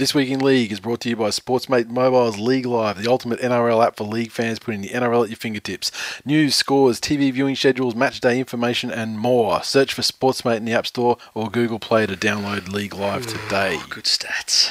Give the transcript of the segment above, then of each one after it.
This Week in League is brought to you by Sportsmate Mobile's League Live, the ultimate NRL app for league fans, putting the NRL at your fingertips. News, scores, TV viewing schedules, match day information, and more. Search for Sportsmate in the App Store or Google Play to download League Live today. Good stats.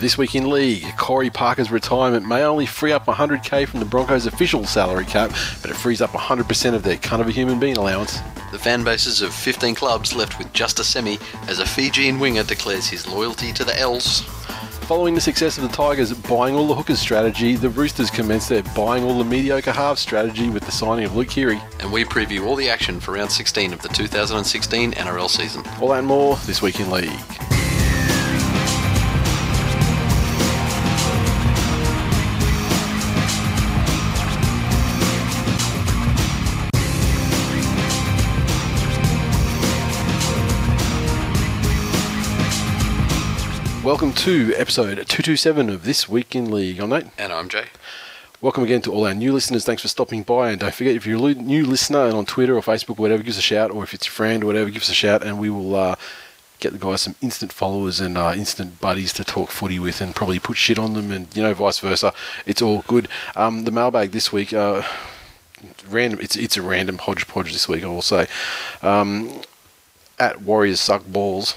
This Week in League, Corey Parker's retirement may only free up 100k from the Broncos' official salary cap, but it frees up 100% of their kind of a human being allowance. The fan bases of 15 clubs left with just a semi as a Fijian winger declares his loyalty to the Eels. Following the success of the Tigers buying all the hookers strategy, the Roosters commence their buying all the mediocre halves strategy with the signing of Luke Keary. And we preview all the action for round 16 of the 2016 NRL season. All that and more this week in League. Welcome to episode 227 of This Week in League. I'm Nate. And I'm Jay. Welcome again to all our new listeners. Thanks for stopping by. And don't forget, if you're a new listener and on Twitter or Facebook or whatever, give us a shout. Or if it's your friend or whatever, give us a shout and we will uh, get the guys some instant followers and uh, instant buddies to talk footy with and probably put shit on them and, you know, vice versa. It's all good. Um, the mailbag this week, uh, random. It's, it's a random hodgepodge this week, I will say. Um, at Warriors Suck Balls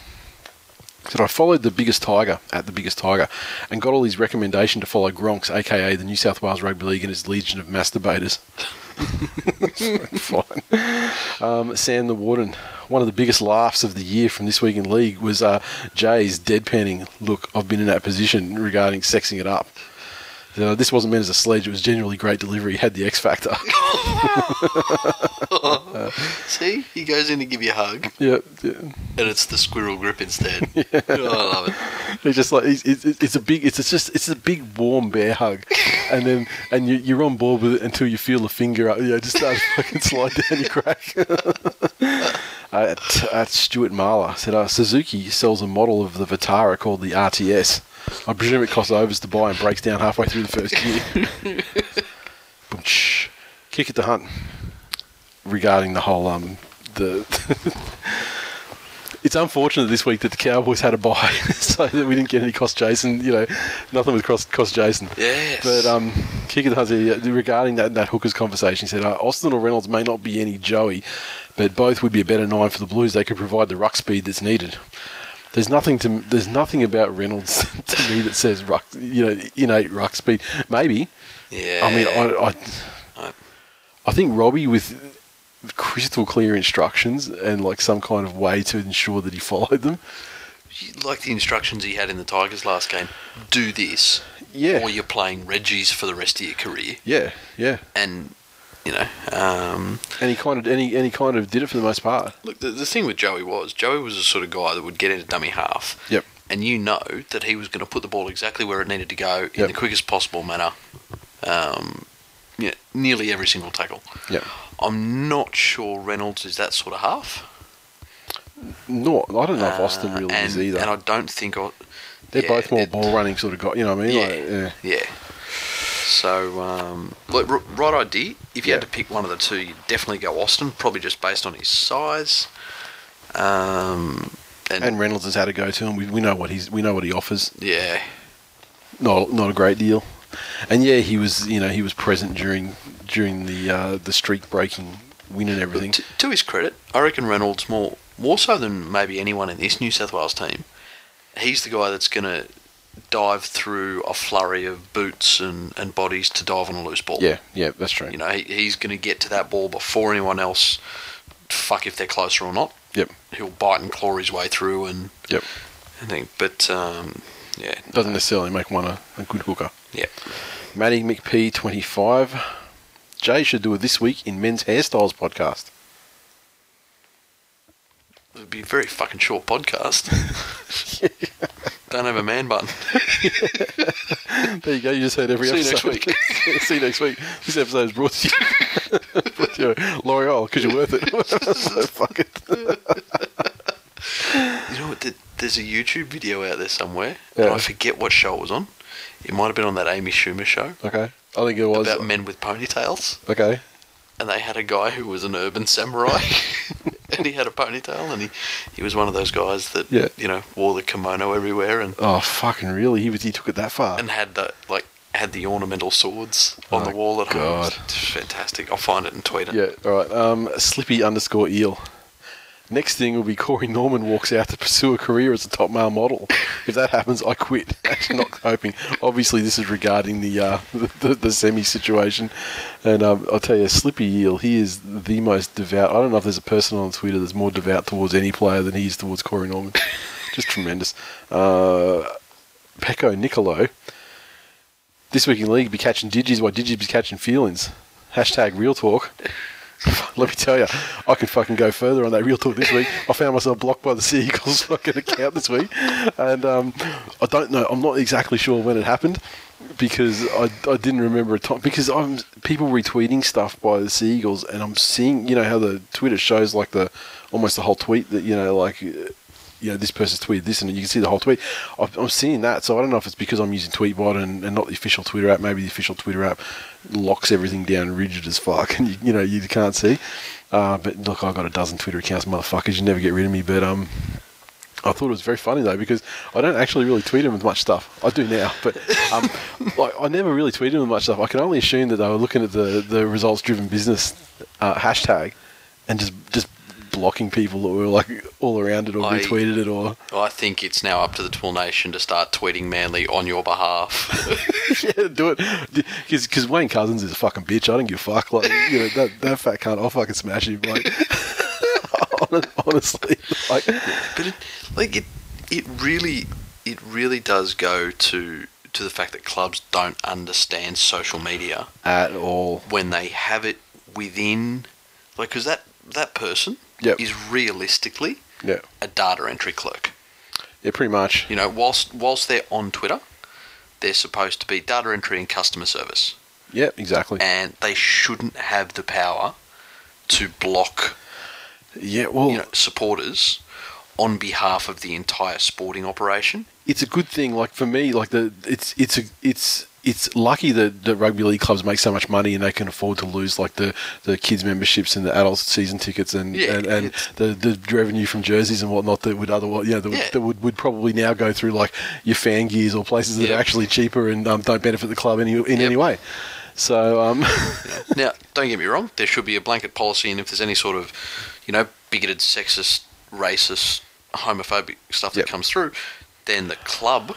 said I followed the biggest tiger at the biggest tiger and got all his recommendation to follow Gronks, aka the New South Wales Rugby League and its legion of masturbators. Fine. Um, Sam the Warden, one of the biggest laughs of the year from this week in league was uh, Jay's deadpanning. Look, I've been in that position regarding sexing it up. You know, this wasn't meant as a sledge; it was genuinely great delivery. He had the X factor. See, he goes in to give you a hug, yeah, yeah. and it's the squirrel grip instead. Oh, I love it. It's just like it's, it's, it's a big, it's just it's a big warm bear hug, and then and you, you're on board with it until you feel the finger up, you know, just start fucking slide down your crack. uh, at, at Stuart Marler said, uh, Suzuki sells a model of the Vitara called the RTS. I presume it costs overs to buy and breaks down halfway through the first year. Boom, shh. Kick it to hunt regarding the whole um the. It's unfortunate this week that the Cowboys had a buy, so that we didn't get any cost Jason. You know, nothing with cost, cost Jason. Yes. But um, Kick at the Hunt regarding that, that hookers conversation, he said uh, Austin or Reynolds may not be any Joey, but both would be a better nine for the Blues. They could provide the ruck speed that's needed. There's nothing to there's nothing about Reynolds to me that says ruck, you know, innate ruck speed. Maybe. yeah. I mean, I, I, I- I think Robbie with crystal clear instructions and like some kind of way to ensure that he followed them. like the instructions he had in the Tigers last game. Do this, Yeah. or you're playing Reggie's for the rest of your career. Yeah, yeah. And you know, um, And he kind of and he, and he kind of did it for the most part. look, the, the thing with Joey was Joey was the sort of guy that would get into dummy half. Yep. And you know that he was going to put the ball exactly where it needed to go in Yep. the quickest possible manner. Um, you know, nearly every single tackle. Yep. I'm not sure Reynolds is that sort of half. Not, I don't know if Austin Uh, really and, is either. And I don't think I, They're yeah, both more it- ball running sort of guy. You know what I mean? Yeah. Like, yeah. Yeah. So, um, right idea. If you had to pick one of the two, you'd definitely go Austin, probably just based on his size. Um, and, And Reynolds has had a go to him. We, we know what he's we know what he offers. yeah, Not not a great deal. And yeah, he was you know he was present during during the uh, the streak breaking win and everything. to, to his credit, I reckon Reynolds more more so than maybe anyone in this New South Wales team. He's the guy that's going to dive through a flurry of boots and, and bodies to dive on a loose ball. Yeah, yeah, that's true. You know, he, he's going to get to that ball before anyone else. Fuck if they're closer or not. Yep, He'll bite and claw his way through and yep. I think, but um, yeah, Doesn't necessarily make one a, a good hooker. yeah. Matty McP twenty five. Jay should do it this week in men's hairstyles podcast. It'd be a very fucking short podcast. Don't have a man button. There you go. You just heard every episode. See you next week. See you next week. This episode is brought to you brought to by L'Oreal because you're worth it. so fuck it. You know what? There's a YouTube video out there somewhere, and Yeah. I forget what show it was on. It might have been on that Amy Schumer show Okay. I think it was. about men with ponytails, Okay. And they had a guy who was an urban samurai, and he had a ponytail, and he, he was one of those guys that Yeah. you know wore the kimono everywhere and Oh, fucking really? He was. He took it that far. and had the like had the ornamental swords on Oh, the wall at home. God. It's fantastic. I'll find it and tweet it. Yeah, all right. Um, Slippy underscore eel. Next thing will be Corey Norman walks out to pursue a career as a top male model. If that happens, I quit. Actually, not hoping. Obviously, this is regarding the uh, the, the, the semi situation. And um, I'll tell you, Slippy Eel, he is the most devout. I don't know if there's a person on Twitter that's more devout towards any player than he is towards Corey Norman. Just tremendous. Uh, Pecco Nicolo. This week in league, be catching digis while digis be catching feelings. Hashtag real talk. Let me tell you, I can fucking go further on that real talk this week. I found myself blocked by the Sea Eagles fucking account this week, and um, I don't know. I'm not exactly sure when it happened because I, I didn't remember a time because I'm people retweeting stuff by the Sea Eagles, and I'm seeing you know how the Twitter shows like the almost the whole tweet that you know like. You know, this person's tweeted this, and you can see the whole tweet. I've- I'm seeing that, so I don't know if it's because I'm using Tweetbot and, and not the official Twitter app. Maybe the official Twitter app locks everything down rigid as fuck, and you, you know you can't see. Uh, but look, I've got a dozen Twitter accounts, motherfuckers. You never get rid of me. But um, I thought it was very funny though because I don't actually really tweet them with much stuff. I do now, but um, like I never really tweeted them with much stuff. I can only assume that they were looking at the the results driven business uh, hashtag and just just blocking people that were like all around it or I- retweeted it or I think it's now up to the Twill Nation to start tweeting Manly on your behalf. yeah, do it because Wayne Cousins is a fucking bitch. I don't give a fuck. Like you know that that fat cunt, I'll fucking smash him. Like honestly, like but it, like it, it really, it really does go to to the fact that clubs don't understand social media at all. when they have it within, like, because that that person Yep. is realistically Yeah, a data entry clerk. yeah, pretty much. You know, whilst whilst they're on Twitter, they're supposed to be data entry and customer service, Yeah, exactly. and they shouldn't have the power to block Yeah, well, you know supporters on behalf of the entire sporting operation. it's a good thing. Like for me, like the it's it's a it's it's lucky that the rugby league clubs make so much money and they can afford to lose like the, the kids memberships and the adult season tickets and Yeah, and, and the, the revenue from jerseys and whatnot that would otherwise you know that, would- Yeah. that would, would probably now go through like your fan gears or places that Yeah. are actually cheaper and um, don't benefit the club any, in Yep. any way. So um, Now, don't get me wrong, there should be a blanket policy, and if there's any sort of, you know, bigoted, sexist, racist, homophobic stuff Yep. that comes through, then the club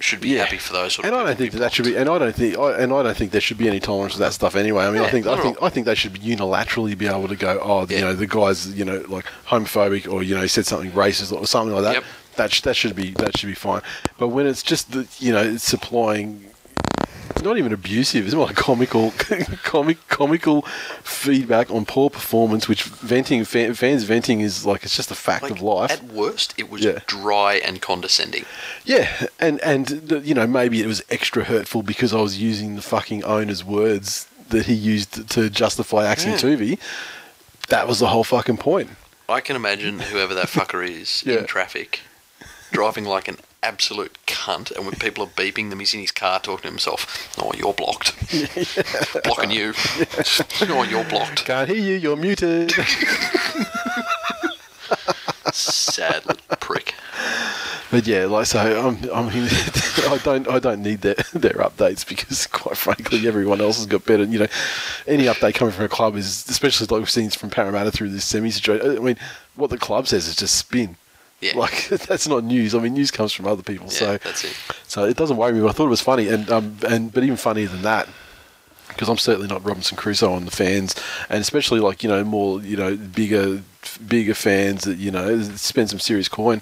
should be Yeah. happy for those sort and of I don't think that, that should be. And I don't think. I, and I don't think there should be any tolerance for that stuff anyway. I mean, I think. I think. all. I think they should unilaterally be able to go. Oh, you know, the guy's you know like homophobic or you know he said something racist or something like that. Yep. That sh- that should be that should be fine. But when it's just the you know it's supplying. It's not even abusive. It's more like comical, comic, comical feedback on poor performance. Which venting, fan, fans venting is like it's just a fact Like, of life. At worst, it was Yeah. dry and condescending. Yeah, and and the, you know maybe it was extra hurtful because I was using the fucking owner's words that he used to justify axing Yeah. Toovey. That was the whole fucking point. I can imagine whoever that fucker is Yeah. in traffic, driving like an absolute cunt, and when people are beeping them, he's in his car talking to himself. Oh, you're blocked. Blocking you. Oh, you're blocked. Can't hear you. You're muted. Sad little prick. but yeah, like so, I'm, I mean, I don't I don't need their their updates because quite frankly, everyone else has got better. You know, any update coming from a club is especially like we've seen from Parramatta through this semi situation. I mean, what the club says is just spin. Yeah. Like that's not news. I mean, news comes from other people. Yeah, so that's it. So it doesn't worry me, but I thought it was funny, and um, and but even funnier than that, because I'm certainly not Robinson Crusoe on the fans, and especially like you know more you know bigger bigger fans that you know spend some serious coin.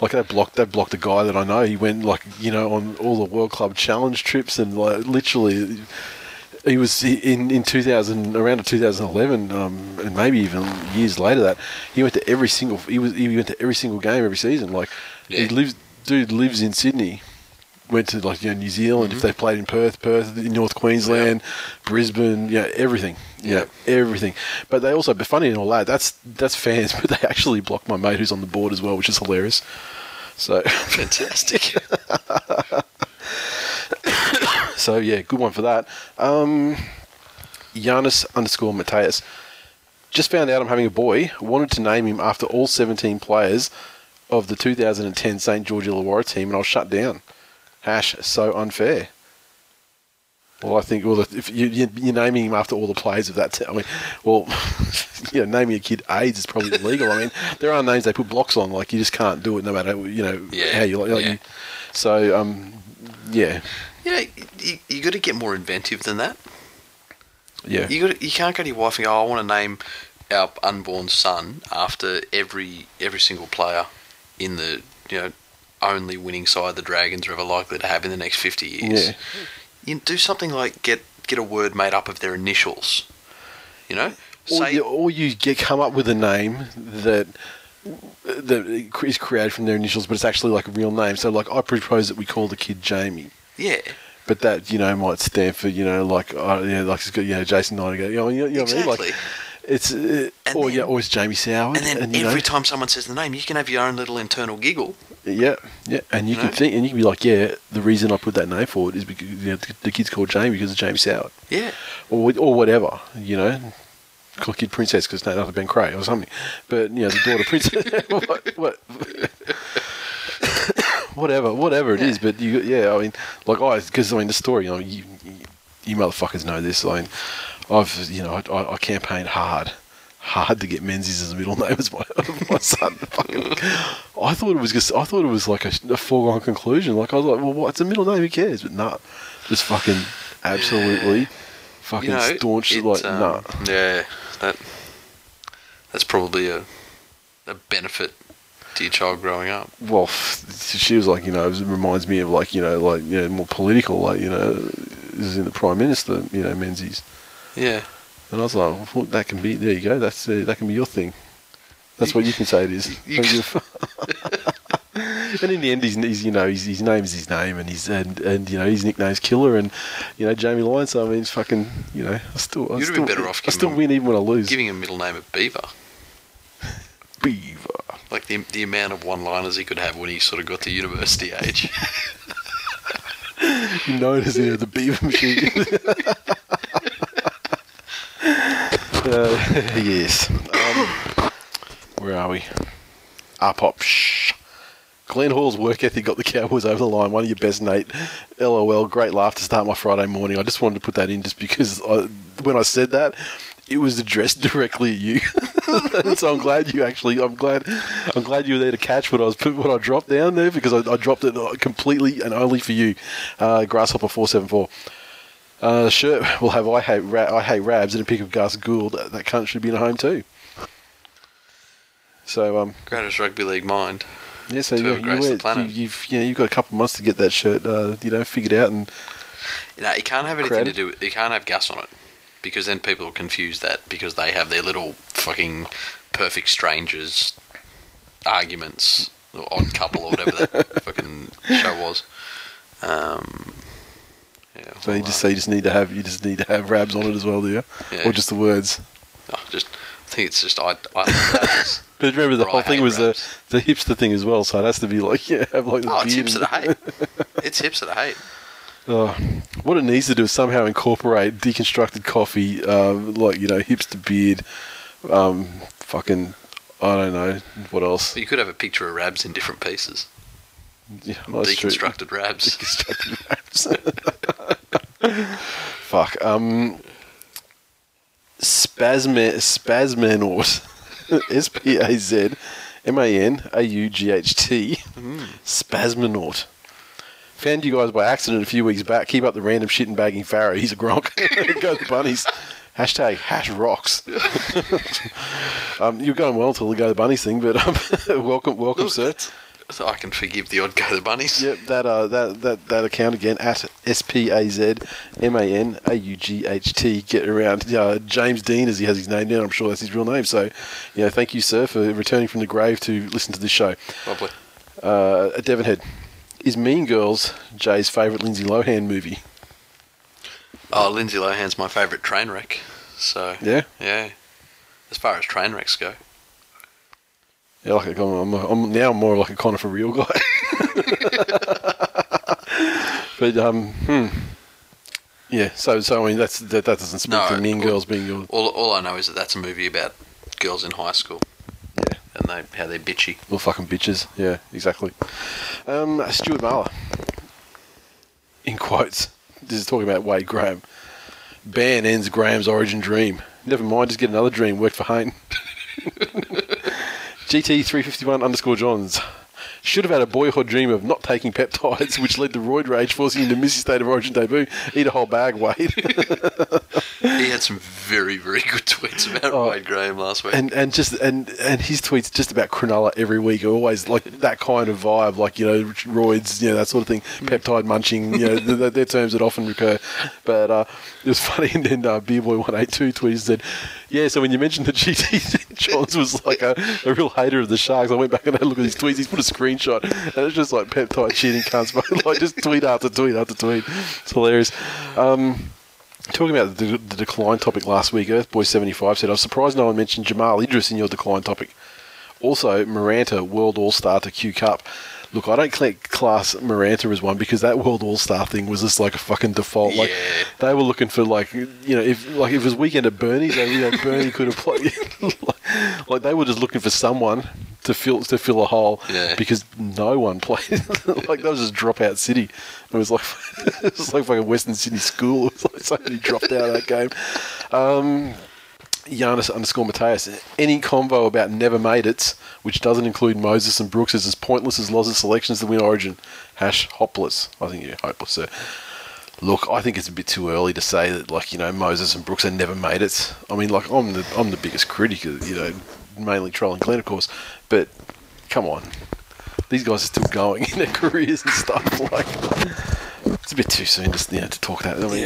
Like they blocked they blocked a guy that I know. He went like you know on all the World Club Challenge trips and like literally. He was in in 2000 around 2011 um, and maybe even years later that he went to every single he was he went to every single game every season. Like he lives dude lives in Sydney. Went to like you know, New Zealand if they played in Perth Perth in North Queensland Brisbane yeah everything. Yeah, everything. But they also but funny and all that that's that's fans but they actually blocked my mate who's on the board as well which is hilarious. So Fantastic. So yeah, good one for that. Um, Giannis underscore Mateus. Just found out I'm having a boy. Wanted to name him after all 17 players of the 2010 St George Illawarra team, and I was shut down. Hash so unfair. Well, I think well, if you, you, you're naming him after all the players of that team, I mean, well, you know, naming a kid AIDS is probably illegal. I mean, there are names they put blocks on, like you just can't do it, no matter you know Yeah, how you like. like yeah. you, so, um, yeah, Yeah, you, you got to get more inventive than that. yeah. You got you can't go to your wife and go, "I want to name our unborn son after every every single player in the you know only winning side the Dragons are ever likely to have in the next fifty years." Yeah. You do something like get get a word made up of their initials. You know, Or say you, or you get come up with a name that that is created from their initials, but it's actually like a real name. So, like, I propose that we call the kid Jamie, yeah, but that you know might stand for you know like uh, you know, like it's got you know Jason Nightingale. You know, you know, you know what I mean? exactly. Like, it's uh, or then- yeah, or it's Jamie Soward, and then know, every time someone says the name, you can have your own little internal giggle. yeah, yeah, and you You can know? think and you can be like, yeah, the reason I put that name forward is because you know, the, the kid's called Jamie because of Jamie Soward. Yeah, or or whatever, you know. Call kid princess because no, that would have been Cray or something. But you know, the daughter princess, what, what, whatever, whatever it is. But you, yeah, I mean, like I, because I mean, the story, you know, you, you, motherfuckers know this. I mean, I've, you know, I, I, I campaigned hard, hard to get Menzies as a middle name as my, my son. Fucking, I thought it was just, I thought it was like a, a foregone conclusion. Like I was like, well, what? It's a middle name. Who cares? But nah, just fucking absolutely, fucking you know, staunch. it, like um, nah. Yeah, that that's probably a a benefit your child growing up. well, f- she was like, you know, it reminds me of like, you know, like, you know, more political, like, you know, this is in the Prime Minister, you know, Menzies. Yeah, And I was like, well, that can be, there you go, that's, uh, that can be your thing. That's what you can say it is. You Don't can- give a f- and in the end, he's, he's you know, his, his name is his name, and he's and, and you know his nickname's Killer, and you know Jamie Lyon. So I mean, it's fucking, you know, I still, I You'd still, better off I still him- win even when I lose. giving a middle name of Beaver, Beaver. Like the the amount of one-liners he could have when he sort of got to university age. known as you know, the Beaver Machine. uh, yes. Um, where are we? Up, up. Shh. Glenn Hall's work ethic got the Cowboys over the line. One of your best, Nate. LOL. Great laugh to start my Friday morning. I just wanted to put that in just because I, when I said that, it was addressed directly at you. so I'm glad you actually. I'm glad. I'm glad you were there to catch what I was what I dropped down there because I, I dropped it completely and only for you. Uh, Grasshopper four seven four. Uh, will have I hate ra- I hate Rabs and a pic of Gus Gould. That, that cunt should be in a home too. So um Greatest rugby league mind. yeah, so To you, have you you, you've you know you've got a couple of months to get that shirt uh, you know figured out and You know, you can't have anything Creative. to do. with You can't have gas on it because then people will confuse that because they have their little fucking perfect strangers arguments or odd couple or whatever that fucking show was. Um, yeah, so you just uh, so you just need to have you just need to have Rabs on it as well, do you? Yeah. Or just the words. oh, just I think it's just I. I But remember the whole thing was the the hipster thing as well, so it has to be like yeah, have like the oh, it's beard hips and- hate. It's hips that hate. Oh, what it needs to do is somehow incorporate deconstructed coffee, um, like you know, hipster beard, um, fucking, I don't know what else. You could have a picture of Rabs in different pieces. Yeah, true. Deconstructed Rabs. Deconstructed raps. Fuck. Um, Spasman Spasmanaut. S P A Z M A N A U G H T. Spasmanaut. Found you guys by accident a few weeks back. Keep up the random shit and bagging Farah. He's a gronk. Go the bunnies. Hashtag hash rocks. um, you're going well until the go the bunnies thing, but um, welcome, welcome, Look, sir. So I can forgive the odd go the bunnies. Yep, that uh, that that that account again at S P A Z M A N A U G H T. Get around uh, James Dean as he has his name down. I'm sure that's his real name. So, you know, thank you, sir, for returning from the grave to listen to this show. Lovely. Uh, Devonhead, is Mean Girls Jay's favourite Lindsay Lohan movie? Oh, Lindsay Lohan's my favourite train wreck. So Yeah, yeah, as far as train wrecks go. yeah. Like I'm, I'm, I'm now more like a Connor for real guy. but um, hmm. Yeah, so so I mean that's that, that doesn't speak No, to Mean well- Girls being your All, all I know is that that's a movie about girls in high school. And they how they're bitchy. Little fucking bitches. Yeah, exactly. Um, Stuart Marler. In quotes. This is talking about Wade Graham. Ban ends Graham's origin dream. Never mind, just get another dream. Worked for Hayne. GT351 underscore Johns. Should have had a boyhood dream of not taking peptides, which led to roid rage, forcing him to miss his state of origin debut. Eat a whole bag, Wade. He had some very very good tweets about Oh. Wade Graham last week. and and just and and his tweets just about Cronulla every week are always like that kind of vibe, like you know roids, you know that sort of thing, peptide munching, you know they're, they're terms that often recur. But uh, it was funny, and then uh, one eight two tweeted and said, "Yeah, so when you mentioned the GT Johns was like a, a real hater of the Sharks, I went back and had a look at his tweets. He's put a screenshot, and it's just like peptide cheating cunts, but like just tweet after tweet after tweet. It's hilarious." Um, Talking about the, the decline topic last week, Earthboy75 said, I was surprised no one mentioned Jamal Idris in your decline topic. Also, Maranta, World All Star to Q Cup. Look, I don't cl- class Maranta as one because that World All Star thing was just like a fucking default. Like Yeah. they were looking for like you know if like if it was weekend at Bernie's, they, you know, Bernie could have played. like, like they were just looking for someone to fill to fill a hole Yeah. because no one played. like that was just dropout city. It was like it was like fucking Western Sydney school. It was like somebody dropped out of that game. Um, Giannis underscore Mateus. Any convo about never made it, which doesn't include Moses and Brooks, is as pointless as Loz's selections to win Origin. Hash hopeless. I think you're hopeless, sir. Look, I think it's a bit too early to say that, like you know, Moses and Brooks have never made it. I mean, like I'm the I'm the biggest critic, of, you know, mainly trolling Glenn, of course, but come on, these guys are still going in their careers and stuff. Like, it's a bit too soon to you know to talk that. I mean,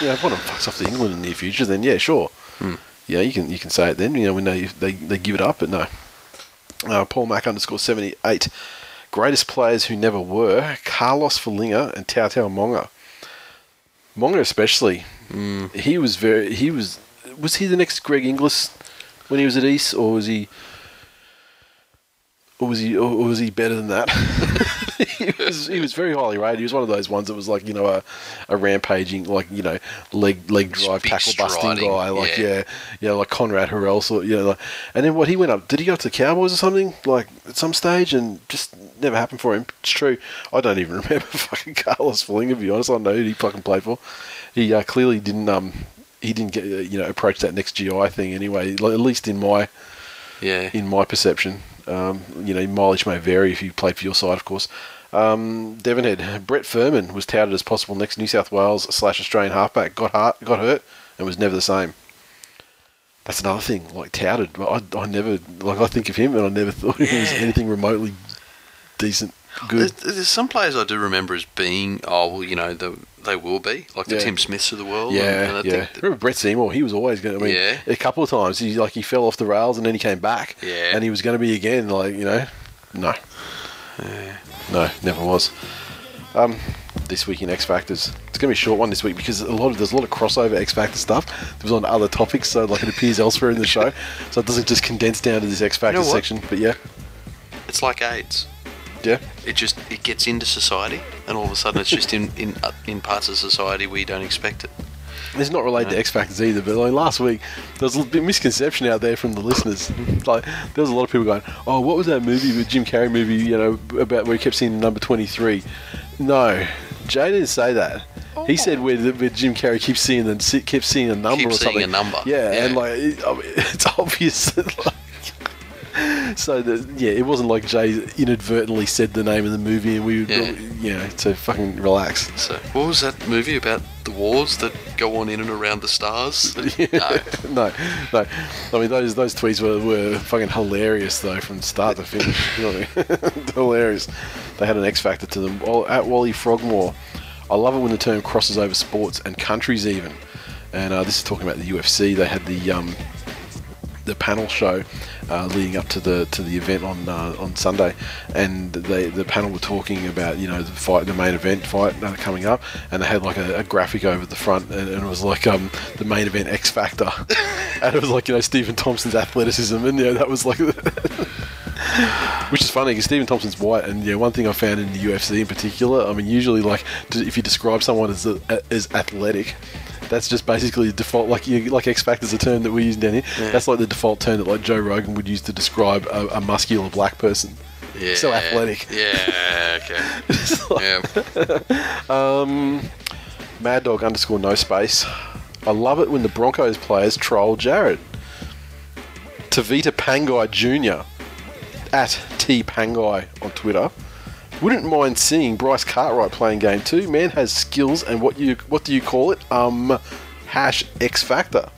yeah, if one of them fucks off to England in the near future, then yeah, sure, hmm. Yeah, you can you can say it then. You know, when they they, they give it up, but no. Uh, Paul Mack underscore seventy eight. Greatest players who never were Carlos Felinga and Tao Tao Monga. Moga especially, he was very he was was he the next Greg Inglis when he was at East or was he or was he or was he better than that? he was he was very highly rated. He was one of those ones that was like you know a, a rampaging like you know leg leg drive Big tackle busting guy like yeah. yeah yeah like Konrad Hurrell sort you know like, and then what he went up did he go up to the Cowboys or something like at some stage and just never happened for him. It's true. I don't even remember fucking Carlos Fling to be honest. I don't know who he fucking played for. He uh, clearly didn't um he didn't get uh, you know approach that next GI thing anyway. At least in my yeah. in my perception. Um, you know, mileage may vary if you played for your side, of course. Um, Devonhead, Brett Furman was touted as possible next New South Wales slash Australian halfback. Got hurt, got hurt, and was never the same. That's another thing, like touted. I, I never, like, I think of him, and I never thought he was anything remotely decent, good. there's some players I do remember as being, oh well, you know, the, they will be like the Yeah. Tim Smiths of the world. Yeah, and I yeah. Remember Brett Seymour? He was always going. to I mean, Yeah. a couple of times he like he fell off the rails and then he came back. Yeah. and he was going to be again. Like you know, no, no, never was. Um, this week in X Factors, it's going to be a short one this week because a lot of there's a lot of crossover X Factor stuff. There was on other topics, so like it appears elsewhere in the show, so it doesn't just condense down to this X Factor what? section. But yeah, it's like AIDS. yeah, It just it gets into society, and all of a sudden it's just in in uh, in parts of society we don't expect it. It's not related to X Factors either, but like last week there was a bit of misconception out there from the listeners. like there was a lot of people going, "Oh, what was that movie, the Jim Carrey movie? You know, about where he kept seeing the number twenty-three? No, Jay didn't say that. He oh. said where, the, where Jim Carrey keeps seeing the see- kept seeing a number Keep or seeing something. a number, Yeah, yeah. and like it, I mean, it's obvious. That, like, so the, yeah, it wasn't like Jay inadvertently said the name of the movie, and we, Yeah. you know, so fucking relax. So, what was that movie about the wars that go on in and around the stars? No. no, no. I mean, those those tweets were, were fucking hilarious though, from start to finish. You know I mean? hilarious. They had an X factor to them. Well, at Wally Frogmore, I love it when the term crosses over sports and countries even. And uh, this is talking about the UFC. They had the um, the panel show uh, leading up to the to the event on uh, on Sunday, and they the panel were talking about you know the fight, the main event fight uh, coming up, and they had like a, a graphic over the front, and, and it was like um the main event X Factor, and it was like you know Stephen Thompson's athleticism, and know that was like. Which is funny because Stephen Thompson's white, and yeah, one thing I found in the UFC in particular, I mean, usually like if you describe someone as a, as athletic, that's just basically the default. Like you, like X Factor's a term that we use down here. Yeah. That's like the default term that like Joe Rogan would use to describe a, a muscular black person. Yeah. So athletic. Yeah, okay. Like- Yeah. um, Mad Dog underscore no space. I love it when the Broncos players troll Jared. Tevita Pangai Jr. at T Pangai on Twitter. Wouldn't mind seeing Bryce Cartwright playing game two. Man has skills and what you what do you call it? Um, hash X Factor.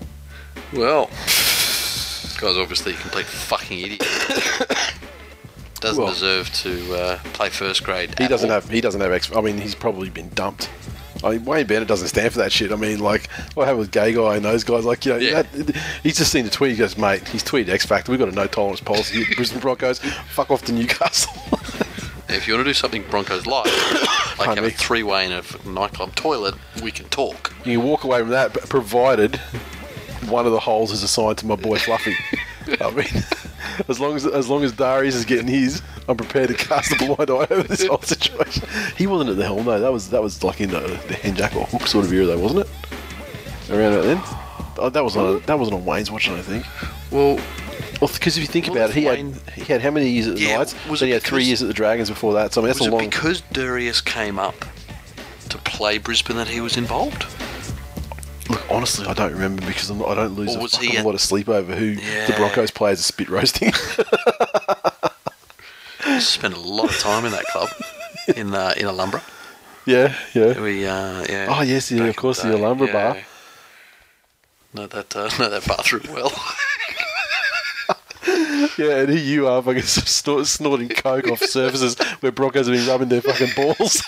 Well, this guy's obviously a complete fucking idiot. Doesn't Well- deserve to uh, play first grade. He doesn't all. have. He doesn't have. X. I mean, he's probably been dumped. I mean, Wayne Bennett doesn't stand for that shit. I mean, like what happened with Gay Guy and those guys? Like, you know, Yeah. that, he's just seen the tweet. He goes, "Mate, he's tweeted X Factor. We've got a no tolerance policy. at Brisbane Broncos, fuck off to Newcastle." If you want to do something Broncos like, like have a three-way in a nightclub toilet, we can talk. you can walk away from that, but provided one of the holes is assigned to my boy Fluffy. I mean, as long as as long as Darius is getting his, I'm prepared to cast a blind eye over this whole situation. He wasn't at the helm though. That was that was like in the, the Henjak or Hook sort of era though, wasn't it? Around about then. Oh, that was on that wasn't on Wayne's watch, I don't think. Well, Well, because if you think Well, about it, he Wayne- had he had how many years at the Yeah, Knights? was then he had three years at the Dragons before that. So I mean, that's was a it long. because Darius came up to play Brisbane that he was involved? Look, honestly, I don't remember because I'm, I don't lose Or a was fucking he at- lot of sleep over who the Broncos players are spit roasting. Spent a lot of time in that club in uh, in Alumbra. yeah, yeah. We uh, yeah. Oh, yes, yeah, of course, the day, Alumbra bar. Know that uh, know that bathroom well. Yeah, and here you are fucking snort, snorting coke off surfaces where Broncos have been rubbing their fucking balls.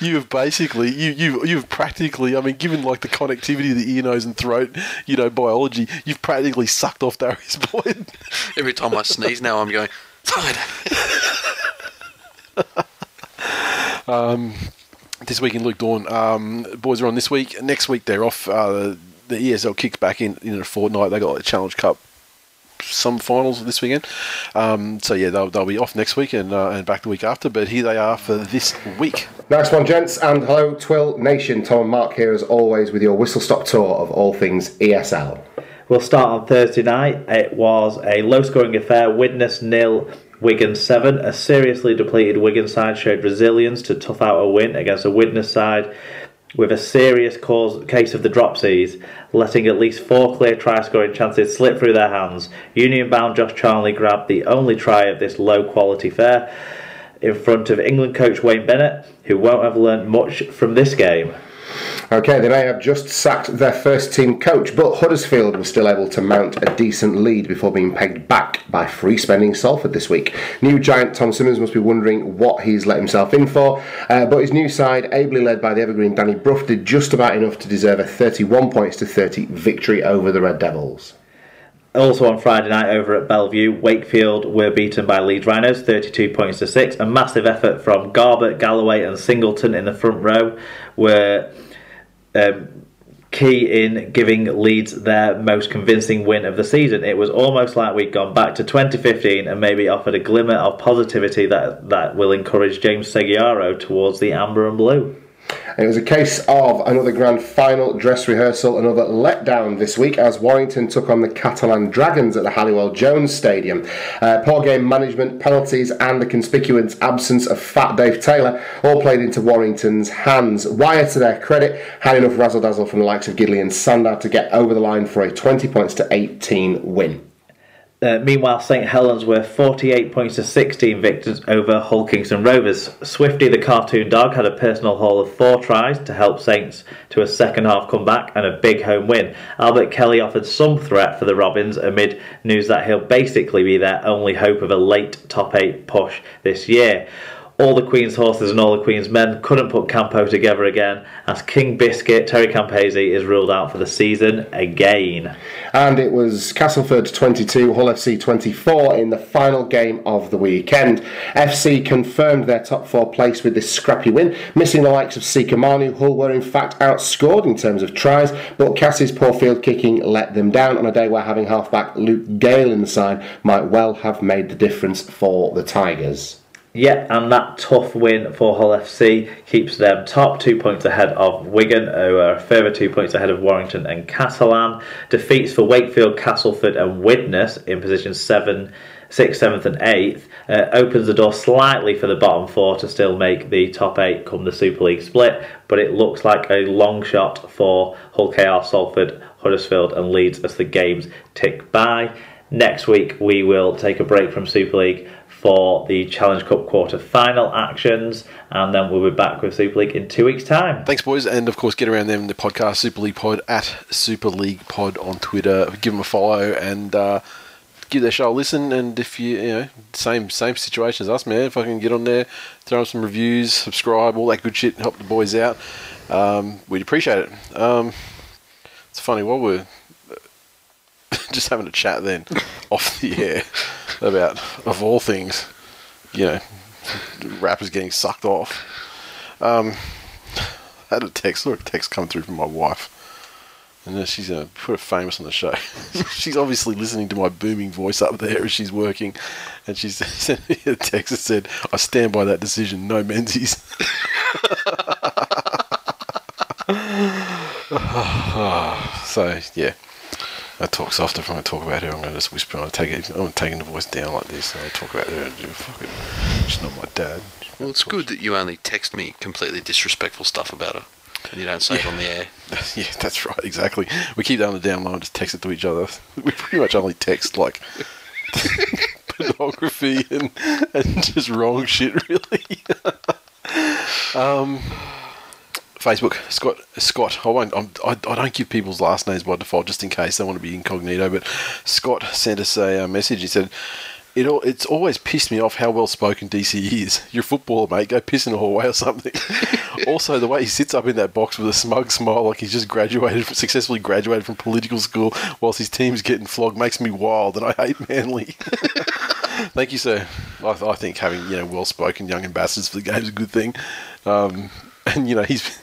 you have basically, you, you, you've practically, I mean, given like the connectivity of the ear, nose, and throat, you know, biology, you've practically sucked off Darius Boyd. Every time I sneeze now, I'm going. "Sorry, Dad." this week in Luke Dawn, um, boys are on this week. Next week they're off. Uh, the ESL kicks back in in a fortnight. They got like, a Challenge Cup, some finals this weekend. Um, so yeah, they'll, they'll be off next week and uh, and back the week after. But here they are for this week. Nice one, gents, and hello, Twill Nation. Tom and Mark here, as always, with your whistle stop tour of all things ESL. We'll start on Thursday night. It was a low scoring affair. Widnes nil, Wigan 7. A seriously depleted Wigan side showed resilience to tough out a win against a Widnes side with a serious cause, case of the dropsies, letting at least four clear try scoring chances slip through their hands. Union bound Josh Charnley grabbed the only try of this low quality fair in front of England coach Wayne Bennett, who won't have learnt much from this game. Okay, they may have just sacked their first team coach, but Huddersfield was still able to mount a decent lead before being pegged back by free spending Salford this week. New giant Tom Simmons must be wondering what he's let himself in for, uh, but his new side, ably led by the evergreen Danny Brough, did just about enough to deserve a 31 points to 30 victory over the Red Devils. Also on Friday night over at Bellevue, Wakefield were beaten by Leeds Rhinos 32 points to 6. A massive effort from Garbutt, Galloway, and Singleton in the front row were um, key in giving Leeds their most convincing win of the season. It was almost like we'd gone back to 2015 and maybe offered a glimmer of positivity that, that will encourage James Segeyaro towards the amber and blue. It was a case of another grand final dress rehearsal, another letdown this week as Warrington took on the Catalan Dragons at the Halliwell Jones Stadium. Uh, poor game management, penalties, and the conspicuous absence of Fat Dave Taylor all played into Warrington's hands. Wire, to their credit, had enough razzle dazzle from the likes of Gidley and Sandow to get over the line for a 20 points to 18 win. Uh, meanwhile, St Helens were 48 points to 16 victors over Hull Kingston Rovers. Swifty, the cartoon dog, had a personal haul of four tries to help Saints to a second half comeback and a big home win. Albert Kelly offered some threat for the Robins amid news that he'll basically be their only hope of a late top eight push this year all the Queen's horses and all the Queen's men couldn't put Campo together again as King Biscuit, Terry Campese, is ruled out for the season again. And it was Castleford 22, Hull FC 24 in the final game of the weekend. FC confirmed their top four place with this scrappy win, missing the likes of Sika Manu. Hull were in fact outscored in terms of tries, but Cass's poor field kicking let them down on a day where having halfback Luke Gale in the side might well have made the difference for the Tigers. Yeah, and that tough win for Hull FC keeps them top two points ahead of Wigan, who are further two points ahead of Warrington and Catalan. Defeats for Wakefield, Castleford, and Widnes in position seven, sixth, seventh, and eighth uh, opens the door slightly for the bottom four to still make the top eight come the Super League split, but it looks like a long shot for Hull KR, Salford, Huddersfield, and Leeds as the games tick by. Next week, we will take a break from Super League for the Challenge Cup quarter final actions, and then we'll be back with Super League in two weeks' time. Thanks, boys, and of course, get around them the podcast Super League Pod at Super League Pod on Twitter. Give them a follow and uh, give their show a listen. And if you, you know, same same situation as us, man. If I can get on there, throw them some reviews, subscribe, all that good shit, help the boys out. Um, we'd appreciate it. Um, it's funny while we're just having a chat then off the air about, of all things, you know, rappers getting sucked off. Um, I had a text, or a text come through from my wife. And she's going to put her famous on the show. she's obviously listening to my booming voice up there as she's working. And she sent me a text that said, I stand by that decision, no Menzies. so, yeah. I talk softer if I'm going to talk about her. I'm going to just whisper. I'm take it. I'm taking the voice down like this. And I talk about her. And fuck it. She's not my dad. Well, it's good that you only text me completely disrespectful stuff about her, and you don't say it on the air. yeah, that's right. Exactly. We keep that on the down low and just text it to each other. We pretty much only text like pornography and and just wrong shit, really. um. Facebook, Scott. Scott. I won't. I'm, I, I don't give people's last names by default, just in case they want to be incognito. But Scott sent us a, uh, message. He said, "It all, it's always pissed me off how well spoken DC is. You're a footballer, mate. Go piss in a hallway or something." also, the way he sits up in that box with a smug smile, like he's just graduated, successfully graduated from political school, whilst his team's getting flogged, makes me wild, and I hate Manly. Thank you, sir. I, I, think having you know well spoken young ambassadors for the game is a good thing. Um, and you know he's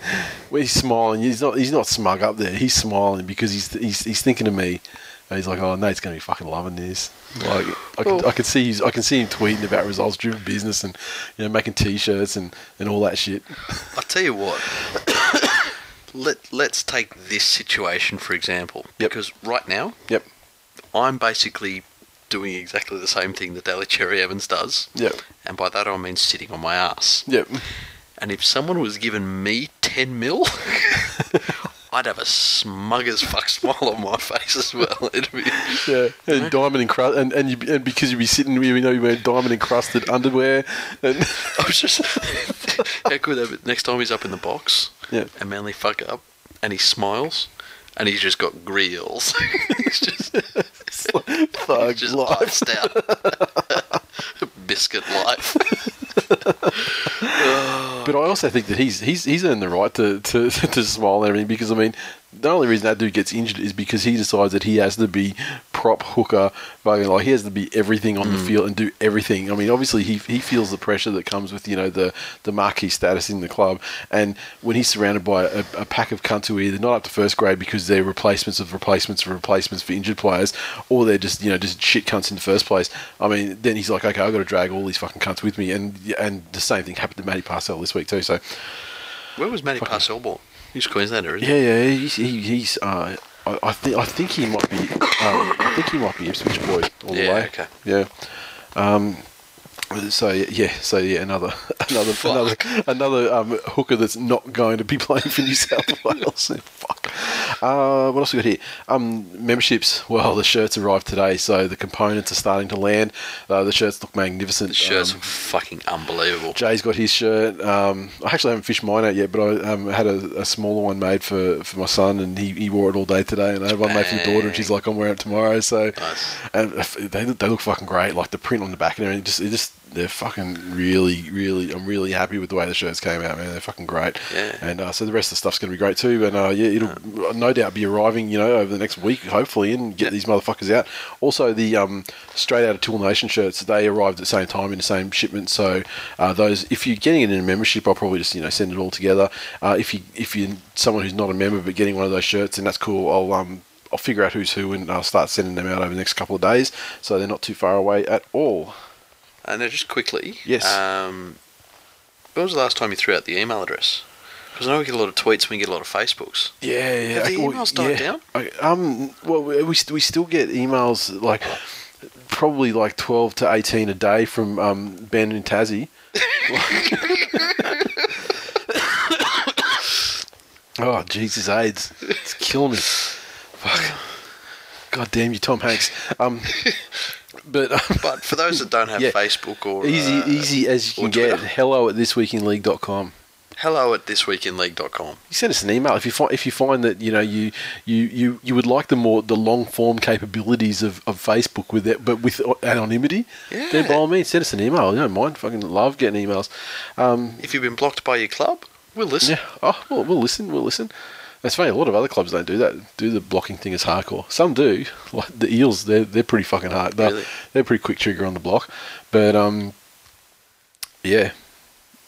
he's smiling. He's not he's not smug up there. He's smiling because he's he's, he's thinking of me. And he's like, "Oh, Nate's going to be fucking loving this." Like, I can, I can see he's, I can see him tweeting about results-driven business and you know making T-shirts and, and all that shit. I'll tell you what. Let Let's take this situation for example, yep. because right now, yep, I'm basically doing exactly the same thing that Daly Cherry Evans does. Yep. And by that I mean sitting on my ass. Yep. And if someone was giving me 10 mil, I'd have a smug as fuck smile on my face as well. It'd be, yeah, and know? diamond encrusted, and and, you, and because you'd be sitting, you know, you wear diamond encrusted underwear, and I was just how have it. Next time he's up in the box, yeah, and Manly fuck up, and he smiles, and he's just got grills. he's just thug just life. out. Biscuit life. But I also think that he's he's he's earned the right to, to, to smile and everything because I mean the only reason that dude gets injured is because he decides that he has to be prop hooker, like he has to be everything on mm. the field and do everything. I mean, obviously he, he feels the pressure that comes with you know the the marquee status in the club, and when he's surrounded by a, a pack of cunts who are either not up to first grade because they're replacements of replacements of replacements for injured players, or they're just you know just shit cunts in the first place. I mean, then he's like, okay, I've got to drag all these fucking cunts with me, and and the same thing happened to Matty Parcell this week too. So Where was Matty Parcell born? He's Queenslander, isn't Yeah, yeah, he's he, he's. Uh, I, I think I think he might be. Um, I think he might be Ipswich boy all the Yeah, way. okay. Yeah. Um, so yeah, so yeah, another another another another um, hooker that's not going to be playing for New South Wales. Fuck. Uh, what else we got here? Um, memberships. Well, the shirts arrived today, so the components are starting to land. Uh, the shirts look magnificent. The shirts Um, look fucking unbelievable. Jay's got his shirt. Um, I actually haven't fished mine out yet, but I um, had a, a smaller one made for, for my son, and he, he wore it all day today. And I had one made for daughter, and she's like, "I'm wearing it tomorrow." So, Nice. and they they look fucking great. Like the print on the back and everything, just it just they're fucking really really. I'm really happy with the way the shirts came out, man. They're fucking great. Yeah. And uh, so the rest of the stuff's going to be great too. And uh, yeah, it'll no doubt be arriving, you know, over the next week, hopefully, and get Yeah. these motherfuckers out. Also, the um, straight out of Tool Nation shirts, they arrived at the same time in the same shipment. So uh, those, if you're getting it in a membership, I'll probably just you know send it all together. Uh, if you if you're someone who's not a member but getting one of those shirts, then that's cool. I'll um. I'll figure out who's who and I'll start sending them out over the next couple of days, so they're not too far away at all. And now, just quickly. Yes. Um, when was the last time you threw out the email address? Because I know we get a lot of tweets and we get a lot of Facebooks. Yeah, yeah. Have the well, emails died yeah. down? I- um, well, we we we still get emails like probably like twelve to eighteen a day from um, Ben and Tassie. oh Jesus, AIDS! It's killing me. Fuck. God damn you, Tom Hanks. Um, but But for those that don't have Yeah. Facebook or easy, uh, easy as you can get. Hello at thisweekinleague.com. hello at thisweekinleague.com. You send us an email if you find if you find that you know you you, you, you would like the more the long form capabilities of, of Facebook with it, but with anonymity. Yeah. Then by all means, send us an email. You don't mind. Fucking love getting emails. Um, If you've been blocked by your club, we'll listen. yeah. Oh, well, we'll listen. We'll listen. It's funny. A lot of other clubs don't do that. Do the blocking thing as hardcore. Some do. Like the Eels, they're they're pretty fucking hard. They're, Really? they're pretty quick trigger on the block. But um, yeah.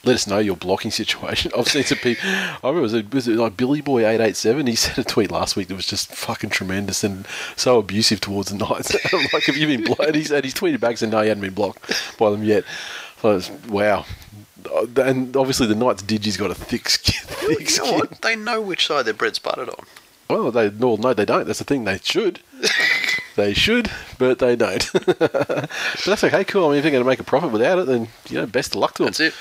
Let us know your blocking situation. I've seen some people. I remember it was, it was it like Billy Boy eight eight seven. He sent a tweet last week that was just fucking tremendous and so abusive towards the Knights. I'm like, have you been blocked? And he's, and he's tweeted back saying no, he hadn't been blocked by them yet. So it's, wow. Uh, And obviously the Knights Digi's got a thick skin. Thick You skin. know? They know which side their bread's buttered on. Well, they no, no, they don't. That's the thing. They should. they should, but they don't. but that's okay. Cool. I mean, if they're going to make a profit without it, then you know, best of luck to them. That's it.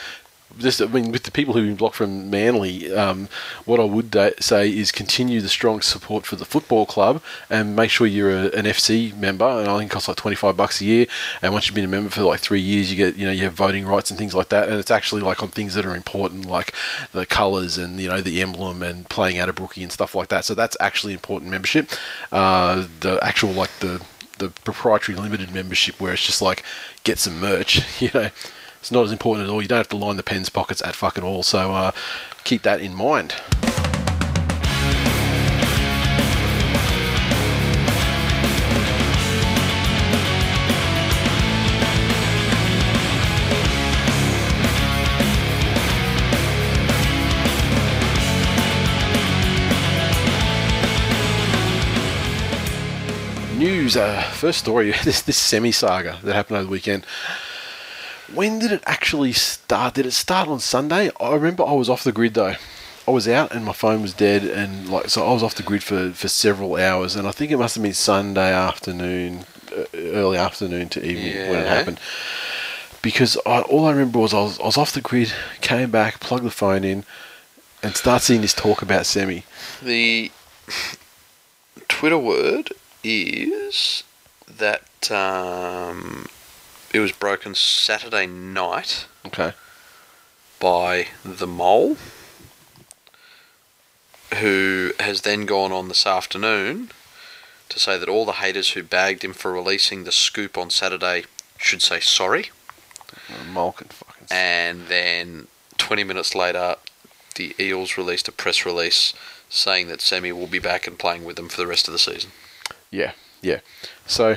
Just, I mean, with the people who've been blocked from Manly, um, what I would da- say is continue the strong support for the football club and make sure you're a, an FC member. And I think it costs like twenty five bucks a year. And once you've been a member for like three years, you get you know you have voting rights and things like that. And it's actually like on things that are important, like the colours and you know the emblem and playing out a brookie and stuff like that. So that's actually important membership. Uh, the actual like the the proprietary limited membership where it's just like get some merch, you know. It's not as important at all. You don't have to line the Penn's pockets at fucking all. So uh, keep that in mind. News. Uh, first story. This this semi saga that happened over the weekend. When did it actually start? Did it start on Sunday? I remember I was off the grid though. I was out and my phone was dead, and like so I was off the grid for, for several hours, and I think it must have been Sunday afternoon, early afternoon to evening when it happened. Because I, all I remember was I, was I was off the grid, came back, plugged the phone in, and start seeing this talk about semi. The Twitter word is that um, it was broken Saturday night Okay. by the mole, who has then gone on this afternoon to say that all the haters who bagged him for releasing the scoop on Saturday should say sorry. Mole can fucking. And then 20 minutes later, the Eels released a press release saying that Semi will be back and playing with them for the rest of the season. Yeah, yeah. So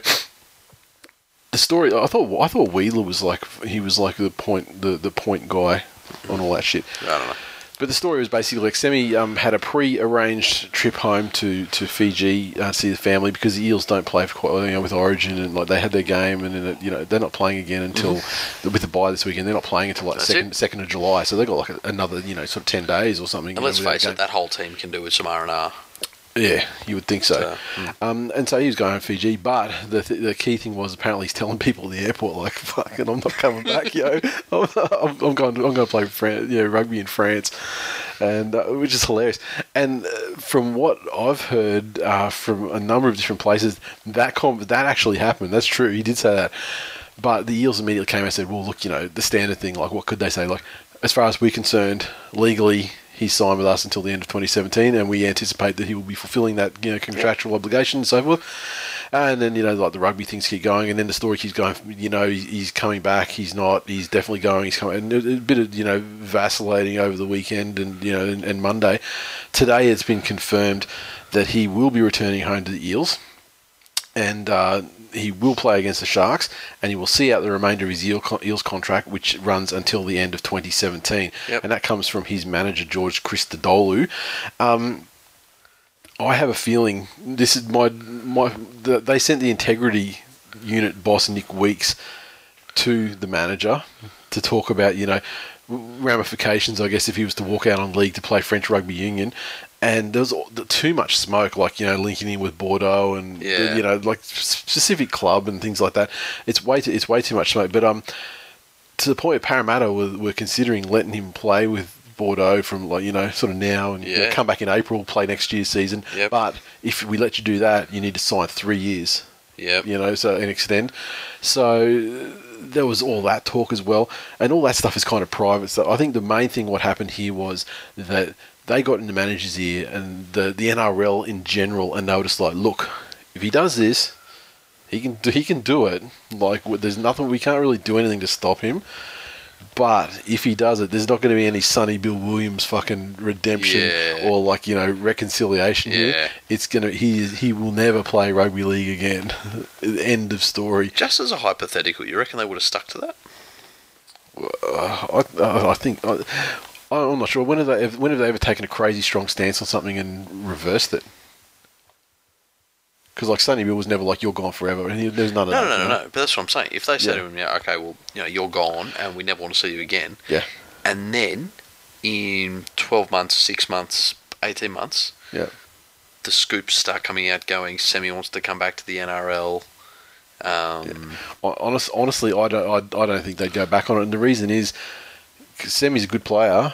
the story, I thought, I thought Wheeler was like he was like the point, the the point guy on all that shit. I don't know. But the story was basically like Semi um, had a pre-arranged trip home to to Fiji uh, to see the family because the Eels don't play for quite you know, with Origin and like they had their game and then it, you know they're not playing again until with the bye this weekend. They're not playing until like That's second it. second of July, so they got like a, another you know sort of ten days or something. And you know, let's face it, that whole team can do with some R and R. Yeah, you would think so. So, Um, and so he was going to Fiji, but the, th- the key thing was apparently he's telling people at the airport like, "Fucking, I'm not coming back, yo. I'm, I'm, I'm going. To, I'm going to play Fran- you know, rugby in France," and uh, which is hilarious. And uh, from what I've heard uh, from a number of different places, that com- that actually happened. That's true. He did say that. But the Eels immediately came and said, "Well, look, you know, the standard thing. Like, what could they say? Like, as far as we're concerned, legally." He's signed with us until the end of 2017, and we anticipate that he will be fulfilling that you know contractual obligation and so forth. And then you know like the rugby things keep going, and then the story keeps going. You know he's, coming back. He's not. He's definitely going. He's coming. And a, a bit of you know vacillating over the weekend and you know and, and Monday. Today it's been confirmed that he will be returning home to the Eels and uh, he will play against the Sharks, and he will see out the remainder of his Eel Eels contract, which runs until the end of 2017. Yep. And that comes from his manager, George Christodoulou. Um, I have a feeling this is my my. The, they sent the integrity unit boss Nick Weeks to the manager to talk about you know ramifications. I guess if he was to walk out on league to play French rugby union, and there was too much smoke, like you know linking in with Bordeaux and Yeah. you know like specific club and things like that. It's way too, it's way too much smoke. But um, to the point Parramatta were, were considering letting him play with Bordeaux from like you know sort of now and you know, come back in April, play next year's season. Yep. But if we let you do that, you need to sign three years Yeah, you know, so and extend. So there was all that talk as well, and all that stuff is kind of private. So I think the main thing what happened here was that they got in the manager's ear and the the NRL in general, and noticed like, look, if he does this, he can do, he can do it. Like there's nothing we can't really do anything to stop him. But if he does it, there's not going to be any Sonny Bill Williams fucking redemption Yeah. or like you know reconciliation Yeah. here. It's gonna he he will never play rugby league again. End of story. Just as a hypothetical, you reckon they would have stuck to that? Uh, I, I I think I, I'm not sure. When have they when have they ever taken a crazy strong stance on something and reversed it? Because like Sonny Bill was never like you're gone forever, and he, there's none of No, that. no, no, you no, know? no. But that's what I'm saying. If they said Yeah. to him, "Yeah, okay, well, you know, you're gone, and we never want to see you again," Yeah, and then in 12 months, six months, 18 months, yeah. the scoops start coming out, going, "Semi wants to come back to the NRL." Um, Hon- Honest, honestly, I don't. I, I don't think they'd go back on it, and the reason is, 'cause Semi's a good player,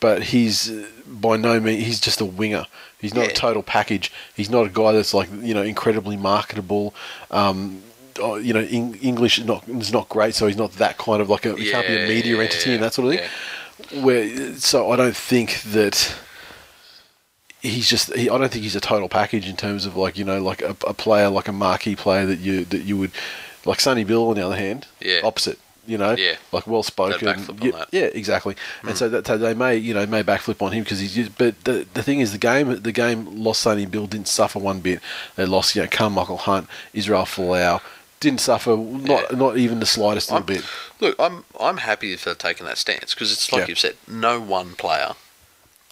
but he's uh, by no means he's just a winger. He's not Yeah. a total package. He's not a guy that's like you know incredibly marketable. Um, oh, you know, Eng- English is not is not great, so he's not that kind of like a. He can't be a media yeah, entity and that sort of thing. yeah. Where so I don't think that he's just. He, I don't think he's a total package in terms of like you know like a, a player like a marquee player that you that you would like Sonny Bill on the other hand. Yeah. Opposite. You know, Yeah. like well spoken. They'd backflip on Yeah, yeah, exactly. And hmm. so that so they may, you know, may backflip on him because he's. Just, but the the thing is, the game, the game lost Sonny Bill didn't suffer one bit. They lost, you know, Carmichael Hunt, Israel Folau, didn't suffer not Yeah. not even the slightest little bit. Look, I'm I'm happy if they've taken that stance because it's like Yeah. you've said, no one player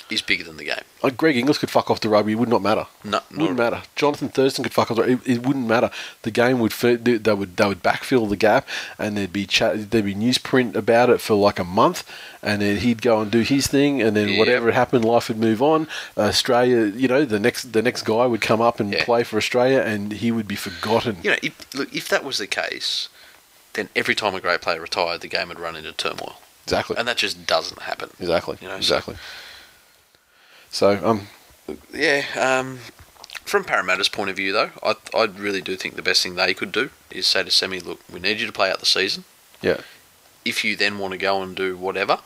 is bigger than the game. Like Greg Inglis could fuck off the rugby, it would not matter. No, not wouldn't matter. Jonathan Thurston could fuck off. the It, it wouldn't matter. The game would they they would they would backfill the gap, and there'd be chat, there'd be newsprint about it for like a month, and then he'd go and do his thing, and then Yeah. whatever happened, life would move on. Australia, you know, the next the next guy would come up and Yeah. play for Australia, and he would be forgotten. You know, if, look, if that was the case, then every time a great player retired, the game would run into turmoil, Exactly. and that just doesn't happen. exactly. you know, exactly. So um, Yeah. Um, from Parramatta's point of view, though, I I really do think the best thing they could do is say to Semi, "Look, we need you to play out the season. yeah, If you then want to go and do whatever,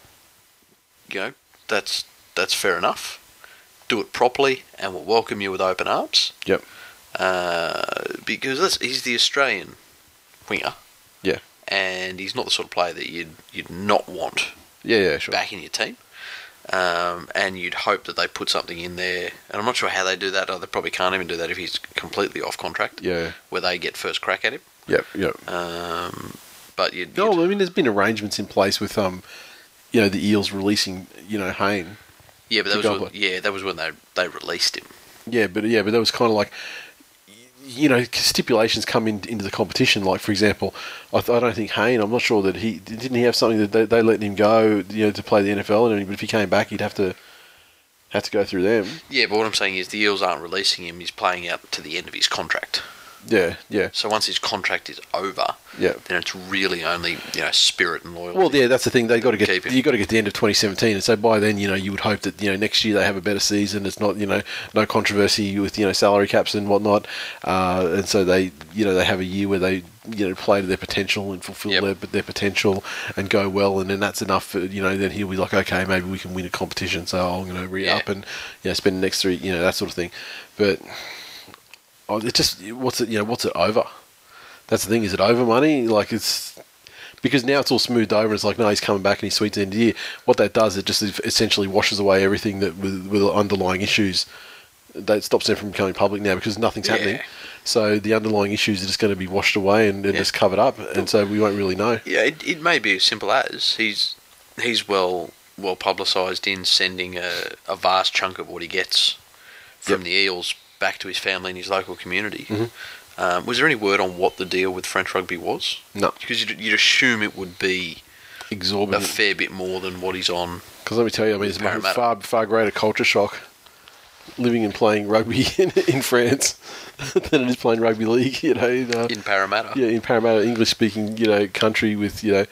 you know, that's that's fair enough. Do it properly, and we'll welcome you with open arms. yep, Uh, because that's, he's the Australian winger. Yeah. And he's not the sort of player that you'd you'd not want yeah, yeah, sure. back in your team. Um, and you'd hope that they put something in there. And I'm not sure how they do that. Or they probably can't even do that if he's completely off contract, Yeah, where they get first crack at him. yep, yep. Um, but you'd, No, you'd I mean, there's been arrangements in place with um, you know, the Eels releasing, you know, Hayne. Yeah, but that was when, yeah, that was when they they released him. Yeah, but yeah, but that was kind of like, you know, stipulations come in, into the competition. Like for example, I, th- I don't think Hayne. I'm not sure that he didn't he have something that they, they let him go, you know, to play the NFL, and but if he came back, he'd have to have to go through them. Yeah, but what I'm saying is the Eels aren't releasing him. He's playing out to the end of his contract. Yeah, yeah, So once his contract is over, yeah. then it's really only you know spirit and loyalty. Well, yeah, that's the thing. They got to get you got to get the end of 2017, and so by then, you know, you would hope that you know next year they have a better season. It's not you know no controversy with you know salary caps and whatnot, uh, and so they you know they have a year where they you know play to their potential and fulfill Yep. their their potential and go well, and then that's enough. For, you know, then he'll be like, okay, maybe we can win a competition, so I'm going to re up Yeah. and you know spend the next three, you know, that sort of thing. But oh, Oh, it just what's it you know what's it over? That's the thing. Is it over money? Like it's because now it's all smoothed over. It's like no, he's coming back and he's sweet to the end of the year. What that does, it just essentially washes away everything that with, with underlying issues. That stops them from becoming public now because nothing's Yeah. happening. So the underlying issues are just going to be washed away and, and Yeah. just covered up, and so we won't really know. yeah, it, it may be as simple as he's he's well well publicised in sending a, a vast chunk of what he gets from Yep. the Eels back to his family and his local community. Mhm. Um, was there any word on what the deal with French rugby was? No, Because you'd, you'd assume it would be exorbitant, a fair bit more than what he's on. Because let me tell you, I mean, it's a far far greater culture shock living and playing rugby in, in France than it is playing rugby league. You know, in, uh, in Parramatta. yeah, in Parramatta, English speaking, you know, country with you know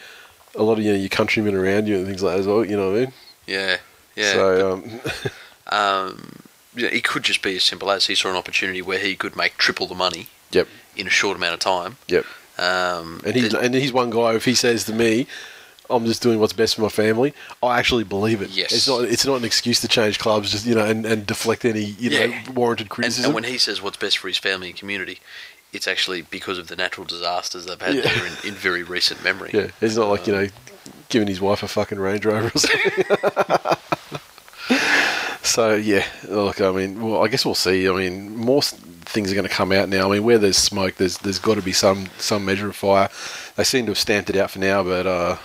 a lot of you know your countrymen around you and things like that as well. You know what I mean? Yeah, yeah. So um, um, yeah, it could just be as simple as he saw an opportunity where he could make triple the money Yep. in a short amount of time. Yep. Um, and he's and he's one guy. If he says to me. I'm just doing what's best for my family. I actually believe it. Yes. It's not. It's not an excuse to change clubs, just you know, and, and deflect any you know warranted criticism. and when he says what's best for his family and community, it's actually because of the natural disasters they've had Yeah. there in, in very recent memory. yeah, it's not like you know, giving his wife a fucking Range Rover or something. so yeah, look, I mean, well, I guess we'll see. I mean, more things are going to come out now. I mean, where there's smoke, there's there's got to be some some measure of fire. They seem to have stamped it out for now, but uh,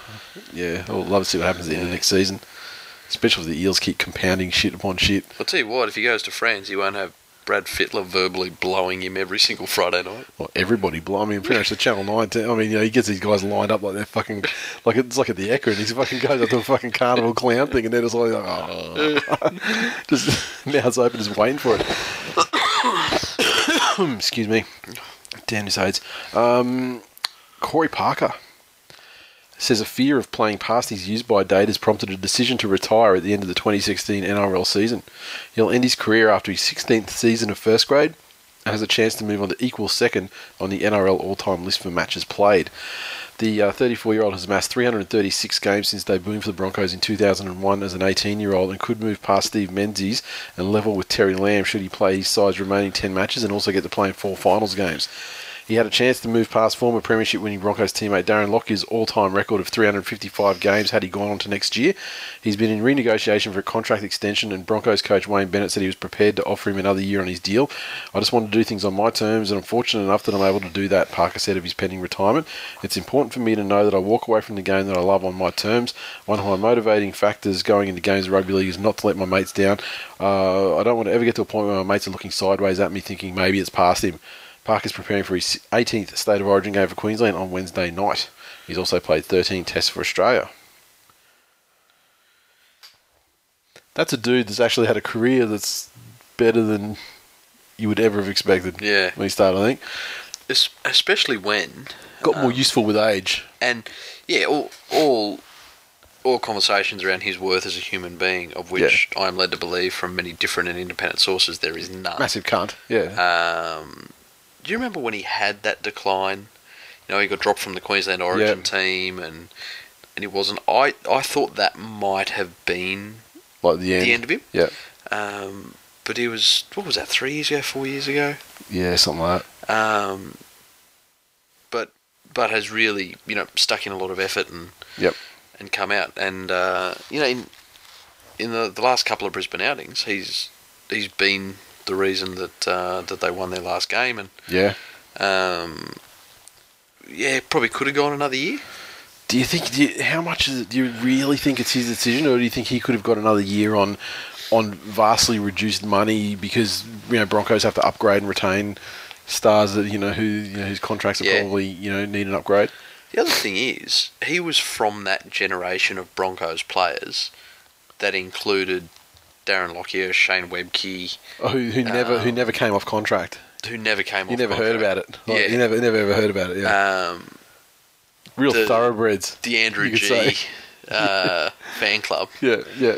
yeah, I'd love to see what happens at the end of next season. Especially if the Eels keep compounding shit upon shit. I'll tell you what, if he goes to France, he won't have Brad Fittler verbally blowing him every single Friday night. Well, everybody, bl- I mean, pretty much the Channel 9. t- I mean, you know, he gets these guys lined up like they're fucking, like it's like at the Ekka and he fucking goes up to a fucking carnival clown thing and then it's like, oh. just mouths open, just waiting for it. Excuse me. Damn this AIDS. Um, Corey Parker says a fear of playing past his use by date has prompted a decision to retire at the end of the 2016 NRL season. He'll end his career after his 16th season of first grade and has a chance to move on to equal second on the NRL all-time list for matches played. The uh, 34-year-old has amassed 336 games since debuting for the Broncos in 2001 as an 18-year-old and could move past Steve Menzies and level with Terry Lamb should he play his side's remaining 10 matches and also get to play in four finals games. He had a chance to move past former Premiership winning Broncos teammate Darren Lockyer's all time record of 355 games had he gone on to next year. He's been in renegotiation for a contract extension, and Broncos coach Wayne Bennett said he was prepared to offer him another year on his deal. I just want to do things on my terms, and I'm fortunate enough that I'm able to do that, Parker said of his pending retirement. It's important for me to know that I walk away from the game that I love on my terms. One of my motivating factors going into games of rugby league is not to let my mates down. Uh, I don't want to ever get to a point where my mates are looking sideways at me thinking maybe it's past him. Parker's preparing for his 18th State of Origin game for Queensland on Wednesday night. He's also played 13 tests for Australia. That's a dude that's actually had a career that's better than you would ever have expected Yeah. when he started, I think. Es- Especially when. Got more um, useful with age. And, yeah, all, all, all conversations around his worth as a human being, of which I am led to believe from many different and independent sources there is none. Massive cunt. Yeah. Um, do you remember when he had that decline? You know, he got dropped from the Queensland Origin Yeah. team, and and it wasn't. I I thought that might have been like the end. the end of him. Yeah. Um, but he was what was that? Three years ago, four years ago. Yeah, something like that. Um, but but has really you know stuck in a lot of effort and Yep. and come out and uh, you know in in the, the last couple of Brisbane outings he's he's been the reason that uh, that they won their last game and Yeah. um, yeah probably could have gone another year Do you think? Do you, how much is it? Do you really think it's his decision, or do you think he could have got another year on on vastly reduced money because you know Broncos have to upgrade and retain stars that you know who you know whose contracts are Yeah. probably you know need an upgrade. The other thing is, he was from that generation of Broncos players that included Darren Lockyer, Shane Webke, Oh, who, who never who Um, never came off contract. who never came off contract. You never heard about it. Like, Yeah. You never never ever heard about it. Yeah. Um, Real the- thoroughbreds. the Andrew Gee uh, fan club. Yeah, yeah.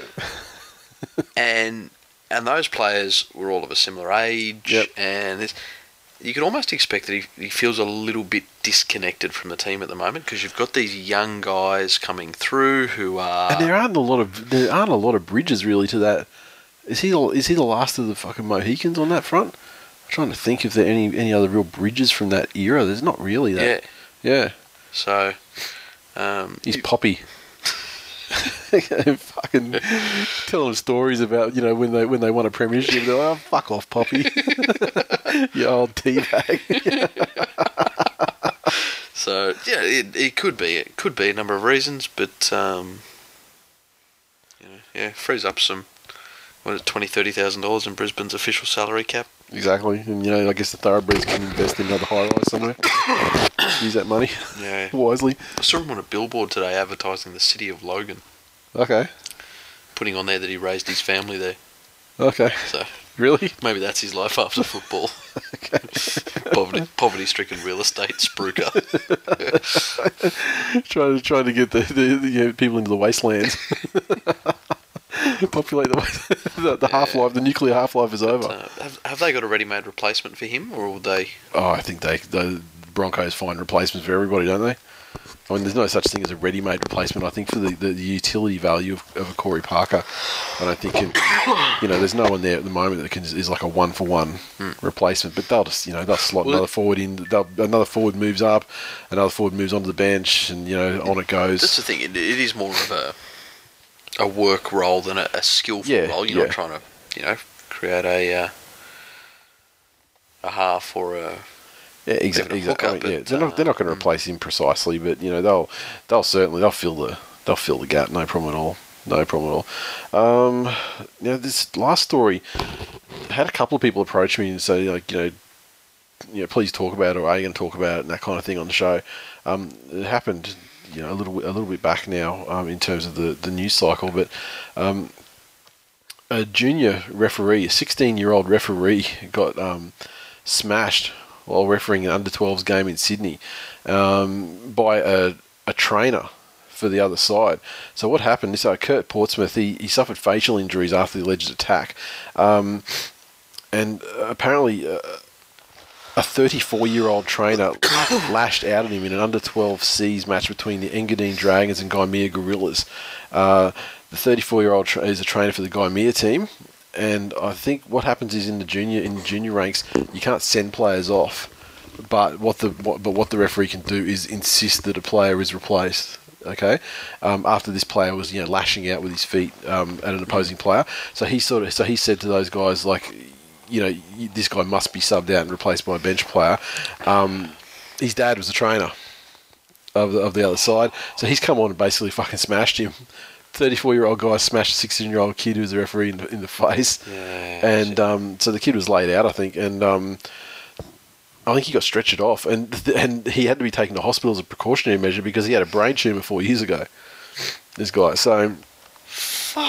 and and those players were all of a similar age, Yep. and this, you could almost expect that he, he feels a little bit disconnected from the team at the moment because you've got these young guys coming through who are and there aren't a lot of there aren't a lot of bridges really to that. Is he the- is he the last of the fucking Mohicans on that front? I'm trying to think if there are any any other real bridges from that era. There's not really that. Yeah, Yeah. So um, he's you- Poppy. fucking telling stories about you know when they when they won a premiership. They're like, oh, fuck off, Poppy. you old teabag. so yeah, it, it could be it could be a number of reasons, but um, you know, yeah, frees up some what is it, twenty thirty thousand dollars in Brisbane's official salary cap. exactly, and you know I guess the thoroughbreds can invest in another high rise somewhere. Use that money Yeah, wisely. I saw him on a billboard today advertising the city of Logan, Okay, putting on there that he raised his family there. okay, So really. maybe that's his life after football. poverty, poverty-stricken real estate spruiker. trying to trying to get the, the, the you know, people into the wastelands. Populate the, the, the half life. The nuclear half life is over. Uh, have, have they got a ready-made replacement for him, or will they? oh, I think they the Broncos find replacements for everybody, don't they? I mean, there's no such thing as a ready-made replacement. I think for the, the, the utility value of, of a Corey Parker, and I think can, you know, there's no one there at the moment that can is like a one-for-one replacement. But they'll just you know they'll slot Well, another forward in. Another forward moves up, another forward moves onto the bench, and you know on it goes. That's the thing. It, it is more of a a work role than a, a skillful Yeah, role. You're yeah. not trying to, you know, create a uh, a half or a Yeah, exactly. exactly. hookup, yeah, they're not they're not going uh, to replace him precisely, but you know they'll they'll certainly they'll fill the they'll fill the gap. No problem at all. No problem at all. Um, now this last story I had a couple of people approach me and say like you know you know please talk about it or are you going to talk about it and that kind of thing on the show. Um, it happened you know a little a little bit back now um, in terms of the the news cycle, but. Um, a junior referee, a 16 year old referee, got um, smashed while refereeing an under 12s game in Sydney um, by a, a trainer for the other side. So what happened? So Kurt Portsmouth, he, he suffered facial injuries after the alleged attack, um, and uh, apparently. Uh, a 34 year old trainer lashed out at him in an under 12 C's match between the Engadine Dragons and Gymea Gorillas. Uh, the 34 year old tra- is a trainer for the Gymea team, and I think what happens is in the junior in the junior ranks you can't send players off, but what the what, but what the referee can do is insist that a player is replaced. Okay, um, after this player was you know lashing out with his feet um, at an opposing player, so he sort of so he said to those guys like, you know, this guy must be subbed out and replaced by a bench player. Um, his dad was a trainer of the, of the other side, so he's come on and basically fucking smashed him. 34 year old guy smashed a 16 year old kid who was a referee in the, in the face. Yeah, and um, so the kid was laid out, I think, and um, I think he got stretchered off, and th- and he had to be taken to hospital as a precautionary measure because he had a brain tumor four years ago. This guy, so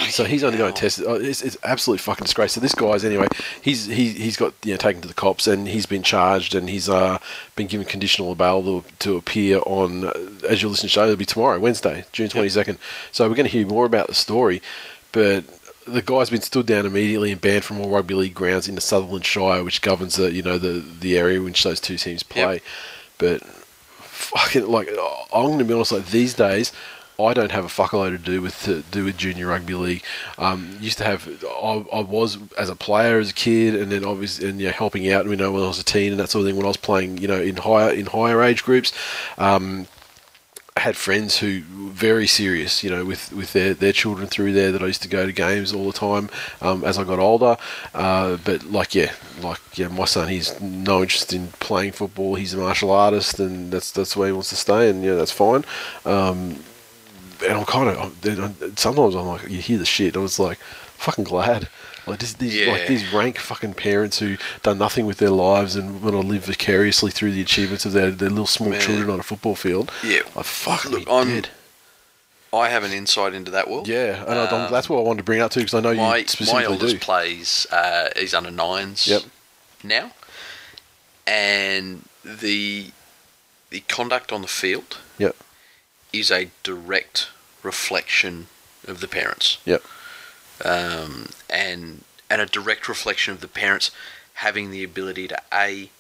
so he's only going tested. Oh, it's, it's absolute fucking disgrace. So this guy's anyway. He's he he's got you know taken to the cops and he's been charged and he's uh been given conditional bail to, to appear on uh, as you listen to the show. It'll be tomorrow, Wednesday, June twenty second. So we're going to hear more about the story, but. The guy's been stood down immediately and banned from all rugby league grounds in the Sutherland Shire, which governs the you know the the area in which those two teams play. Yep. But fucking like I'm going to be honest. Like these days, I don't have a fuckload to do with to do with junior rugby league. Um, used to have I, I was as a player as a kid, and then obviously and you know, helping out. You know when I was a teen and that sort of thing. When I was playing, you know in higher in higher age groups. Um, had friends who were very serious, you know, with, with their, their children through there that I used to go to games all the time um, as I got older. Uh, but like, yeah, like yeah, my son, he's no interest in playing football. He's a martial artist, and that's that's where he wants to stay, and yeah, that's fine. Um, and I'm kind of sometimes I'm like, you hear the shit. I was like, fucking glad. Like this, these Yeah. like these rank fucking parents who done nothing with their lives and want to live vicariously through the achievements of their, their little small Man. children on a football field. Yeah. Like fuck Look, I'm- dead. I have an insight into that world. Yeah, and I, Um, that's what I wanted to bring up too because I know my you my specifically eldest do. plays. Uh, he's under nines. Yep. Now, and the the conduct on the field Yep. Is a direct reflection of the parents. Yep. Um, and and a direct reflection of the parents having the ability to a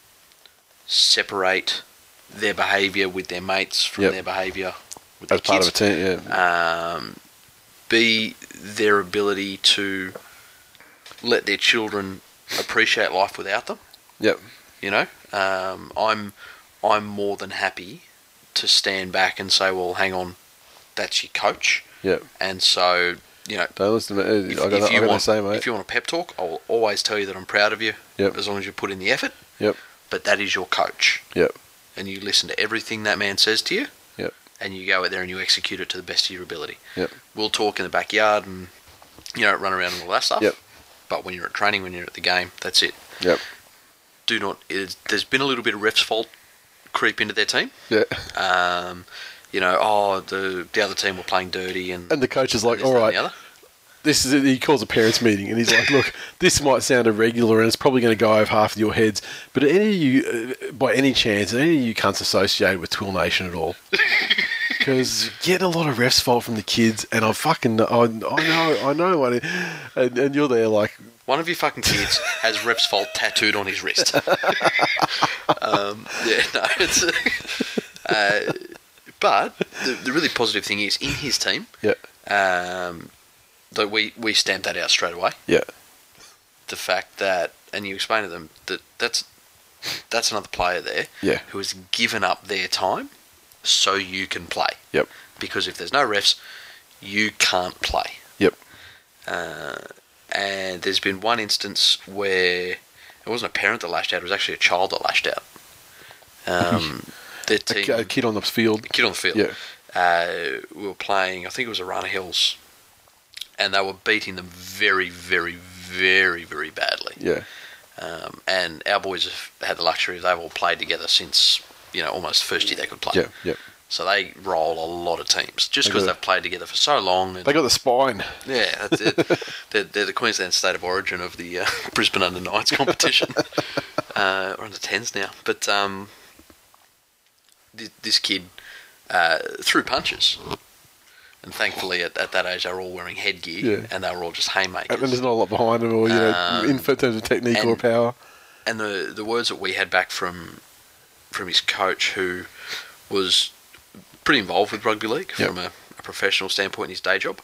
separate their behaviour with their mates from Yep. their behaviour with As their part kids of a team, yeah. um, B, their ability to let their children appreciate life without them. Yep. You know, um, I'm I'm more than happy to stand back and say, well, hang on, that's your coach, Yep. and so you know. Don't listen to me. If, I got, if I you got want, say, mate. if you want a pep talk, I'll always tell you that I'm proud of you. Yep. As long as you put in the effort. Yep. But that is your coach. Yep. And you listen to everything that man says to you. Yep. And you go out there and you execute it to the best of your ability. Yep. We'll talk in the backyard and you know run around and all that stuff. Yep. But when you're at training, when you're at the game, that's it. Yep. Do not. It, there's been a little bit of refs fault creep into their team. Yeah. Um, you know, oh the the other team were playing dirty and And the coach is like, all right, this is. He calls a parents' meeting and he's like, look, this might sound irregular and it's probably going to go over half of your heads, but any of you, uh, by any chance, any of you cunts associated with Twill Nation at all? Because getting a lot of refs fault from the kids, and I fucking, I, I know, I know one, and, and you're there like, One of your fucking kids has refs fault tattooed on his wrist. um, yeah, no, it's. Uh, but the, the really positive thing is in his team, yeah, um, that we we stamped that out straight away. yeah, the fact that, and you explain to them that that's that's another player there Yeah. who has given up their time so you can play. Yep. Because if there's no refs, you can't play. Yep. Uh, and there's been one instance where it wasn't a parent that lashed out; it was actually a child that lashed out. Um, their a, team, a kid on the field. A kid on the field. Yeah. Uh, we were playing, I think it was Arana Hills, and they were beating them very, very, very, very badly. Yeah, Um, and our boys have had the luxury of they've all played together since you know almost first year they could play. yeah, yeah. So they roll a lot of teams just because they've played together for so long. And, They got the spine. yeah, that's it. they're, they're the Queensland state of origin of the uh, Brisbane under nines competition, uh, or under tens now. But um, thi- this kid uh, threw punches. And thankfully, at, at that age, they were all wearing headgear, Yeah. and they were all just haymakers. And there's not a lot behind them, or you know, Um, in terms of technique or power. and the the words that we had back from from his coach, who was pretty involved with rugby league Yep. from a, a professional standpoint in his day job,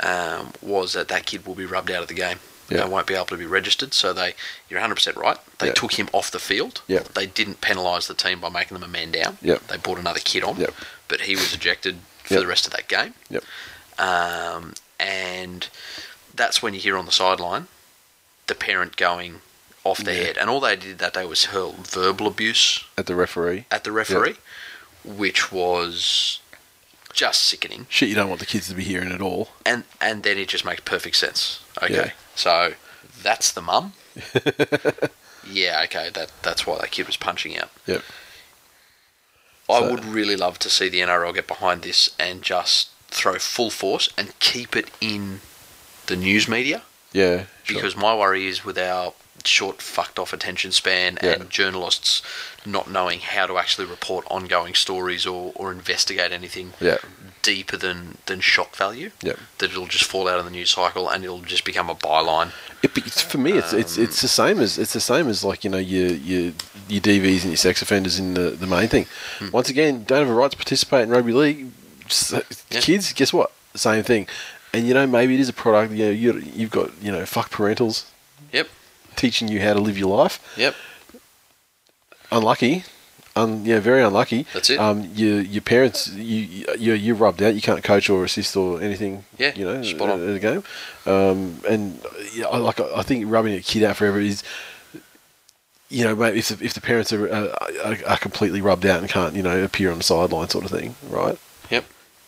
um, was that that kid will be rubbed out of the game. Yeah. They won't be able to be registered. So they, you're 100 percent right. They Yeah. took him off the field. Yeah. They didn't penalise the team by making them a man down. Yeah. They brought another kid on. Yep. But he was ejected for Yep. the rest of that game. Yep. Um, and that's when you hear on the sideline the parent going off their Yeah. head. And all they did that day was hurl verbal abuse At the referee, at the referee, which was just sickening. shit, you don't want the kids to be hearing at all. And and then it just makes perfect sense. Okay, Yeah. so that's the mum. yeah, okay, that that's why that kid was punching out. Yep. I So- would really love to see the NRL get behind this and just throw full force and keep it in the news media. Yeah. Sure. because my worry is with our short fucked off attention span Yeah. and journalists not knowing how to actually report ongoing stories or, or investigate anything Yeah. deeper than, than shock value Yeah. that it'll just fall out of the news cycle and it'll just become a byline It, it's- for me, it's it's um, it's the same as it's the same as like you know your your your DVs and your sex offenders in the the main thing. Hmm. Once again, don't have a right to participate in rugby league. Just, Yeah. Kids, guess what? Same thing. And you know maybe it is a product. You know you you've got you know fuck parentals yep teaching you how to live your life. yep Unlucky. un, yeah, very unlucky. That's it. Um, your your parents, you you you rubbed out. You can't coach or assist or anything. Yeah, you know, spot on. in the game. Um, and yeah, I like I think rubbing a kid out forever is. You know, maybe if the, if the parents are, are are completely rubbed out and can't, you know, appear on the sideline, sort of thing, right? Yep.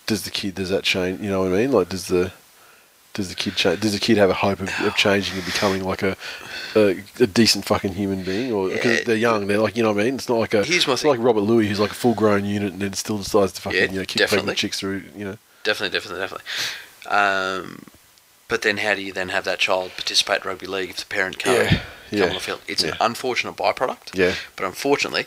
Does the kid does that change? You know what I mean? Like, does the does the kid change? Does the kid have a hope of, of changing and becoming like a, a a decent fucking human being? Or because they're young, they're like you know what I mean. It's not like a Here's my it's thing. like Robert Lui, who's like a full grown unit and then still decides to fucking Yeah, you know kick definitely. pregnant chicks through. You know, Definitely, definitely, definitely. Um, but then, how do you then have that child participate in rugby league if the parent can't Yeah, come yeah, on the field? It's an unfortunate byproduct. Yeah. But unfortunately,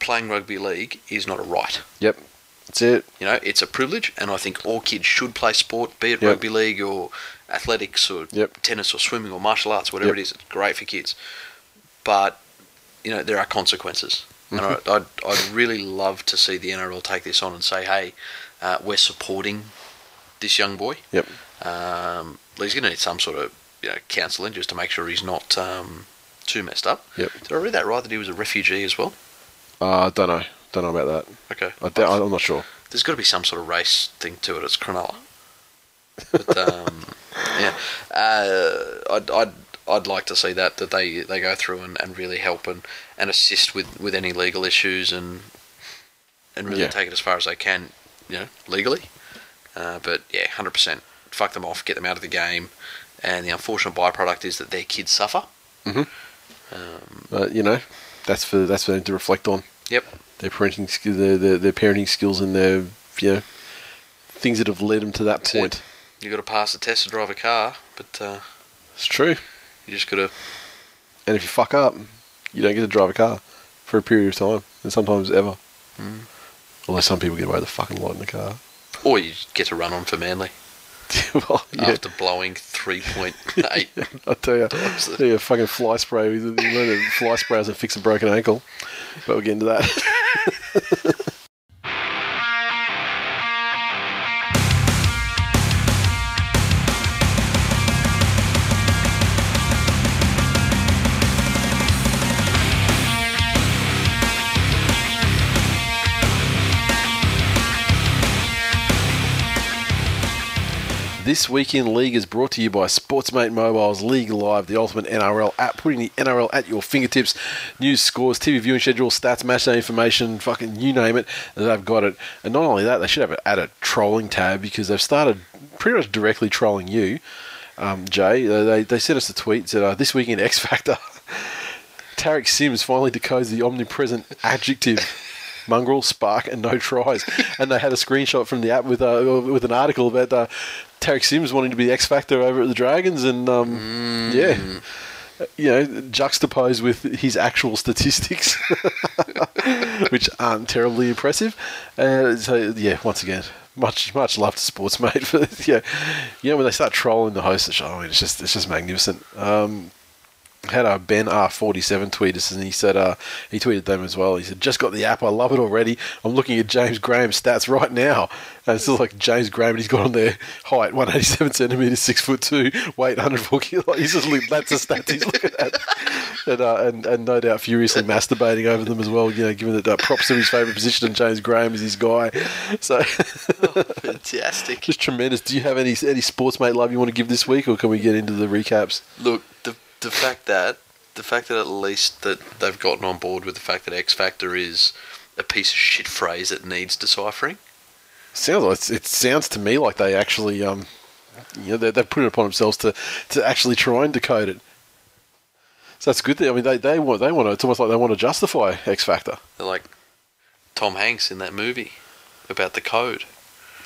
playing rugby league is not a right. yep, that's it. You know, it's a privilege, and I think all kids should play sport, be it Yep. rugby league or athletics or Yep. tennis or swimming or martial arts, whatever Yep. it is. It's great for kids, but you know there are consequences, and Mm-hmm. I, I'd, I'd really love to see the NRL take this on and say, hey, uh, we're supporting this young boy. Yep. Um, he's going to need some sort of you know counselling just to make sure he's not um, too messed up. Yep. Did I read that right? That he was a refugee as well. Uh, don't know, don't know about that. Okay. I doubt, I'm not sure. There's got to be some sort of race thing to it. It's Cronulla. But um, yeah, uh, I'd, I'd I'd like to see that that they, they go through and, and really help and, and assist with, with any legal issues and and really Yeah. take it as far as they can, you know, legally. Uh, but yeah, hundred percent, fuck them off, get them out of the game. And the unfortunate byproduct is that their kids suffer. Hmm. But you know, that's for that's for them to reflect on Yep. Their parenting skill, their, their their parenting skills and their you know things that have led them to that That's it. point. You got to pass the test to drive a car, but uh, It's true. you just got to And if you fuck up, you don't get to drive a car for a period of time, and sometimes ever. Hmm. Although some people get away with a fucking lot in the car. or you get to run on for Manly well, yeah. after blowing three point eight. I tell you, yeah, fucking fly spray. You learn that fly sprays and fix a broken ankle. But we'll get into that. This week in League is brought to you by Sportsmate Mobile's League Live, the ultimate NRL app, putting the NRL at your fingertips. News, scores, TV viewing schedule, stats, match day information, fucking you name it, they've got it. And not only that, they should have add a trolling tab because they've started pretty much directly trolling you, um, Jay. Uh, They, they sent us a tweet said, uh, This week in X Factor, Tariq Sims finally decodes the omnipresent adjective. Mongrel, spark, and no tries, and they had a screenshot from the app with uh, with an article about uh, Tariq Sims wanting to be the X Factor over at the Dragons, and um, yeah, you know, juxtaposed with his actual statistics, which aren't terribly impressive. Uh, so yeah, once again, much much love to Sports Mate for this. Yeah, you know when they start trolling the host of the show, I mean, it's just it's just magnificent. Um, had a Ben R47 tweet us and he said uh, he tweeted them as well. He said, "Just got the app. I love it already. I'm looking at James Graham's stats right now, and it's like James Graham. And he's got on there height 187 centimeters, six foot two, weight 104 kilos. He's just look- that's the stats he's looking at, and, uh, and and no doubt furiously masturbating over them as well. You know, given that uh, props to his favourite position and James Graham is his guy. So Fantastic. just tremendous. Do you have any any sports mate love you want to give this week, or can we get into the recaps? Look, the the fact that the fact that at least that they've gotten on board with the fact that X Factor is a piece of shit phrase that needs deciphering. Sounds like it sounds to me like they actually um you know they they've put it upon themselves to to actually try and decode it. So that's good. I mean they, they want they want to it's almost like they want to justify X Factor. They're like Tom Hanks in that movie about the code.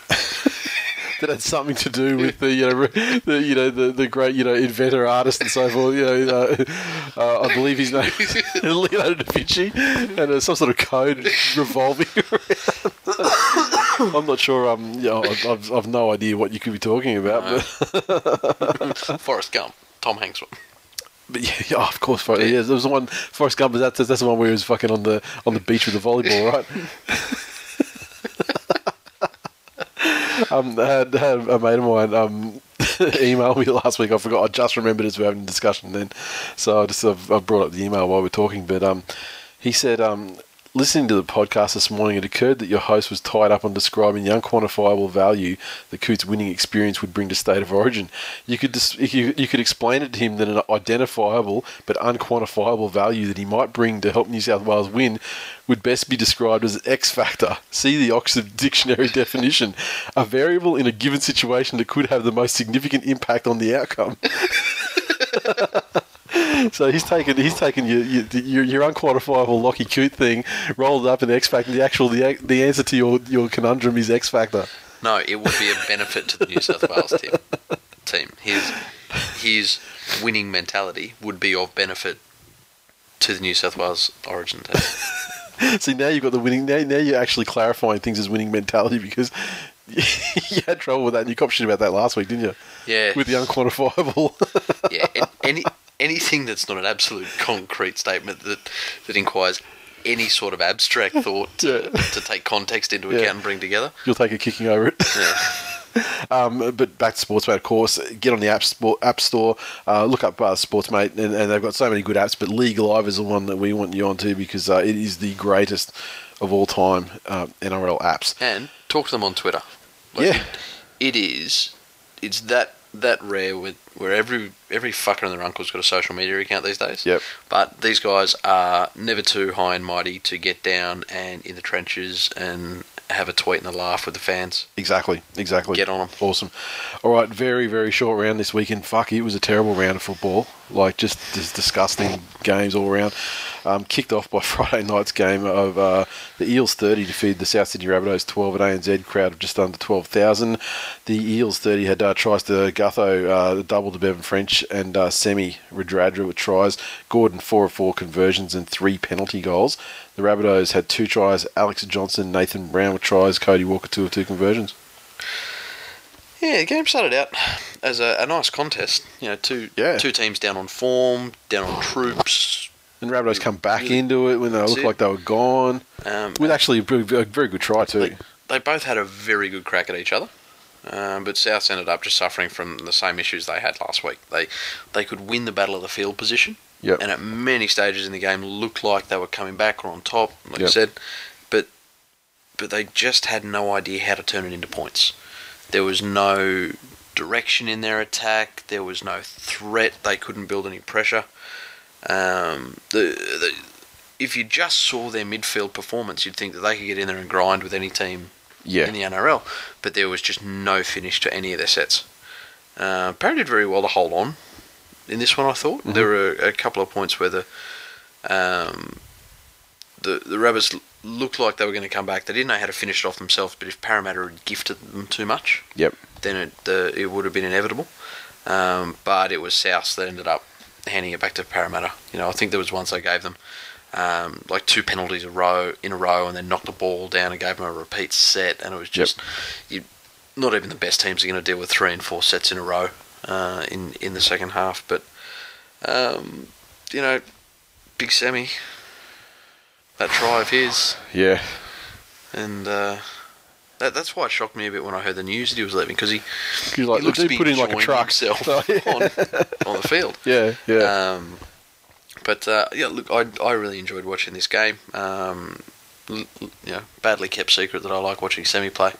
That had something to do with the you know the you know the, the great you know inventor artist and so forth. You know uh, uh, I believe his name is Leonardo da Vinci and uh, some sort of code revolving around. I'm not sure. Um, you know, I've, I've, I've no idea what you could be talking about, but Forrest Gump, Tom Hanks one. But yeah, yeah, of course. For, yeah, there was the one Forrest Gump. That's that's the one where he was fucking on the on the beach with the volleyball, right? Um, I had, had a mate of mine um, email me last week. I forgot. I just remembered as we were having a discussion then, so I just I've brought up the email while we're talking. But um, he said, um, listening to the podcast this morning, it occurred that your host was tied up on describing the unquantifiable value the Coote's winning experience would bring to State of Origin. You could dis- you, you could explain it to him that an identifiable but unquantifiable value that he might bring to help New South Wales win would best be described as X factor. See the Oxford Dictionary definition: a variable in a given situation that could have the most significant impact on the outcome. So he's taken he's taken your your, your unquantifiable Lockie Coote thing, rolled it up in X Factor. The actual the the answer to your, your conundrum is X Factor. No, it would be a benefit to the New South Wales team. Team, his his winning mentality would be of benefit to the New South Wales Origin team. See, now you've got the winning. Now, now you're actually clarifying things as winning mentality because you had trouble with that, and you cop shit about that last week, didn't you? Yeah. With the unquantifiable. yeah, any anything that's not an absolute concrete statement that that inquires any sort of abstract thought to, Yeah. to take context into Yeah. account and bring together. You'll take a kicking over it. Yeah. Um, but back to Sportsmate, of course. Get on the app, sport, app store, uh, look up uh, Sportsmate, and, and they've got so many good apps. But League Live is the one that we want you onto because uh, it is the greatest of all time uh, NRL apps. And talk to them on Twitter. Like, Yeah. it is. It's that that rare with where every every fucker and their uncle's got a social media account these days. Yep. But these guys are never too high and mighty to get down and in the trenches and have a tweet and a laugh with the fans. Exactly, exactly. Get on them. Awesome. All right, very, very short round this weekend. Fuck, it was a terrible round of football. Like, just, just disgusting games all around. Um, kicked off by Friday night's game of uh, the Eels 30 defeated the South Sydney Rabbitohs 12 at ANZ, crowd of just under 12,000. The Eels 30 had uh, tries to Gutho, uh, double to Bevan French, and uh, Semi Radradra with tries. Gordon, 4 of 4 conversions and 3 penalty goals. The Rabbitohs had two tries. Alex Johnston, Nathan Brown with tries. Cody Walker, 2 of 2 conversions. Yeah, the game started out as a, a nice contest. You know, two Yeah. two teams down on form, down on troops. And Rabbitohs come back Really- into it when they looked it. like they were gone. Um, With actually a very, a very good try too. they, they both had a very good crack at each other. Um, but South ended up just suffering from the same issues they had last week. They they could win the battle of the field position, Yep. and at many stages in the game looked like they were coming back or on top, like Yep. I said. But but they just had no idea how to turn it into points. There was no direction in their attack. There was no threat. They couldn't build any pressure. Um, the, the if you just saw their midfield performance, you'd think that they could get in there and grind with any team yeah. in the NRL, but there was just no finish to any of their sets. Uh, Parra did very well to hold on in this one. I thought Mm-hmm. there were a, couple of points where the um, the the Rabbits looked like they were going to come back. They didn't know how to finish it off themselves, but if Parramatta had gifted them too much, Yep. then it the, it would have been inevitable. Um, but it was South that ended up handing it back to Parramatta. You know, I think there was once they gave them um, like two penalties a row in a row, and then knocked the ball down and gave them a repeat set, and it was just you. Not even the best teams are going to deal with three and four sets in a row uh, in in the second half. But um, you know, big semi, that try of his, Yeah. and uh, that, that's why it shocked me a bit when I heard the news that he was leaving because he He's like, he looks to be put in like a truck. himself Oh, yeah. on, on the field. yeah. Yeah. Um, but uh, yeah, look, I, I really enjoyed watching this game. Um, you know, badly kept secret that I like watching semi play.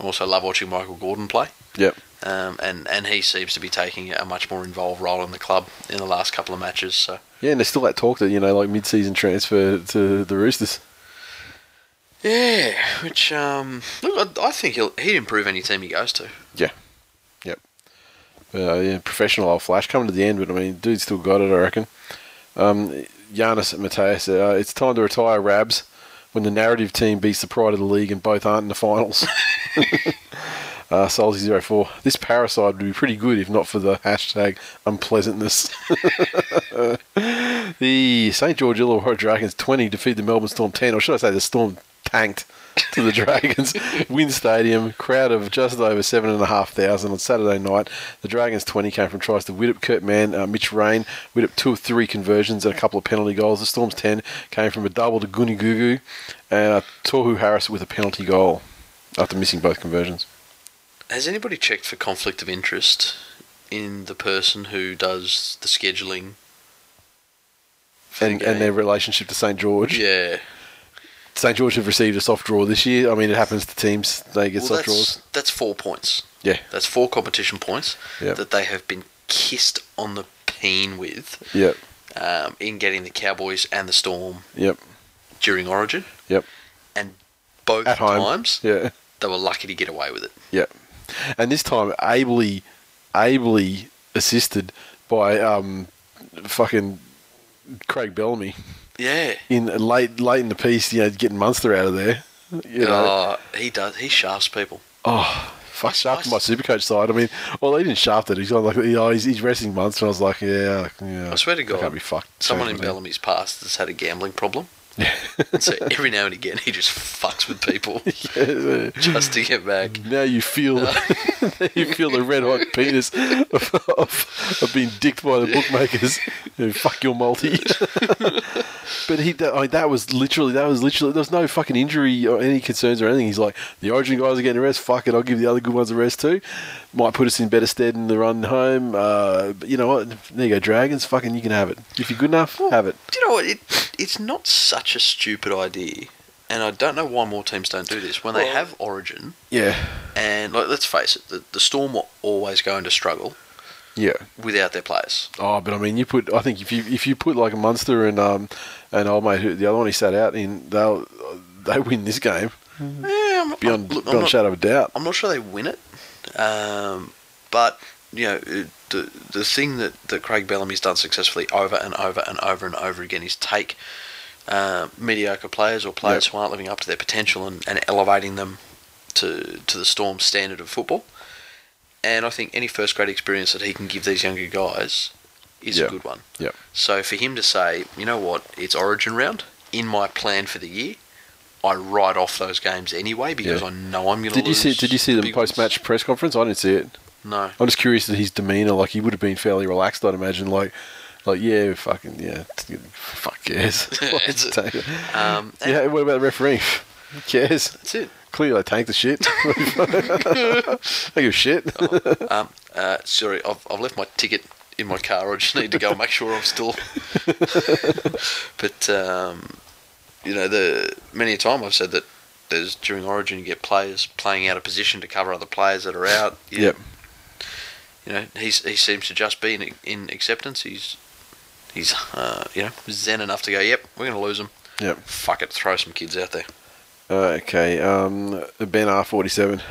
I also love watching Michael Gordon play. yep. Um, and, and he seems to be taking a much more involved role in the club in the last couple of matches. So Yeah, and there's still that talk that you know, like mid-season transfer to the Roosters. yeah, which um, look, I, think he'll he'd improve any team he goes to. Yeah. Yep. Uh, yeah, professional old flash coming to the end, but I mean, dude still got it, I reckon. Um, Giannis Mateus, uh, it's time to retire Rabs when the narrative team beats the pride of the league and both aren't in the finals. uh, Solzy04. This parasite would be pretty good if not for the hashtag unpleasantness. the St. George Illawarra Dragons 20 defeat the Melbourne Storm 10, or should I say the Storm tanked to the Dragons. Win Stadium, crowd of just over 7,500 on Saturday night. The Dragons 20 came from tries to Widdop, Kurt Mann, uh, Mitch Rein. Widdop two of three conversions and a couple of penalty goals. The Storm's 10 came from a double to Guni Gugu and uh, Harris with a penalty goal after missing both conversions. Has anybody checked for conflict of interest in the person who does the scheduling? And, the and their relationship to St. George. yeah, St George have received a soft draw this year. I mean, it happens to teams; they get Well, soft that's, draws. that's four points. Yeah, That's four competition points Yep. that they have been kissed on the peen with yep, um, in getting the Cowboys and the Storm yep, during Origin. yep. And both At home, times, yeah, they were lucky to get away with it. yep. And this time, ably, ably assisted by um, fucking Craig Bellamy Yeah. in late, late in the piece. You know, getting Munster out of there. You know, Oh, he does. He shafts people. Oh, fuck, shafted my I- supercoach side. I mean, well, he didn't shaft it. He's on like, you know, he's, he's resting months, and I was like, yeah, yeah. I swear to God, can't be fucked. Someone in Bellamy's past has had a gambling problem. So every now and again, he just fucks with people Yeah, just to get back. now you feel, now you feel the red hot penis of, of, of being dicked by the bookmakers. You know, fuck your multi. but he, that, I mean, that was literally, that was literally. There was no fucking injury or any concerns or anything. He's like, the Origin guys are getting a rest. Fuck it, I'll give the other good ones a rest too. Might put us in better stead in the run home. Uh, but you know what? There you go, Dragons. Fucking, you can have it if you're good enough. have it. Do you know what? It, it's not such a stupid idea. And I don't know why more teams don't do this. When they have Origin, Yeah, and like, let's face it, the, the Storm are always going to struggle yeah. without their players. Oh, but I mean, you put. I think if you if you put like a Munster and um and old mate, who the other one he sat out in, they'll they win this game Yeah, I'm, beyond I'm, look, I'm beyond not, shadow of a doubt. I'm not sure they win it, um, but you know the the thing that, that Craig Bellamy's done successfully over and over and over and over again is take uh, mediocre players or players Yep. who aren't living up to their potential and, and elevating them to to the Storm standard of football. And I think any first grade experience that he can give these younger guys is Yep. a good one. Yep. So for him to say, you know what, it's Origin round in my plan for the year. I write off those games anyway because Yeah. I know I'm going to Did you see? Did you see the big post match press conference? I didn't see it. No. I'm just curious at his demeanour. Like he would have been fairly relaxed, I'd imagine. Like, like yeah, fucking yeah, fuck yes. It's a- Take it. Um, yeah. What about the referee? Who cares? That's it. Clearly, they tanked the shit. I give a shit. Um, uh, sorry, I've, I've left my ticket in my car. I just need to go and make sure I'm still. but um, you know, the many a time I've said that there's during Origin you get players playing out of position to cover other players that are out. You, Yep. You know, he's he seems to just be in, in acceptance. He's he's uh, you know zen enough to go. Yep, we're going to lose him. Yep. Fuck it, throw some kids out there. Uh, okay, um, Ben R47.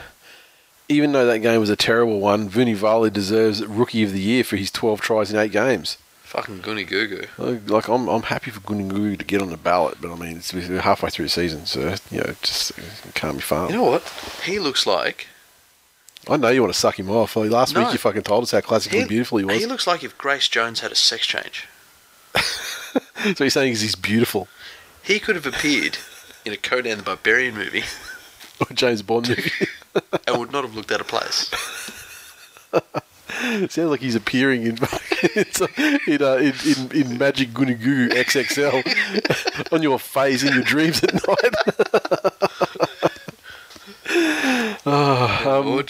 Even though that game was a terrible one, Vunivalu deserves Rookie of the Year for his 12 tries in eight games. Fucking goony goo goo. Like, like, I'm, I'm happy for Gunungu to get on the ballot, but I mean, it's we're halfway through the season, so, you know, just can't be fun. You know what? He looks like I know you want to suck him off. Like, last No. week you fucking told us how classically beautiful he was. He looks like if Grace Jones had a sex change. So you're saying is he's beautiful? He could have appeared in a Conan the Barbarian movie Or James Bond movie? and would not have looked out of place. Sounds like he's appearing in in, uh, in, in, in Magic Gunugu XXL on your face in your dreams at night. oh,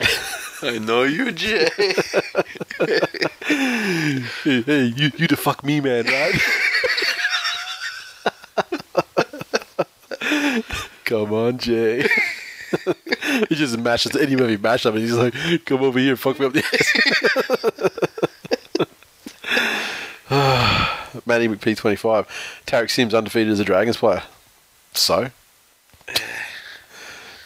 um. I know you, Jay. hey, hey, you, you the fuck me man, right? Come on, Jay. he just mashes any movie mash up and he's like, come over here, fuck me up the ass. Matty McP25. Tariq Sims undefeated as a Dragons player. So?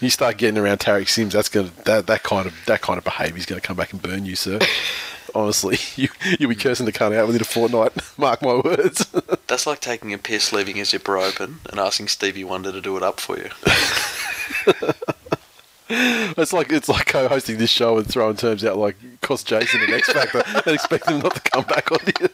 You start getting around Tariq Sims, that's gonna that, that kind of that kind of behaviour is gonna come back and burn you, sir. Honestly, you you'll be cursing the cunt out within a fortnight. Mark my words. That's like taking a piss, leaving a zipper open, and asking Stevie Wonder to do it up for you. it's like it's like co-hosting this show and throwing terms out like cost Jason an X Factor and expect him not to come back on you.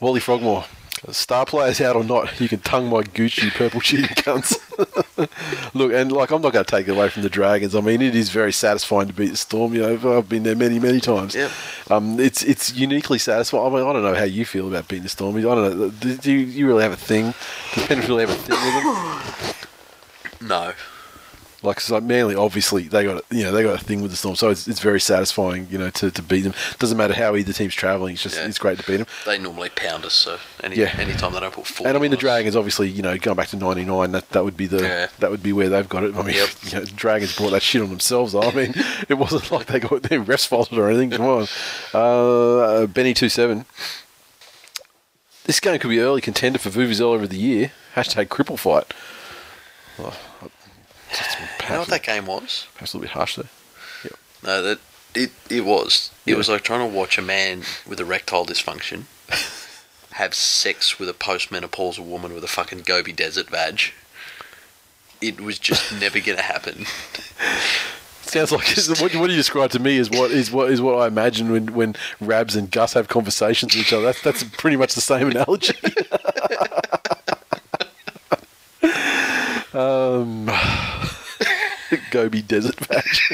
Wally Frogmore. Star players out or not, you can tongue my Gucci purple cheating cunts. Look, and like I'm not going to take it away from the Dragons. I mean, it is very satisfying to beat the Storm. You know, I've been there many, many times. Yep. Um, it's it's uniquely satisfying. I mean, I don't know how you feel about beating the Storm. I don't know. Do, you, you really have a thing? Does really have a thing with them? No. Like, like Manly, obviously they got you know they got a thing with the Storm, so it's, it's very satisfying, you know, to, to beat them. Doesn't matter how either team's travelling; it's just Yeah. it's great to beat them. They normally pound us, so any Yeah. anytime they don't put four. And I mean, the Dragons, obviously, you know, going back to '99, that, that would be the Yeah. that would be where they've got it. I mean, Yep. you know, Dragons brought that shit on themselves. I mean, it wasn't like they got their refs faulted or anything. Come on, uh, Benny two seven. This game could be early contender for Vuvuzela of the year. Hashtag cripple fight. Oh, that's You know what that game was? perhaps a little bit harsh there. No, that it it was. It Yeah. was like trying to watch a man with erectile dysfunction have sex with a postmenopausal woman with a fucking Gobi Desert vag. It was just never gonna happen. Sounds like what, what you describe to me is what is what is what I imagine when, when Rabs and Gus have conversations with each other. That's that's pretty much the same analogy. um, Gobi Desert Patch.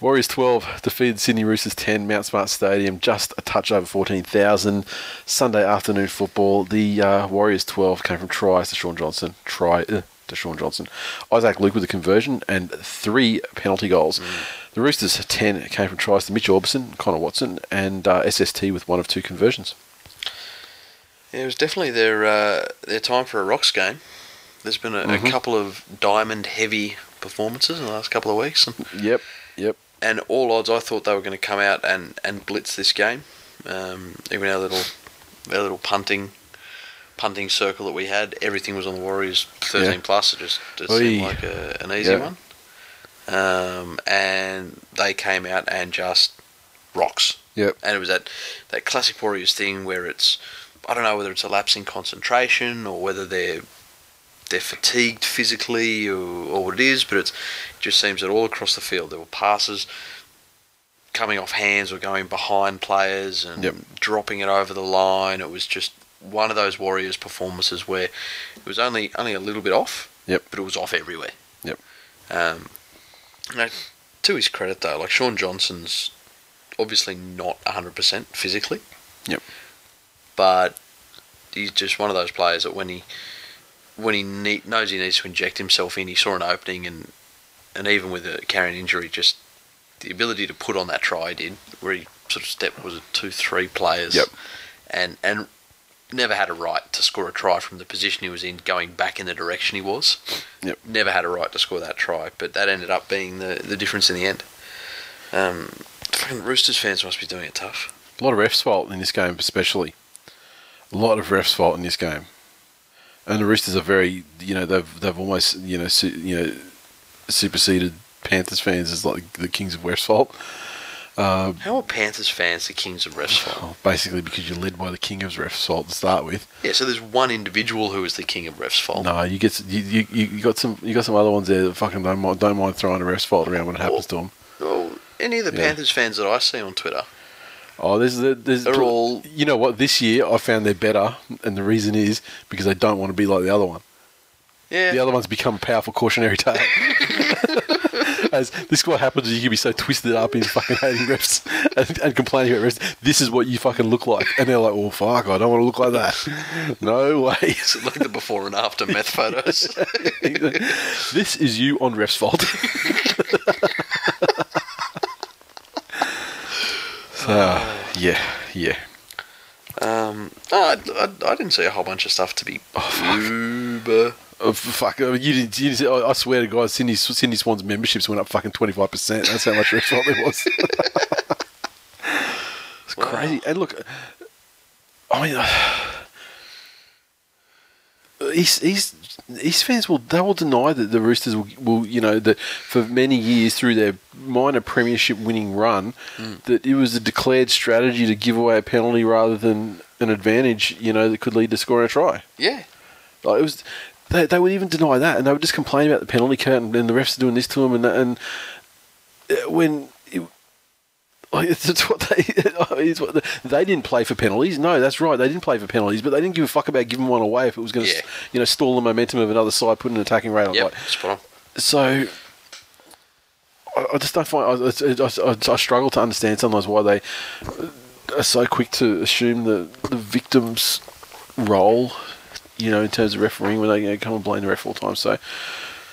Warriors 12 defeated Sydney Roosters 10, Mount Smart Stadium, just a touch over 14,000. Sunday afternoon football. The uh, Warriors 12 came from tries to Shaun Johnson, try uh, to Shaun Johnson. Isaac Luke with a conversion and three penalty goals. The Roosters 10 came from tries to Mitch Aubusson, Connor Watson, and uh, SST with one of two conversions. Yeah, it was definitely their uh, their time for a rocks game. There's been a, Mm-hmm. a couple of diamond heavy performances in the last couple of weeks, and, Yep, yep. and all odds I thought they were going to come out and, and blitz this game. Um, even our little our little punting punting circle that we had, everything was on the Warriors 13 Yeah. plus. It just seemed like a, an easy Yeah. one. Um, and they came out and just rocks. Yep. And it was that, that classic Warriors thing where it's, I don't know whether it's a lapse in concentration or whether they're they're fatigued physically or, or what it is, but it's, it just seems that all across the field there were passes coming off hands or going behind players and Yep. dropping it over the line. It was just one of those Warriors performances where it was only only a little bit off, Yep. but it was off everywhere. Yep. Um, now, to his credit though, like Shaun Johnson's obviously not 100% physically. Yep. But he's just one of those players that when he when he need, knows he needs to inject himself in, he saw an opening and and even with a carrying injury, just the ability to put on that try he did, where he sort of stepped was it two three players, Yep. and and never had a right to score a try from the position he was in, going back in the direction he was. Yep. Never had a right to score that try, but that ended up being the the difference in the end. Um, Roosters fans must be doing it tough. A lot of refs' fault in this game, especially. A lot of refs' fault in this game, and the Roosters are very, you know, they've they've almost, you know, su- you know, superseded Panthers fans as like the kings of refs' fault. Uh, How are Panthers fans the kings of refs fault? Well, basically, because you're led by the king of refs' fault to start with. Yeah, so there's one individual who is the king of refs fault. No, you get you, you, you got some you got some other ones there that fucking don't mind, don't mind throwing a refs' fault around when it happens to them. Well, any of the Yeah. Panthers fans that I see on Twitter, Oh, there's the there's They're all- You know what? This year I found they're better, and the reason is because they don't want to be like the other one. yeah, The other one's become a powerful cautionary tale. As this is what happens is you can be so twisted up in fucking hating refs and, and complaining about refs. This is what you fucking look like, and they're like, "Oh fuck, I don't want to look like that." No way. like the before and after meth photos. this is you on refs' fault. So, yeah, yeah. um, no, I, I, I didn't see a whole bunch of stuff to be oh, uber. Oh, fuck! I mean, you didn't. You didn't I swear to God, Sydney Sydney Swans memberships went up fucking twenty five percent. That's how much fault there was. it's crazy. And look, I mean, uh, he's. East, East fans will they will deny that the Roosters will, will you know that for many years through their minor premiership winning run that it was a declared strategy to give away a penalty rather than an advantage you know that could lead to scoring a try. Yeah, Like it was, they, they would even deny that, and they would just complain about the penalty count and, and the refs are doing this to them, and and uh, when. It's, what they it's what the, they didn't play for penalties. No, that's right. They didn't play for penalties, but they didn't give a fuck about giving one away if it was going to, Yeah. you know, stall the momentum of another side, put an attacking rate on. yep, Like, spot on. so I, I just don't find I, I, I, I struggle to understand sometimes why they are so quick to assume the the victim's role you know, in terms of refereeing when they you know, come and blame the ref all the time. So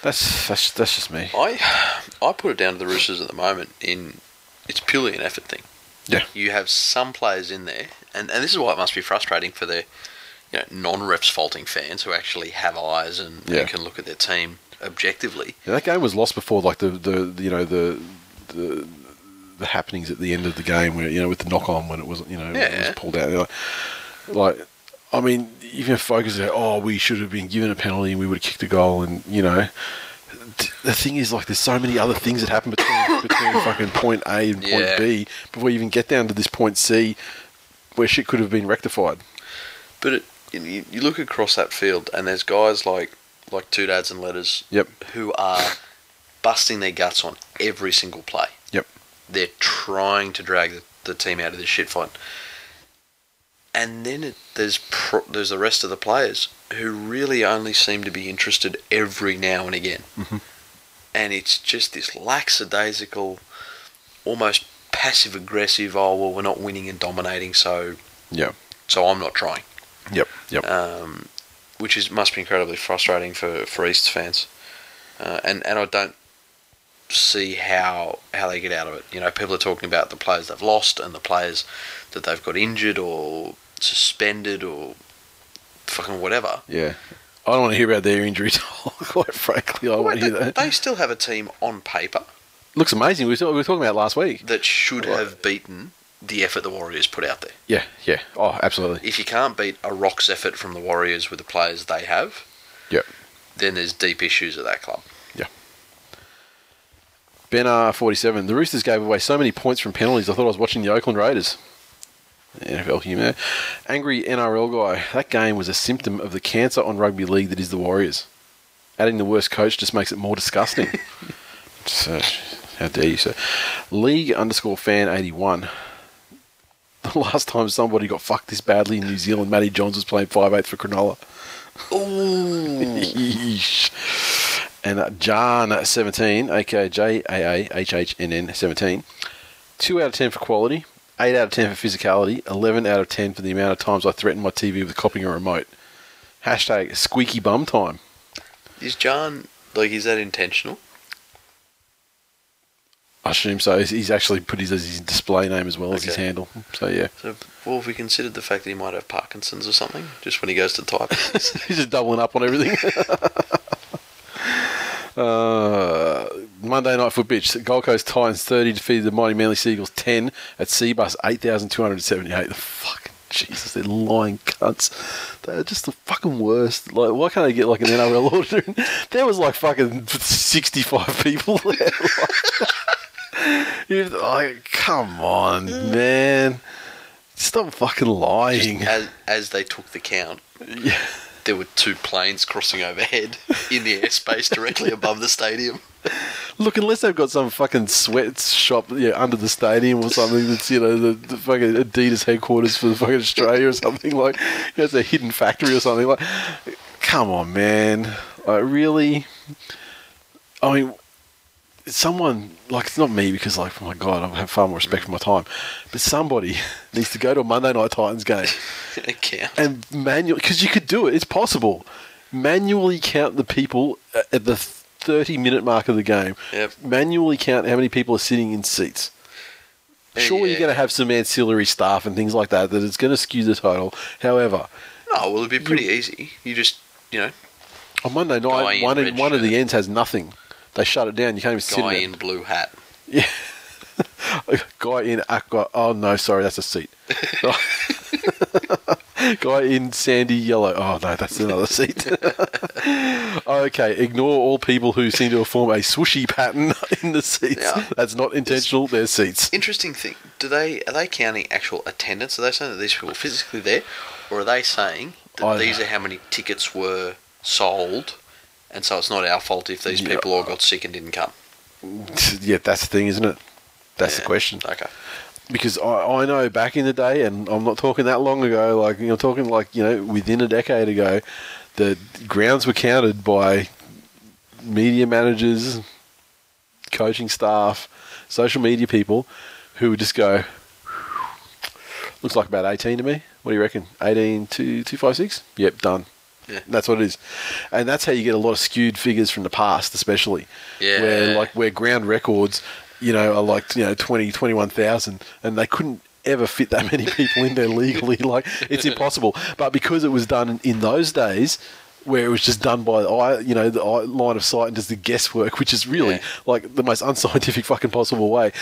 that's that's that's just me. I I put it down to the Roosters at the moment. In it's purely an effort thing. Yeah. You have some players in there, and, and this is why it must be frustrating for the you know non-refs faulting fans who actually have eyes and, Yeah. and can look at their team objectively. Yeah, that game was lost before, like the, the, the you know the the the happenings at the end of the game where you know with the knock on when it was you know it was pulled out. Like, like, I mean, even focus there. Oh, we should have been given a penalty and we would have kicked a goal, and you know. The thing is, like, there's so many other things that happen between between fucking point A and point Yeah. B before you even get down to this point C, where shit could have been rectified. But it, you, you look across that field, and there's guys like like two dads and letters Yep. who are busting their guts on every single play. Yep. They're trying to drag the, the team out of this shit fight. And then it, there's pro, there's the rest of the players who really only seem to be interested every now and again. Mhm. And it's just this lackadaisical, almost passive aggressive. Oh well, we're not winning and dominating, so yeah, so I'm not trying Yep. Yep. um, which is must be incredibly frustrating for for East fans, uh, and and I don't see how how they get out of it. You know, people are talking about the players they've lost and the players that they've got injured or suspended or fucking whatever. yeah. I don't want to hear about their injuries. Quite frankly, I want to hear that. they still have a team on paper Looks amazing. We were, we were talking about it last week. that should have beaten the effort the Warriors put out there. Yeah, yeah. Oh, absolutely. If you can't beat a rocks effort from the Warriors with the players they have, Yep. then there's deep issues at that club. Yeah. Ben R forty seven. The Roosters gave away so many points from penalties. I thought I was watching the Oakland Raiders. NFL humour. Angry NRL guy. That game was a symptom of the cancer on rugby league that is the Warriors. Adding the worst coach just makes it more disgusting. so, how dare you, sir? League underscore fan eighty one. The last time somebody got fucked this badly in New Zealand, Matty Johns was playing five eighth for Cronulla. Ooh. And uh, John seventeen, aka JAAHHNN 17. 2 out of ten for quality, eight out of ten for physicality, eleven out of ten for the amount of times I threatened my TV with copying a remote. Hashtag squeaky bum time. Is John like is that intentional? I assume so. He's- He's actually put his as his display name as well as his Okay. handle. So yeah, So, well, have we considered the fact that he might have Parkinson's or something, just when he goes to type? he's just doubling up on everything. uh, Monday night foot bitch. Gold Coast Titans thirty defeated the mighty Manly Seagulls ten at Cbus eight thousand two hundred seventy eight. The fucking Jesus, they're lying cunts. They're just the fucking worst. Like, why can't they get like an NRL order? there was like fucking sixty five people there. You're like, come on, man. Stop fucking lying. as, as they took the count, Yeah. There were two planes crossing overhead in the airspace directly above the stadium. Look, unless they've got some fucking sweatshop yeah, under the stadium or something that's, you know, the, the fucking Adidas headquarters for the fucking Australia or something like, you know, it's a hidden factory or something like. Come on, man. Like, really? I mean, someone, like, it's not me because, like, oh my God, I have far more respect for my time, but somebody needs to go to a Monday Night Titans game and manually because you could do it. It's possible. Manually count the people uh, at the thirty-minute mark of the game. Yep. Manually count how many people are sitting in seats. Uh, sure, Yeah. you're going to have some ancillary staff and things like that that it's going to skew the total. However, No, well, it'd be pretty easy. You just, you know, on Monday night, in one, red one of the ends has nothing. They shut it down. You can't even sit guy in in blue hat. Yeah. Guy in aqua. Oh no, sorry, that's a seat. Guy in sandy yellow. Oh no, that's another seat. okay, ignore all people who seem to have formed a swooshy pattern in the seats. Yeah. That's not intentional. They're seats. Interesting thing. Do they are they counting actual attendance? Are they saying that these people are physically there, or are they saying that I- these are how many tickets were sold, and so it's not our fault if these Yeah. people all uh, got sick and didn't come? Yeah, that's the thing, isn't it? That's the question. Okay. because I, I know back in the day, and I'm not talking that long ago, like you know, talking like you know within a decade ago, the grounds were counted by media managers, coaching staff, social media people, who would just go, looks like about 18 to me. What do you reckon? 18 to 256? Yep, done. That's what it is, and that's how you get a lot of skewed figures from the past, especially. Yeah. Where like where ground records, you know, are like you know 20, 21,000, and they couldn't ever fit that many people in there legally. Like it's impossible. But because it was done in, those days. Where it was just done by eye, you know, the eye, line of sight and just the guesswork, which is really Yeah. like the most unscientific fucking possible way.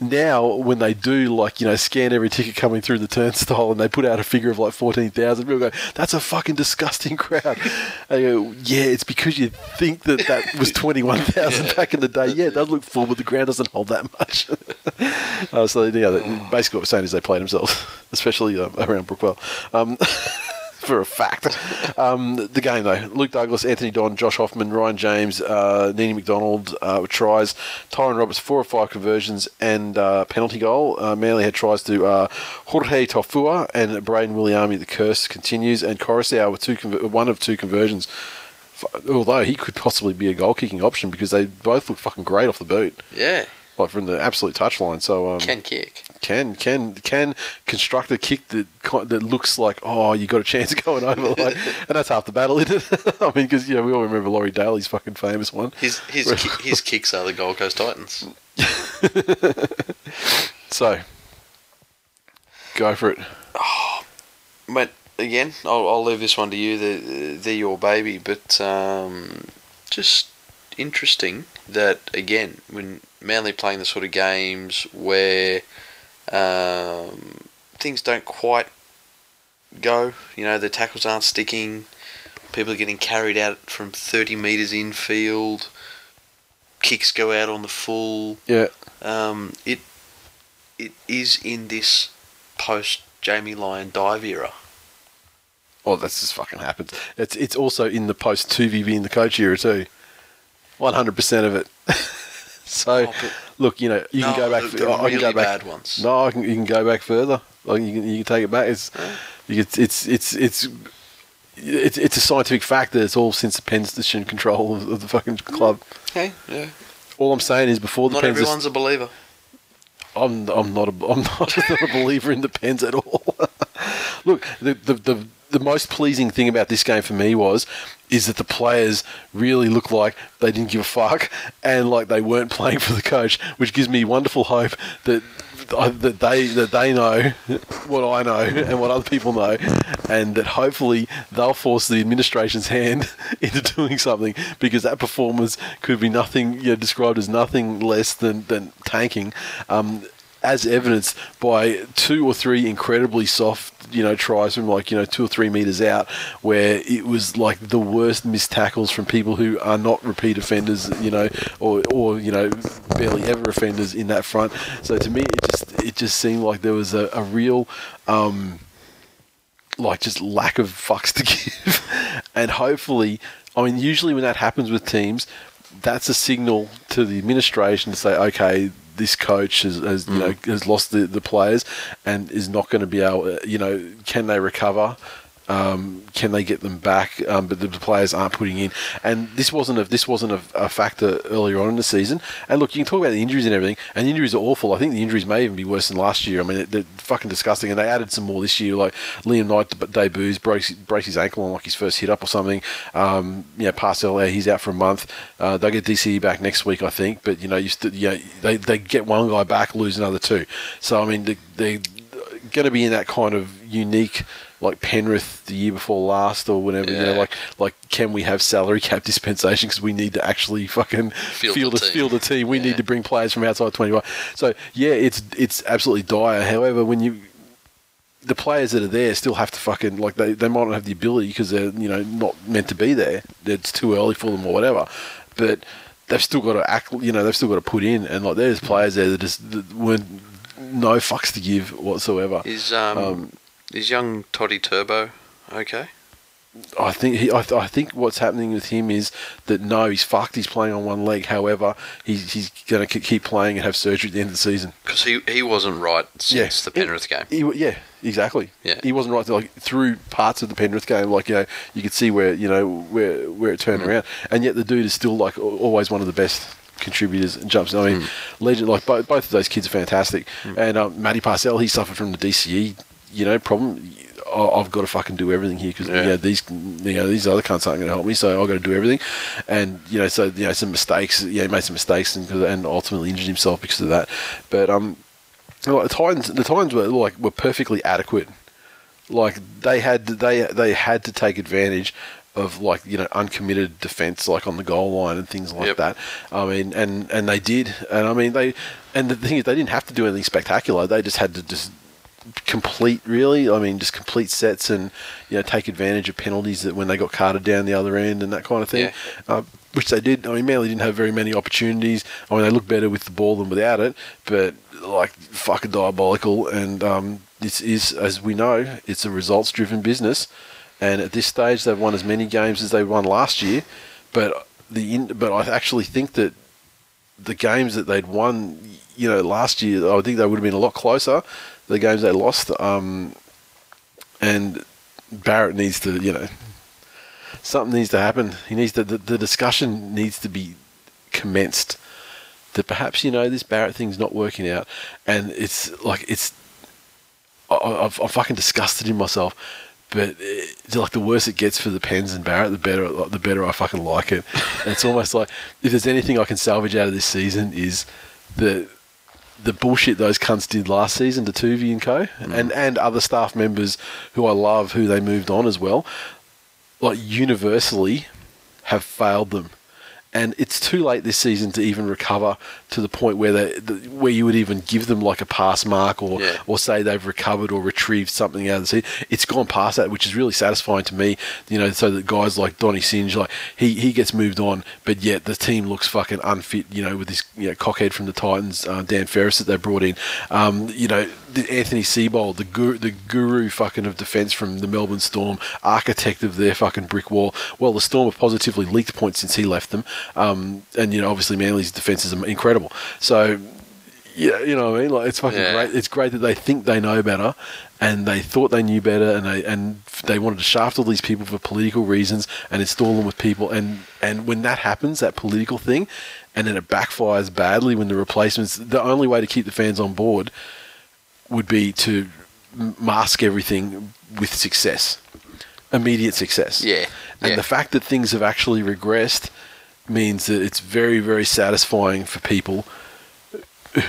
Now, when they do, like, you know, scan every ticket coming through the turnstile and they put out a figure of like 14,000, people go, that's a fucking disgusting crowd. I go, yeah, it's because you think that that was 21,000 back in the day. Yeah, it does look full, but the ground doesn't hold that much. uh, so, yeah, basically what we're saying is they played themselves, especially um, around Brookvale. Um, for a fact. Um, the game, though Luke Douglas, Anthony Don, Josh Hoffman, Ryan James, uh, Nene Macdonald uh, with tries, Tyrone Roberts, four or five conversions, and uh, penalty goal. Uh, Manly had tries to uh, Jorge Taufua and Brayden Wiliame. The curse continues, and Coruscant with two conver- one of two conversions. Although he could possibly be a goal kicking option because they both look fucking great off the boot, Yeah, like from the absolute touchline. So um, can kick. Can can can construct a kick that that looks like oh you got a chance of going over like and that's half the battle isn't it I mean because you know we all remember Laurie Daley's fucking famous one His his ki- his kicks are the Gold Coast Titans. so go for it But again, I'll, I'll leave this one to you. They're, they're your baby, but um, just interesting that again, when Manly playing the sort of games where um, things don't quite go, you know, the tackles aren't sticking, people are getting carried out from thirty meters infield, kicks go out on the full. yeah. Um, it it is in this post Jamie Lyon dive era. oh that's just fucking happens. It's it's also in the post Toovey in the coach era too. 100% of it so Oh, look you know you No, can go back the- the I can go back bad ones. no I can, you can go back further like you can, you can take it back it's you can, it's it's it's it's it's a scientific fact that it's all since the Penns decision control of, of the fucking club. Hey, yeah. All I'm saying is before the Not Penns, everyone's a believer. I'm I'm not a I'm not, not a believer in the Penns at all. Look, the, the the the most pleasing thing about this game for me was is that the players really looked like they didn't give a fuck and like they weren't playing for the coach, which gives me wonderful hope that that they that they know what I know and what other people know, and that hopefully they'll force the administration's hand into doing something because that performance could be nothing you know, described as nothing less than than tanking. Um, as evidenced by two or three incredibly soft, you know, tries from like, you know, two or three meters out, where it was like the worst missed tackles from people who are not repeat offenders, you know, or, or you know, barely ever offenders in that front. So to me, it just it just seemed like there was a, a real. Um, like just lack of fucks to give. and hopefully, I mean, usually when that happens with teams, that's a signal to the administration to say, okay, this coach has, has you know mm. has lost the, the players and is not going to be able, you know, can they recover? Um, can they get them back? Um, but the, the players aren't putting in, and this wasn't a this wasn't a, a factor earlier on in the season. And look, you can talk about the injuries and everything, and the injuries are awful. I think the injuries may even be worse than last year. I mean, they're fucking disgusting, and they added some more this year. Like Liam Knight deb- debuts, breaks breaks his ankle on like his first hit up or something. Um, you know, Parcell, he's out for a month. Uh, they'll get DCE back next week, I think. But you know, you st- you know, they they get one guy back, lose another two. So I mean, they, they're going to be in that kind of unique like Penrith the year before last or whatever. You know, like like can we have salary cap dispensation because we need to actually fucking Field field, the a team. field a team. We Yeah. need to bring players from outside twenty one. So yeah, it's it's absolutely dire. However, when you the players that are there still have to fucking like they, they might not have the ability because they're you know not meant to be there. It's too early for them or whatever. But they've still got to act. You know they've still got to put in. And like there's players there that just that weren't no fucks to give whatsoever. Is um, Um, is young Toddy Turbo okay? I think he, I, th- I think what's happening with him is that no, he's fucked. He's playing on one leg. However, he's he's going to keep playing and have surgery at the end of the season. Because he he wasn't right since the Penrith game. He, yeah, exactly. Yeah. he wasn't right like through parts of the Penrith game. Like you know, you could see where you know where where it Mm. turned around, and yet the dude is still like always one of the best contributors and jumps. I mean, Mm. legend. Like both both of those kids are fantastic. And um, Matty Parcell, he suffered from the DCE, you know, problem. I- I've got to fucking do everything here because Yeah. you know these you know these other cunts aren't going to help me, so I've got to do everything. And you know, so you know some mistakes. Yeah, he made some mistakes and and ultimately injured himself because of that. But um, like, the Titans the Titans were like were perfectly adequate. Like they had they they had to take advantage of like you know uncommitted defense like on the goal line and things like Yep. that. I mean, and and they did, and I mean they, and the thing is they didn't have to do anything spectacular. They just had to just complete really. I mean, just complete sets and you know take advantage of penalties that when they got carted down the other end and that kind of thing. Yeah. Uh, which they did. I mean, Manly didn't have very many opportunities. I mean, they look better with the ball than without it, but like fucking diabolical. And um, this is, as we know, it's a results-driven business. And at this stage, they've won as many games as they won last year. But the in, but I actually think that the games that they'd won, you know, last year, I think they would have been a lot closer. The games they lost, um, and Barrett needs to, you know, something needs to happen. He needs to, the, the discussion needs to be commenced. That perhaps you know this Barrett thing's not working out, and it's like it's. I, I'm fucking disgusted in myself, but it's like the worse it gets for the Penns and Barrett, the better the better I fucking like it. And it's almost like if there's anything I can salvage out of this season is the the bullshit those cunts did last season to Toovey and Co. Mm. and and other staff members who I love who they moved on as well, like universally have failed them. And it's too late this season to even recover to the point where they, the, where you would even give them like a pass mark or Yeah. or say they've recovered or retrieved something out of the season. It's gone past that, which is really satisfying to me. You know, so that guys like Donny Singe, like he, he gets moved on, but yet the team looks fucking unfit. You know, with this you know cockhead from the Titans, uh, Dan Ferris that they brought in. Um, you know, the Anthony Seibold, the guru, the guru fucking of defence from the Melbourne Storm, architect of their fucking brick wall. Well, the Storm have positively leaked points since he left them, um, and you know, obviously Manly's defence is incredible. So yeah, you know what I mean. Like it's fucking Yeah. great. It's great that they think they know better, and they thought they knew better, and they and they wanted to shaft all these people for political reasons and install them with people. And and when that happens, that political thing, and then it backfires badly when the replacements. The only way to keep the fans on board would be to mask everything with success, immediate success. Yeah, And yeah. the fact that things have actually regressed means that it's very, very satisfying for people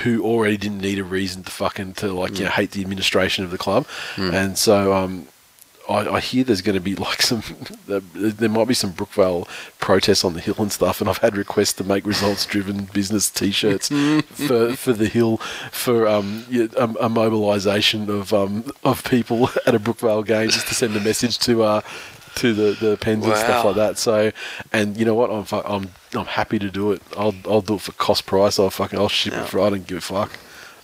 who already didn't need a reason to fucking to like you know hate the administration of the club, and so um, I, I hear there's going to be like some there might be some Brookvale protests on the hill and stuff, and I've had requests to make results driven business T-shirts for for the hill for um yeah, a, a mobilisation of um of people at a Brookvale game just to send a message to uh to the the Penns and stuff like that. So, and you know what? I'm I'm I'm happy to do it. I'll I'll do it for cost price. I'll fucking I'll ship Yeah. it for. I don't give a fuck.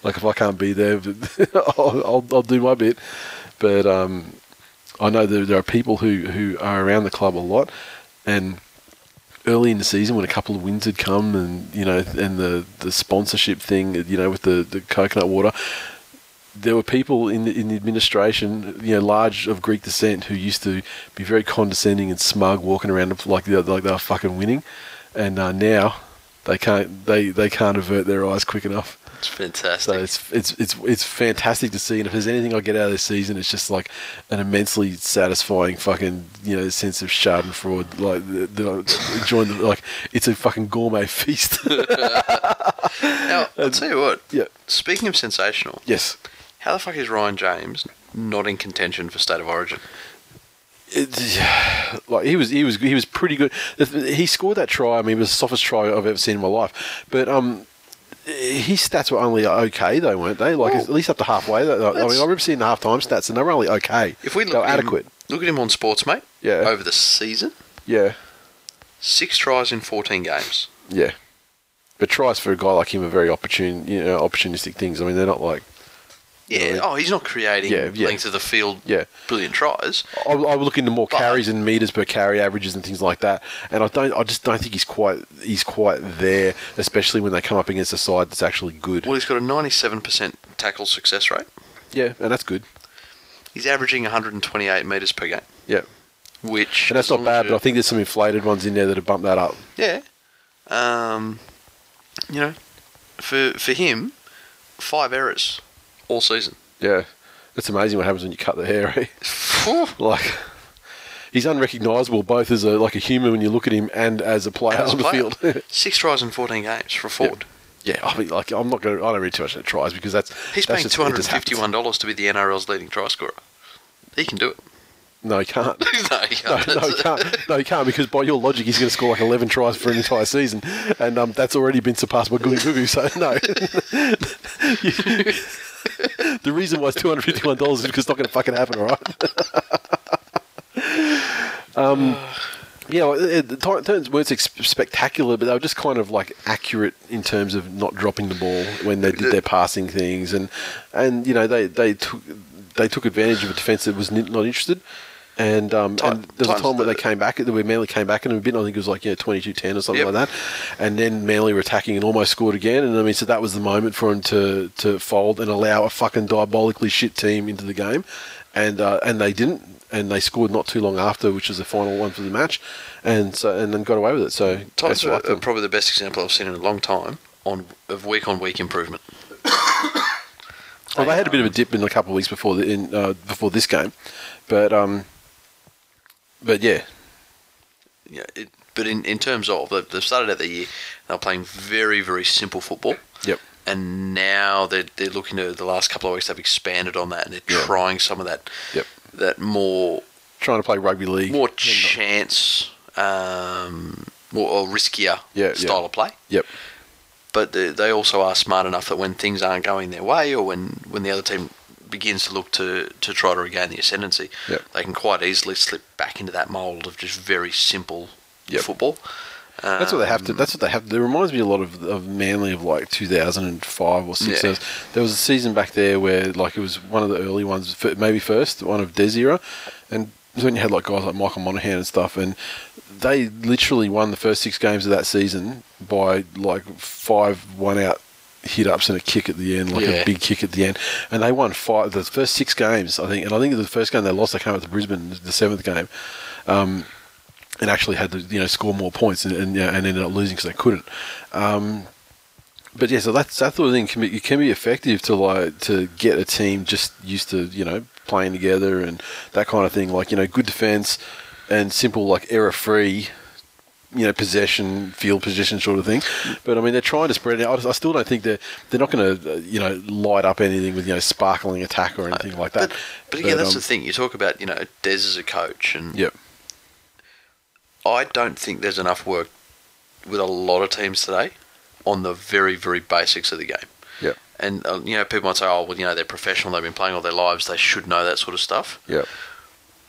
Like if I can't be there, I'll, I'll I'll do my bit. But um, I know that there are people who who are around the club a lot, and early in the season when a couple of wins had come, and you know, and the the sponsorship thing, you know, with the the coconut water. There were people in the, in the administration, you know, large of Greek descent, who used to be very condescending and smug, walking around like they like they were fucking winning, and uh, now they can't they, they can't avert their eyes quick enough. It's fantastic. So it's it's it's it's fantastic to see, and if there's anything I get out of this season, it's just like an immensely satisfying fucking you know sense of Schadenfreude. Like that I the like it's a fucking gourmet feast. now, I'll tell you what. yeah. Speaking of sensational, Yes. How the fuck is Ryan James not in contention for State of Origin? It, like he was, he was, he was pretty good. He scored that try. I mean, it was the softest try I've ever seen in my life. But um, his stats were only okay, though, weren't they? Like Well, at least up to halfway. I mean, I remember seeing the halftime stats, and they were only okay. If we they look were at adequate, him, look at him on Sports, mate. Yeah. Over the season, yeah, six tries in fourteen games. yeah. But tries for a guy like him are very opportune, you know, opportunistic things. I mean, they're not like Yeah. Really? Oh, he's not creating Yeah, yeah. length of the field. Yeah. Brilliant tries. I, I look into more But- carries and meters per carry averages and things like that. And I don't, I just don't think he's quite, he's quite there, especially when they come up against a side that's actually good. Well, he's got a ninety-seven percent tackle success rate. Yeah, and that's good. He's averaging 128 meters per game, Yeah, which and that's not bad. But I think there's some inflated ones in there that have bumped that up. Yeah. Um, you know, for for him, five errors all season. Yeah, it's amazing what happens when you cut the hair. Eh? like he's unrecognisable both as a like a human when you look at him and as a player As a on the field. Six tries in 14 games for a forward. yeah, I mean, like I'm not going. I don't read too much into tries because that's He's that's paying two hundred and fifty-one dollars to be the NRL's leading try scorer. He can do it. No, he can't. no, he No, can't. no, he can't. No, he can't because by your logic, he's going to score like 11 tries for an entire season, and um, that's already been surpassed by Googie Gugu. So no. the reason why it's two hundred fifty-one dollars is because it's not going to fucking happen. All right. um, yeah, the turns weren't spectacular, but they were just kind of like accurate in terms of not dropping the ball when they did their passing things, and and you know they they took they took advantage of a defence that was not interested. And um, and there was a time where the- they came back, where Manly came back in a bit. I think it was like yeah, 22-10 or something Yep. like that. And then Manly were attacking and almost scored again. And I mean, so that was the moment for him to to fold and allow a fucking diabolically shit team into the game. And uh, and they didn't. And they scored not too long after, which was the final one for the match, and so and then got away with it. So Titans are, are probably the best example I've seen in a long time on of week on week improvement. Well, they had a bit of a dip in a couple of weeks before the, in uh, before this game, but um, but yeah, Yeah, it, but in, in terms of they've, they've started out the year, they're playing very very simple football, yep, and now they're they're looking to the last couple of weeks they've expanded on that and they're Yeah. trying some of that yep. that more Trying to play rugby league. more chance, um, more or riskier Yeah, style yeah. of play. Yep. But they, they also are smart enough that when things aren't going their way, or when, when the other team begins to look to, to try to regain the ascendancy, Yep. they can quite easily slip back into that mould of just very simple Yep. football. That's what they have to. Um, That's what they have. to It reminds me a lot of, of Manly of like 2005 or six. Yeah. There, was, a season back there where like it was one of the early ones, maybe first one of Des era, and when you had like guys like Michael Monaghan and stuff, and they literally won the first six games of that season by like five one out hit ups and a kick at the end, like Yeah. a big kick at the end, and they won five the first six games, I think, and I think the first game they lost, they came up to Brisbane, the seventh game. Um, and actually had to you know score more points and and, and ended up losing because they couldn't. Um, but yeah, so that's that sort of thing can be it can be effective to like to get a team just used to you know playing together and that kind of thing. Like you know, good defense and simple like error free. You know, possession, field position, sort of thing. But I mean, they're trying to spread it out. I still don't think they're they're not going to, uh, you know, light up anything with you know sparkling attack or anything like that. But, but again, that's um, the thing. You talk about, you know, Des as a coach, and Yep. I don't think there's enough work with a lot of teams today on the very, very basics of the game. Yeah. And, uh, you know, people might say, oh, well, you know, they're professional, they've been playing all their lives, they should know that sort of stuff. Yep.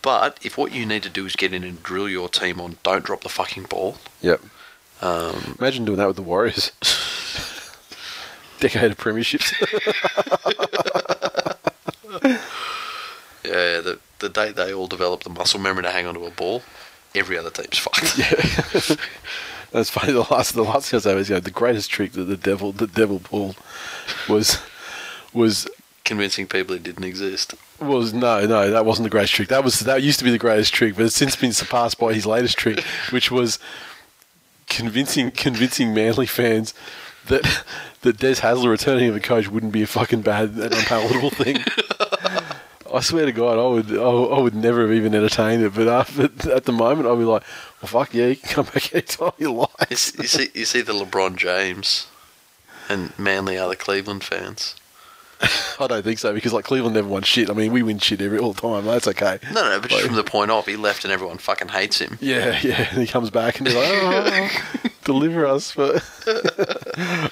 But if what you need to do is get in and drill your team on don't drop the fucking ball, Yep. um, Imagine doing that with the Warriors. Decade of premierships. yeah, the, the day they all develop the muscle memory to hang onto a ball, every other team's fucked. Yeah. That's funny. The last, the last thing I say was, you know, the greatest trick that the devil, the devil pulled, was, was, Convincing people it didn't exist. was no, no, that wasn't the greatest trick. That was that used to be the greatest trick, but it's since been surpassed by his latest trick, which was convincing, convincing Manly fans that that Des Hasler returning as a coach wouldn't be a fucking bad and unpalatable thing. I swear to God, I would, I, I would never have even entertained it. But, uh, but at the moment, I'd be like, well, fuck yeah, you can come back anytime you like. You see, you see the LeBron James and Manly other Cleveland fans. I don't think so because like Cleveland never won shit. I mean, we win shit every all the time. That's okay. No, no, but just Like- from the point off, he left and everyone fucking hates him. Yeah, yeah. And he comes back and he's like, oh, deliver us. But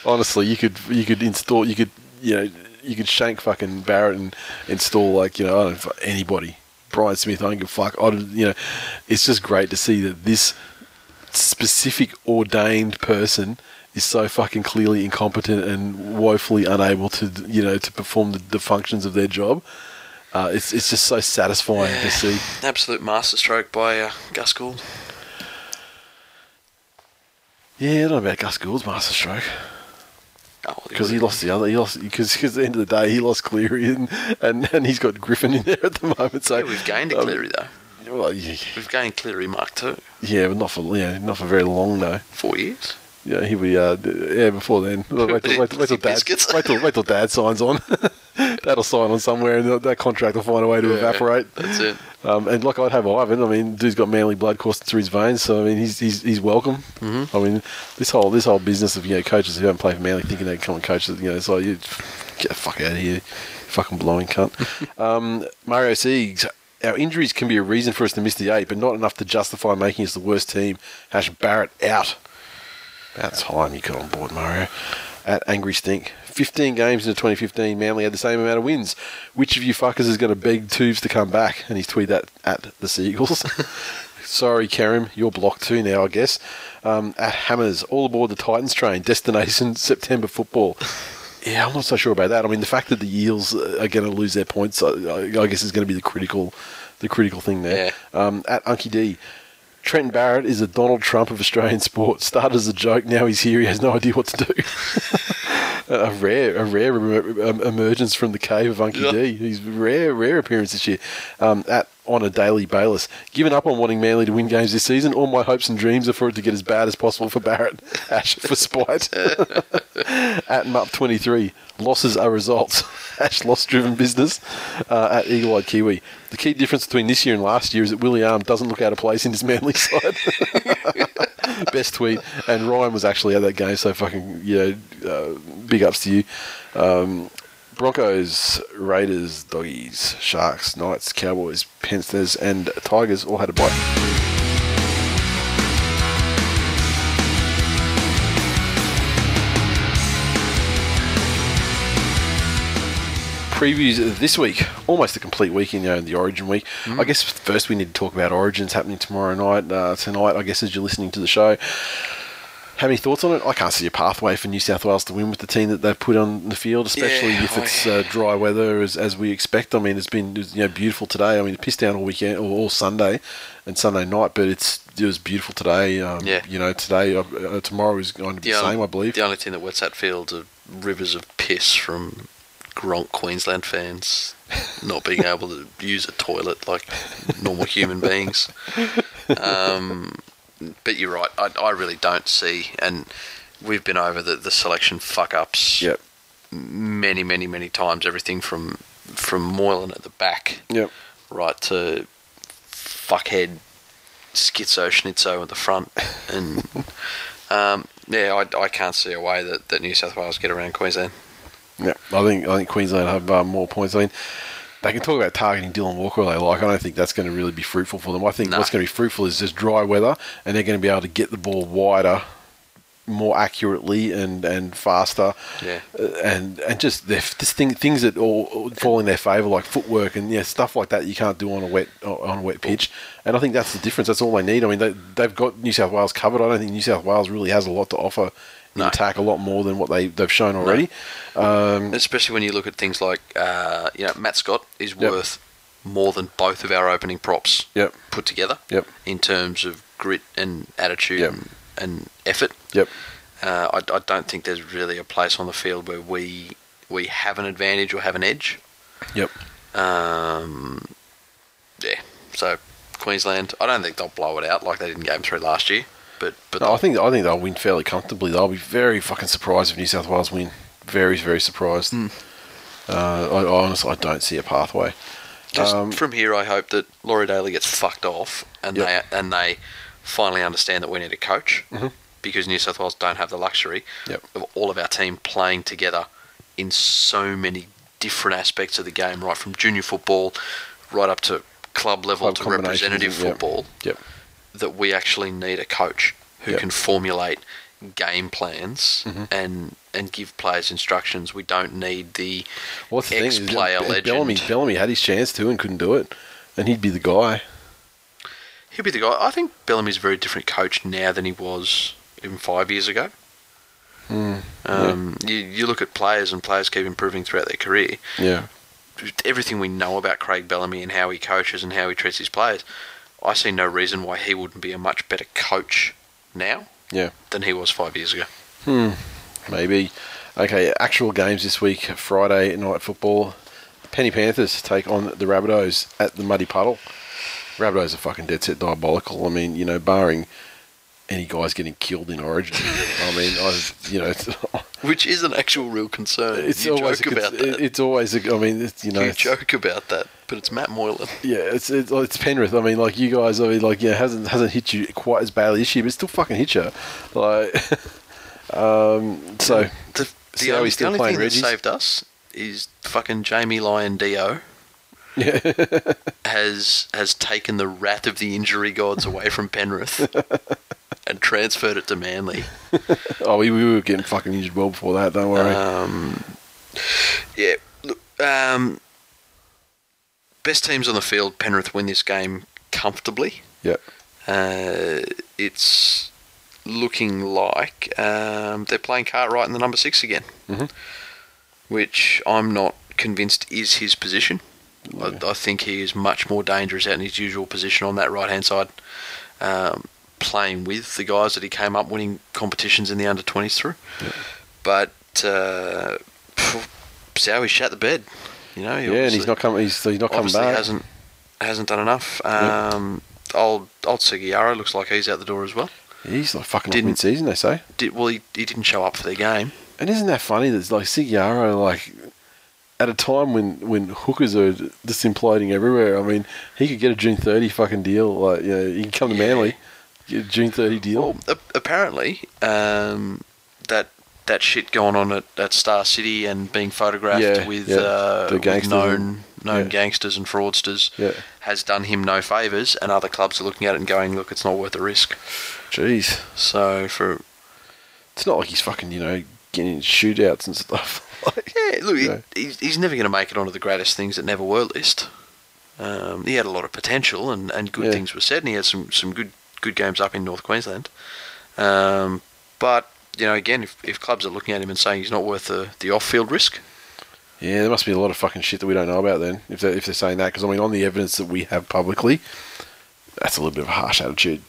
honestly, you could you could install you could you know you could shank fucking Barrett and install like you know I don't know, anybody. Brian Smith, I don't give a fuck. I don't, you know, it's just great to see that this specific ordained person is so fucking clearly incompetent and woefully unable to you know to perform the, the functions of their job. Uh, it's it's just so satisfying to see. Absolute masterstroke by uh, Gus Gould. Yeah, I don't know about Gus Gould's masterstroke. Oh, because he lost the other. He lost because at the end of the day he lost Cleary and, and and he's got Griffin in there at the moment. So Yeah, we've gained a um, Cleary though. Well, yeah, We've gained Cleary Mark too. yeah, but not for yeah, not for very long though. Four years. Yeah, he'll be. Uh, yeah, before then. Wait till, wait, till- wait till dad. Wait till, wait till dad signs on. That'll sign on somewhere, and that- contract will find a way to Yeah, evaporate. That's it. Um, and like I'd have Ivan. I mean, dude's got manly blood coursing through his veins, so I mean, he's he's, he's welcome. Mm-hmm. I mean, this whole this whole business of you know coaches who haven't played for Manly thinking they can come and coach, you know, it's like you get the fuck out of here, fucking blowing cunt. um, Mario Siegs. Our injuries can be a reason for us to miss the eight, but not enough to justify making us the worst team. Hash Barrett out. About time you got on board, Mario. At Angry Stink. 15 games into 2015, Manly had the same amount of wins. Which of you fuckers is going to beg Tubes to come back? And he's tweeted that at the Seagulls. Sorry, Kerem, you're blocked too now, I guess. Um, at Hammers, all aboard the Titans train, destination September football. Yeah, I'm not so sure about that. I mean, the fact that the Eels are going to lose their points, I, I guess, is going to be the critical, the critical thing there. Um, at Unky D, Trenton Barrett is a Donald Trump of Australian sport. Started as a joke, now he's here. He has no idea what to do. a rare, a rare um, emergence from the cave of Unky Yeah. D. He's rare, rare appearance this year. Um, at on a daily Bayless, given up on wanting Manly to win games this season. All my hopes and dreams are for it to get as bad as possible for Barrett. Ash for spite. at Mup twenty three, losses are results. Ash loss driven business. Uh, at Eagle Eyed Kiwi, the key difference between this year and last year is that Willie Arm doesn't look out of place in his Manly side. Best tweet, and Ryan was actually at that game, so fucking you know, uh, big ups to you. Um, Broncos, Raiders, Doggies, Sharks, Knights, Cowboys, Panthers, and Tigers all had a bite. Previews this week, almost a complete week in, you know, the Origin week. I guess first we need to talk about Origins happening tomorrow night. Uh, tonight, I guess, as you're listening to the show. Have any thoughts on it? I can't see a pathway for New South Wales to win with the team that they've put on the field, especially Yeah, if it's uh, dry weather as, as we expect. I mean, it's been you know beautiful today. I mean, it pissed down all weekend or all Sunday and Sunday night, but it's it was beautiful today. Um, Yeah. You know, today uh, uh, tomorrow is going to be the, same, I believe. The only thing that wets that field are rivers of piss from Gronk Queensland fans not being able to use a toilet like normal human beings. Um, but you're right. I, I really don't see, and we've been over the, the selection fuck ups Yep. many, many, many times. Everything from from Moylan at the back Yep. right to fuckhead schizo schnitzo at the front. And um, yeah, I, I can't see a way that, that New South Wales get around Queensland. Yeah, I think I think Queensland have uh, more points. I mean, they can talk about targeting Dylan Walker all they like. I don't think that's going to really be fruitful for them. I think No. what's going to be fruitful is just dry weather, and they're going to be able to get the ball wider, more accurately and, and faster. Yeah. Uh, and and just the just thing, things that all all fall in their favour, like footwork and yeah, stuff like that. You can't do on a wet on a wet pitch. And I think that's the difference. That's all they need. I mean, they, they've got New South Wales covered. I don't think New South Wales really has a lot to offer. No. attack a lot more than what they they've shown already. Um, Especially when you look at things like, uh, you know, Matt Scott is Yep. worth more than both of our opening props Yep. put together Yep. in terms of grit and attitude Yep. and, and effort. Yep. Uh, I, I don't think there's really a place on the field where we we have an advantage or have an edge. Yep. Um, yeah. So Queensland, I don't think they'll blow it out like they did in Game Three last year. But but No, I think I think they'll win fairly comfortably. They'll be very fucking surprised if New South Wales win. Very very surprised. Hmm. Uh, I, I honestly I don't see a pathway. just um, from here, I hope that Laurie Daley gets fucked off and Yep. they and they finally understand that we need a coach Mhm. because New South Wales don't have the luxury Yep. of all of our team playing together in so many different aspects of the game, right from junior football right up to club level Club to representative yep. football. Yep. That we actually need a coach who Yep. can formulate game plans Mm-hmm. and and give players instructions. We don't need the Well, is, ex-player legend. Bellamy Bellamy had his chance too and couldn't do it, and he'd be the guy. He'd be the guy. I think Bellamy's a very different coach now than he was even five years ago. Hmm. Um, you, you look at players, and players keep improving throughout their career. Yeah. Everything we know about Craig Bellamy and how he coaches and how he treats his players, I see no reason why he wouldn't be a much better coach now Yeah. than he was five years ago. Hmm, maybe. Okay, actual games this week. Friday night football. Penny Panthers take on the Rabbitohs at the Muddy Puddle. Rabbitohs are fucking dead set diabolical. I mean, you know, barring any guys getting killed in Origin. I mean, I you know, Which is an actual real concern. it's you always joke a, about it's, that. it's always a, I mean, it's, you know, you joke about that, but it's Matt Moylan. yeah, it's, it's it's Penrith. I mean, like you guys, I mean, like yeah, hasn't hasn't hit you quite as badly this year, but it still fucking hit you. Like, um, so The, the how only, the only thing that saved us is fucking Jamie Lyon Dio yeah, has has taken the wrath of the injury gods away from Penrith and transferred it to Manly. oh, we, we were getting fucking injured well before that. Don't worry. Um, yeah, look, um, best teams on the field. Penrith win this game comfortably. yeah, Uh, it's looking like um, they're playing Cartwright in the number six again, Mhm. which I'm not convinced is his position. I, I think he is much more dangerous out in his usual position on that right hand side, um, playing with the guys that he came up winning competitions in the under 20s through. But uh, Sowie shat the bed. You know, he yeah, and he's not coming. He's, he's not coming back. hasn't hasn't done enough. Yeah. Um, Old old Segeyaro looks like he's out the door as well. He's like fucking Didn't- mid-season. They say. Did well, he, he didn't show up for their game. And isn't that funny that like Segeyaro, like at a time when when hookers are just imploding everywhere. I mean, he could get a June thirty fucking deal. Like, you know, he can come to Manly, June thirty deal. Well, a- apparently, um, that shit going on at, at Star City and being photographed Yeah, with, yeah. uh, with known known yeah. gangsters and fraudsters has done him no favors, and other clubs are looking at it and going, "Look, it's not worth the risk." Jeez, So for it's not like he's fucking you know getting shootouts and stuff. like, Yeah, look, he's, he's never going to make it onto the greatest things that never were list. Um, he had a lot of potential, and, and good things were said, and he had some, some good good games up in North Queensland. Um, but you know, again, if, if clubs are looking at him and saying he's not worth the, the off field risk, Yeah, there must be a lot of fucking shit that we don't know about then. If they're, if they're saying that, because I mean, on the evidence that we have publicly, that's a little bit of a harsh attitude.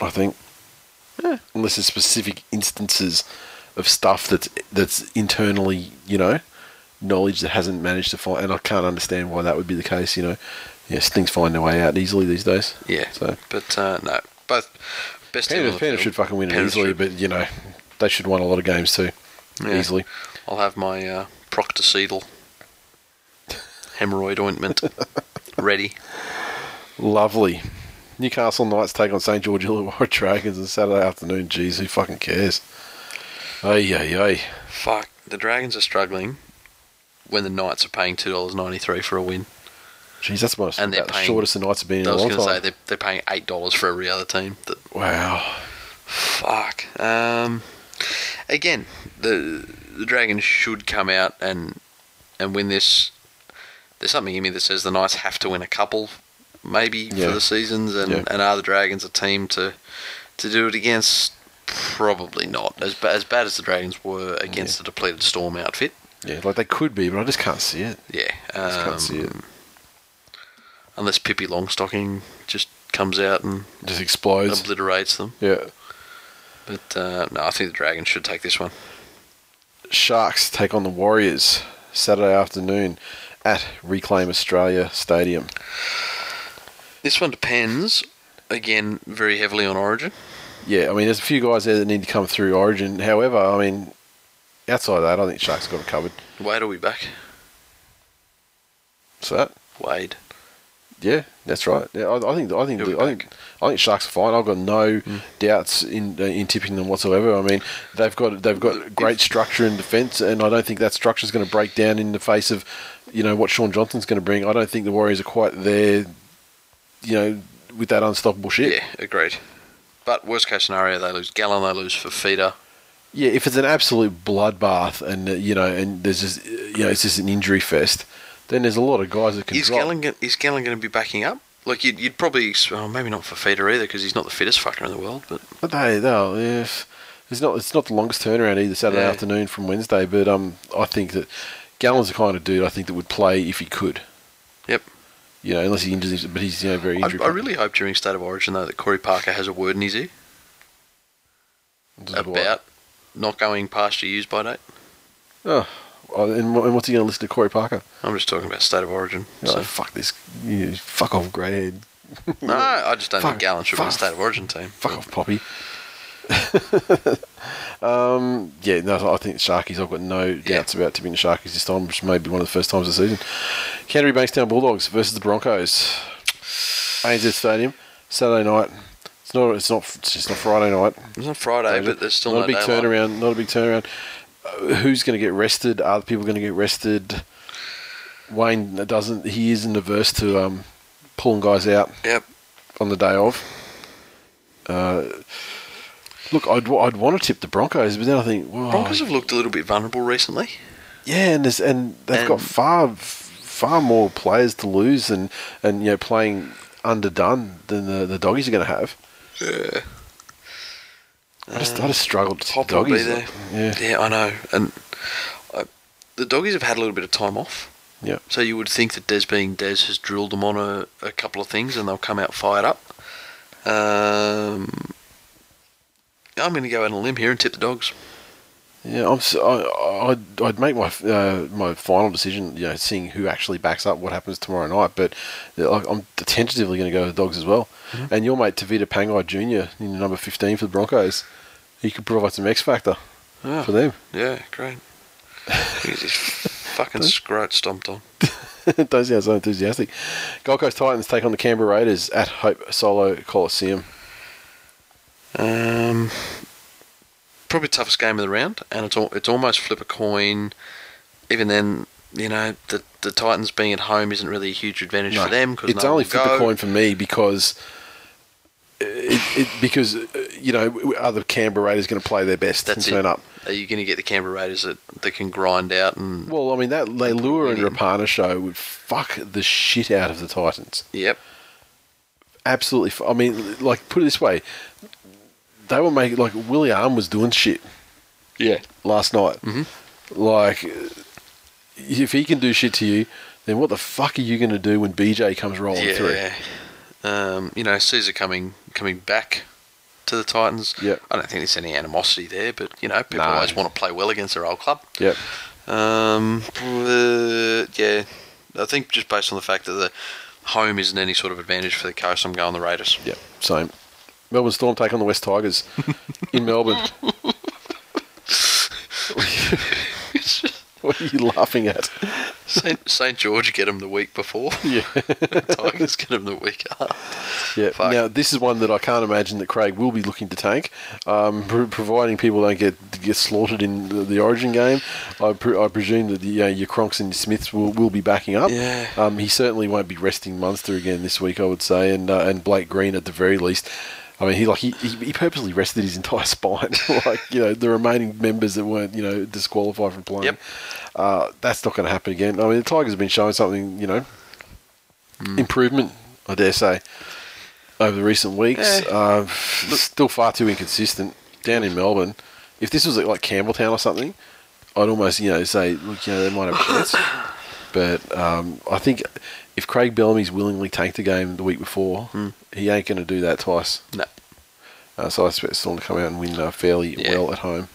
I think, yeah. unless there's specific instances of stuff that's that's internally, you know, knowledge that hasn't managed to find, and I can't understand why that would be the case. You know, yes, things find their way out easily these days. yeah. So But uh, no, both best Penrith, the Penrith should fucking win it easily, should. but you know, they should win a lot of games too, Yeah. easily. I'll have my uh, Proctosedyl hemorrhoid ointment ready. Lovely. Newcastle Knights take on St George Illawarra Dragons on Saturday afternoon. Jeez, who fucking cares? Ay, ay, ay. Fuck, the Dragons are struggling when the Knights are paying two dollars ninety three for a win. Jeez, that's most And they're the paying- shortest the Knights have been in I a was going to say they're, they're paying eight dollars for every other team. That wow. fuck. Um, again, the the Dragons should come out and and win this. There's something in me that says the Knights have to win a couple, maybe Yeah. for the seasons, and, Yeah. and are the Dragons a team to to do it against? Probably not. As ba- as bad as the Dragons were against the depleted Storm outfit. Yeah, like they could be, but I just can't see it. Yeah, I just can't see it. um, unless Pippi Longstocking just comes out and just explodes. obliterates them. Yeah. But uh, no, I think the Dragons should take this one. Sharks take on the Warriors Saturday afternoon at Reclaim Australia Stadium. This one depends, again, very heavily on Origin. Yeah, I mean, there's a few guys there that need to come through Origin. However, I mean, outside of that, I think Sharks got it covered. Wade will be back. What's that, Wade. Yeah, that's right. Yeah, I, I think I think He'll I think I think Sharks are fine. I've got no doubts in uh, in tipping them whatsoever. I mean, they've got they've got great structure in defence, and I don't think that structure is going to break down in the face of you know what Shaun Johnson's going to bring. I don't think the Warriors are quite there. You know, with that unstoppable shit. Yeah, agreed. But worst case scenario, they lose Gallen, they lose Fifita. Yeah, if it's an absolute bloodbath, and uh, you know, and there's just uh, you know, it's just an injury fest, then there's a lot of guys that can Is drop. Gallen, is Gallen going to be backing up? Like, you'd, you'd probably, well, maybe not Fifita either, because he's not the fittest fucker in the world, but But they, they'll, yeah, it's not it's not the longest turnaround either Saturday Yeah. afternoon from Wednesday. But um, I think that Gallen's the kind of dude I think that would play if he could. Yep. You know, unless he injures himself, but he's you know very I, injury. I really hope during State of Origin, though, that Corey Parker has a word in his ear about not going past your use by date. Oh, and, and what's he going to listen to Corey Parker? I'm just talking about State of Origin. So. fuck this, you, fuck off, greyhead. No, I just don't Fuck- think Gallen should be on the fuck- State of Origin team. Fuck off, Poppy. Um, yeah, no, I think Sharkies. I've got no doubts about tipping the Sharkies this time, which may be one of the first times of the season. Canterbury Bankstown Bulldogs versus the Broncos. ANZ Stadium, Saturday night. It's not. It's not. It's just not Friday night. It's not Friday, but there's still not no a big turnaround. Not a big turnaround. Who's going to get rested? Are the people going to get rested? Wayne doesn't. He isn't averse to um, pulling guys out Yep. on the day of. Uh, look, I'd, I'd want to tip the Broncos, but then I think, well, Broncos have looked a little bit vulnerable recently. yeah, and there's, and they've got far far more players to lose, and and you know playing underdone than the, the doggies are going to have. Yeah. I just I just struggled to the Pop will be doggies. there. Yeah, Yeah, I know. And I, the doggies have had a little bit of time off. yeah. So you would think that Des being Des has drilled them on a, a couple of things and they'll come out fired up. Um, I'm going to go out on a limb here and tip the dogs. Yeah, I'm. s- I, I'd, I'd make my uh, my final decision, you know, seeing who actually backs up what happens tomorrow night. But uh, I'm tentatively going to go with the dogs as well. Mm-hmm. And your mate Tevita Pangai Jr. in number 15 for the Broncos, he could provide some X factor for them. yeah great. He's just fucking scrote stomped on. Don't sound so enthusiastic. Gold Coast Titans take on the Canberra Raiders at Hope Solo Coliseum. Um, probably the toughest game of the round, and it's al- it's almost flip a coin. Even then, you know, the the Titans being at home isn't really a huge advantage for them because it's no only flip will a coin for me because it, it because uh, you know are the Canberra Raiders going to play their best That's and turn it. up? Are you going to get the Canberra Raiders that, that can grind out and Well, I mean that Leilua and Rapana show would fuck the shit out of the Titans. yep, Absolutely. fu- I mean, like put it this way, they were making like Willie Arm was doing shit yeah, last night. Mm-hmm. Like, if he can do shit to you, then what the fuck are you going to do when BJ comes rolling through? Um, you know, Caesar coming coming back to the Titans. Yep. I don't think there's any animosity there, but you know, people No. always want to play well against their old club. Yep. Um, uh, yeah, I think just based on the fact that the home isn't any sort of advantage for the coast, I'm going the Raiders. Yep. Same. Melbourne Storm take on the West Tigers in Melbourne. what are you laughing at? Saint, Saint George get him the week before. Yeah. Tigers get them the week after. Yeah. Fuck. Now this is one that I can't imagine that Craig will be looking to tank, um, pr- providing people don't get get slaughtered in the, the Origin game. I, pre- I presume that the, uh, your Cronks and your Smiths will, will be backing up. Yeah. Um, he certainly won't be resting Munster again this week, I would say, and uh, and Blake Green at the very least. I mean, he like he, he, purposely rested his entire spine, like you know the remaining members that weren't you know disqualified from playing. Yep. Uh, that's not going to happen again. I mean, the Tigers have been showing something, you know, Hmm. improvement, I dare say, over the recent weeks. Yeah. Uh, still far too inconsistent down in Melbourne. If this was like Campbelltown or something, I'd almost you know say, look, you know, they might have a chance. But um, I think if Craig Bellamy's willingly tanked the game the week before, he ain't going to do that twice. No. Uh, so I expect Storm to come out and win uh, fairly Yeah. well at home.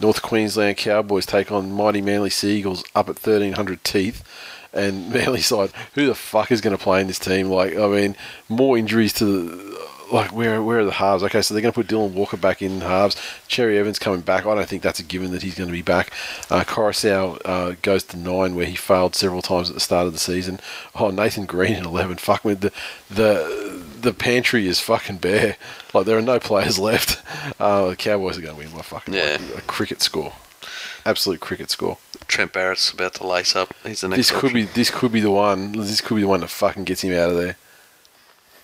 North Queensland Cowboys take on mighty Manly Seagulls up at 1300 teeth. And Manly side, who the fuck is going to play in this team? Like, I mean, more injuries to the. Like, where where are the halves? Okay, so they're going to put Dylan Walker back in halves. Cherry Evans coming back. I don't think that's a given that he's going to be back. Uh, Koroisau uh, goes to nine, where he failed several times at the start of the season. Oh, Nathan Green at 11. Fuck me. The, the, the pantry is fucking bare. Like, there are no players left. Uh, the Cowboys are going to win by fucking Yeah. like, a cricket score. Absolute cricket score. Trent Barrett's about to lace up. He's the next. This could be this could be the one. This could be the one that fucking gets him out of there.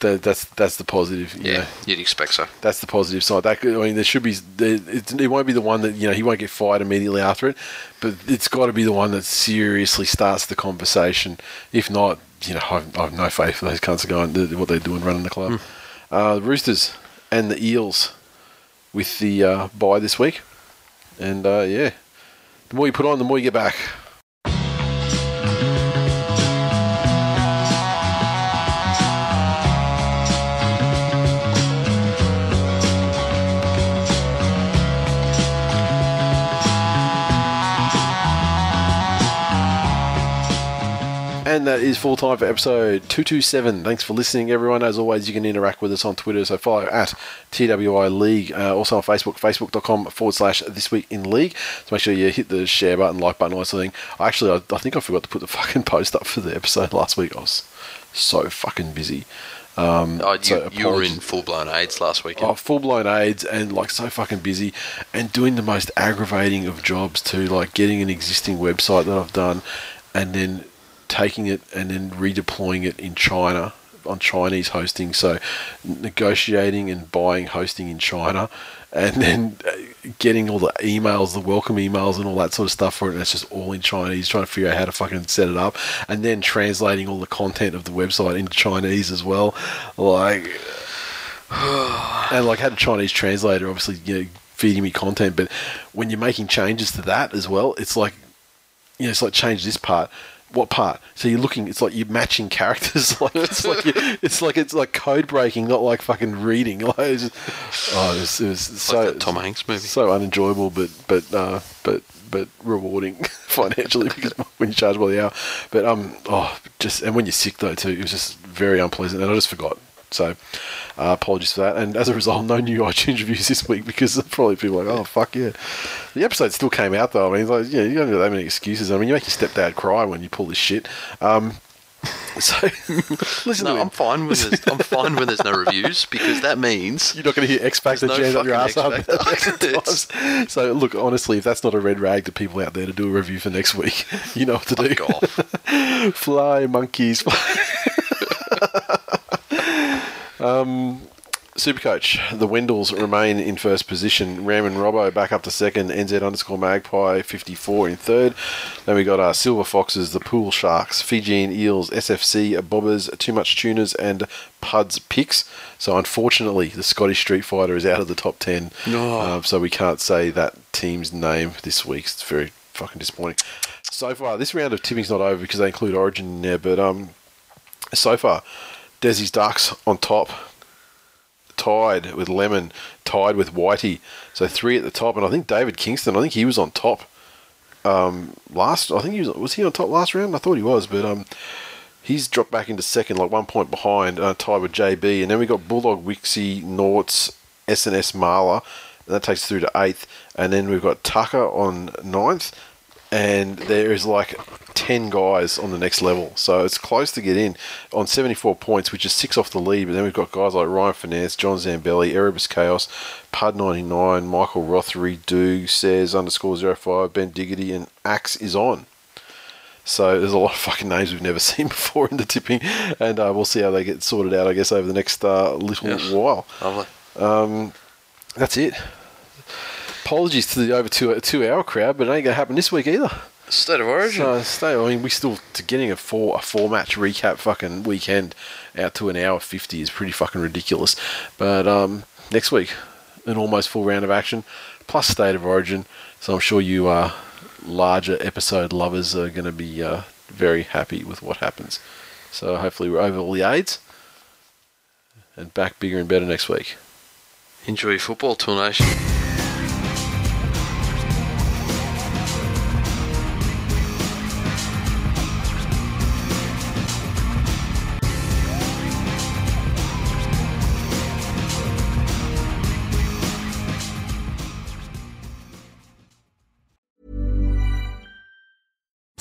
That, that's that's the positive. you Yeah, know. you'd expect so. that's the positive side. That could, I mean, there should be. It, it won't be the one that you know he won't get fired immediately after it, but it's got to be the one that seriously starts the conversation. If not, you know, I've, I've no faith for those cunts are going what they're doing running the club. Uh, the Roosters and the Eels with the uh, bye this week, and uh, yeah, the more you put on, the more you get back. And that is full time for episode 227. Thanks for listening, everyone. As always, you can interact with us on Twitter, so follow at TWI League. Uh, also on Facebook, facebook.com forward slash This Week in League. So make sure you hit the share button, like button, all that sort of thing. Actually, I, I think I forgot to put the fucking post up for the episode last week. I was so fucking busy. Um, Oh, you, so you were in full blown AIDS last weekend. Oh, full blown AIDS and like so fucking busy and doing the most aggravating of jobs too, like getting an existing website that I've done and then taking it and then redeploying it in China on Chinese hosting. So negotiating and buying hosting in China and then uh, getting all the emails, the welcome emails and all that sort of stuff for it. And it's just all in Chinese, trying to figure out how to fucking set it up and then translating all the content of the website into Chinese as well. Like, and like had a Chinese translator, obviously, you know, feeding me content. But when you're making changes to that as well, it's like, you know, it's like change this part. What part? So you're looking. It's like you're matching characters. Like it's like you, it's like it's like code breaking, not like fucking reading. Like it's just, oh, it was, it was so like Tom Hanks movie. so unenjoyable, but but uh, but but rewarding financially because when you charge by the hour. But um, oh, just and when you're sick though too, it was just very unpleasant, and I just forgot. So uh, apologies for that. And as a result, no new iTunes reviews this week because probably people are like, oh fuck yeah. The episode still came out though. I mean, like, yeah, you don't have that many excuses. I mean, you make your stepdad cry when you pull this shit. Um, so listen to No. I'm fine when there's I'm fine when there's no reviews because that means You're not going to hear X Factor no jams up your ass up. X Factor. times. so look, honestly, if that's not a red rag to people out there to do a review for next week, you know what to do. Fly monkeys. Um, Supercoach, the Wendells remain in first position. Ram and Robbo back up to second. NZ underscore Magpie 54 in third. Then we got our Silver Foxes, the Pool Sharks, Fijian Eels, SFC, Bobbers, Too Much Tuners, and Puds Picks. So unfortunately, the Scottish Street Fighter is out of the top 10. No. Uh, so we can't say that team's name this week. It's very fucking disappointing. So far, this round of tipping's not over because they include Origin in there, but um, so far, Desi's Ducks on top, tied with Lemon, tied with Whitey. So three at the top, and I think David Kingston. I think he was on top um, last. I think he was. Was he on top last round? I thought he was, but um, he's dropped back into second, like one point behind, uh, tied with JB. And then we got Bulldog, Wixie, Norts, SNS Marla, and that takes through to eighth. And then we've got Tucker on ninth, and there is like 10 guys on the next level. So it's close to get in on 74 points, which is six off the lead. But then we've got guys like Ryan Finance, John Zambelli, Erebus Chaos, Pud99, Michael Rothery, Doog, says underscore 05, Ben Diggity, and Axe is on. So there's a lot of fucking names we've never seen before in the tipping, and uh, we'll see how they get sorted out, I guess, over the next uh, little Yes. while. Lovely. That's it. Apologies to the over two two hour crowd, but it ain't gonna happen this week either. State of Origin. So stay. I mean, we still to getting a four a four match recap fucking weekend out to an hour fifty is pretty fucking ridiculous. But um, next week, an almost full round of action plus state of origin. So I'm sure you uh, larger episode lovers are going to be uh, very happy with what happens. So hopefully we're over all the aids and back bigger and better next week. Enjoy your football, Tool Nation.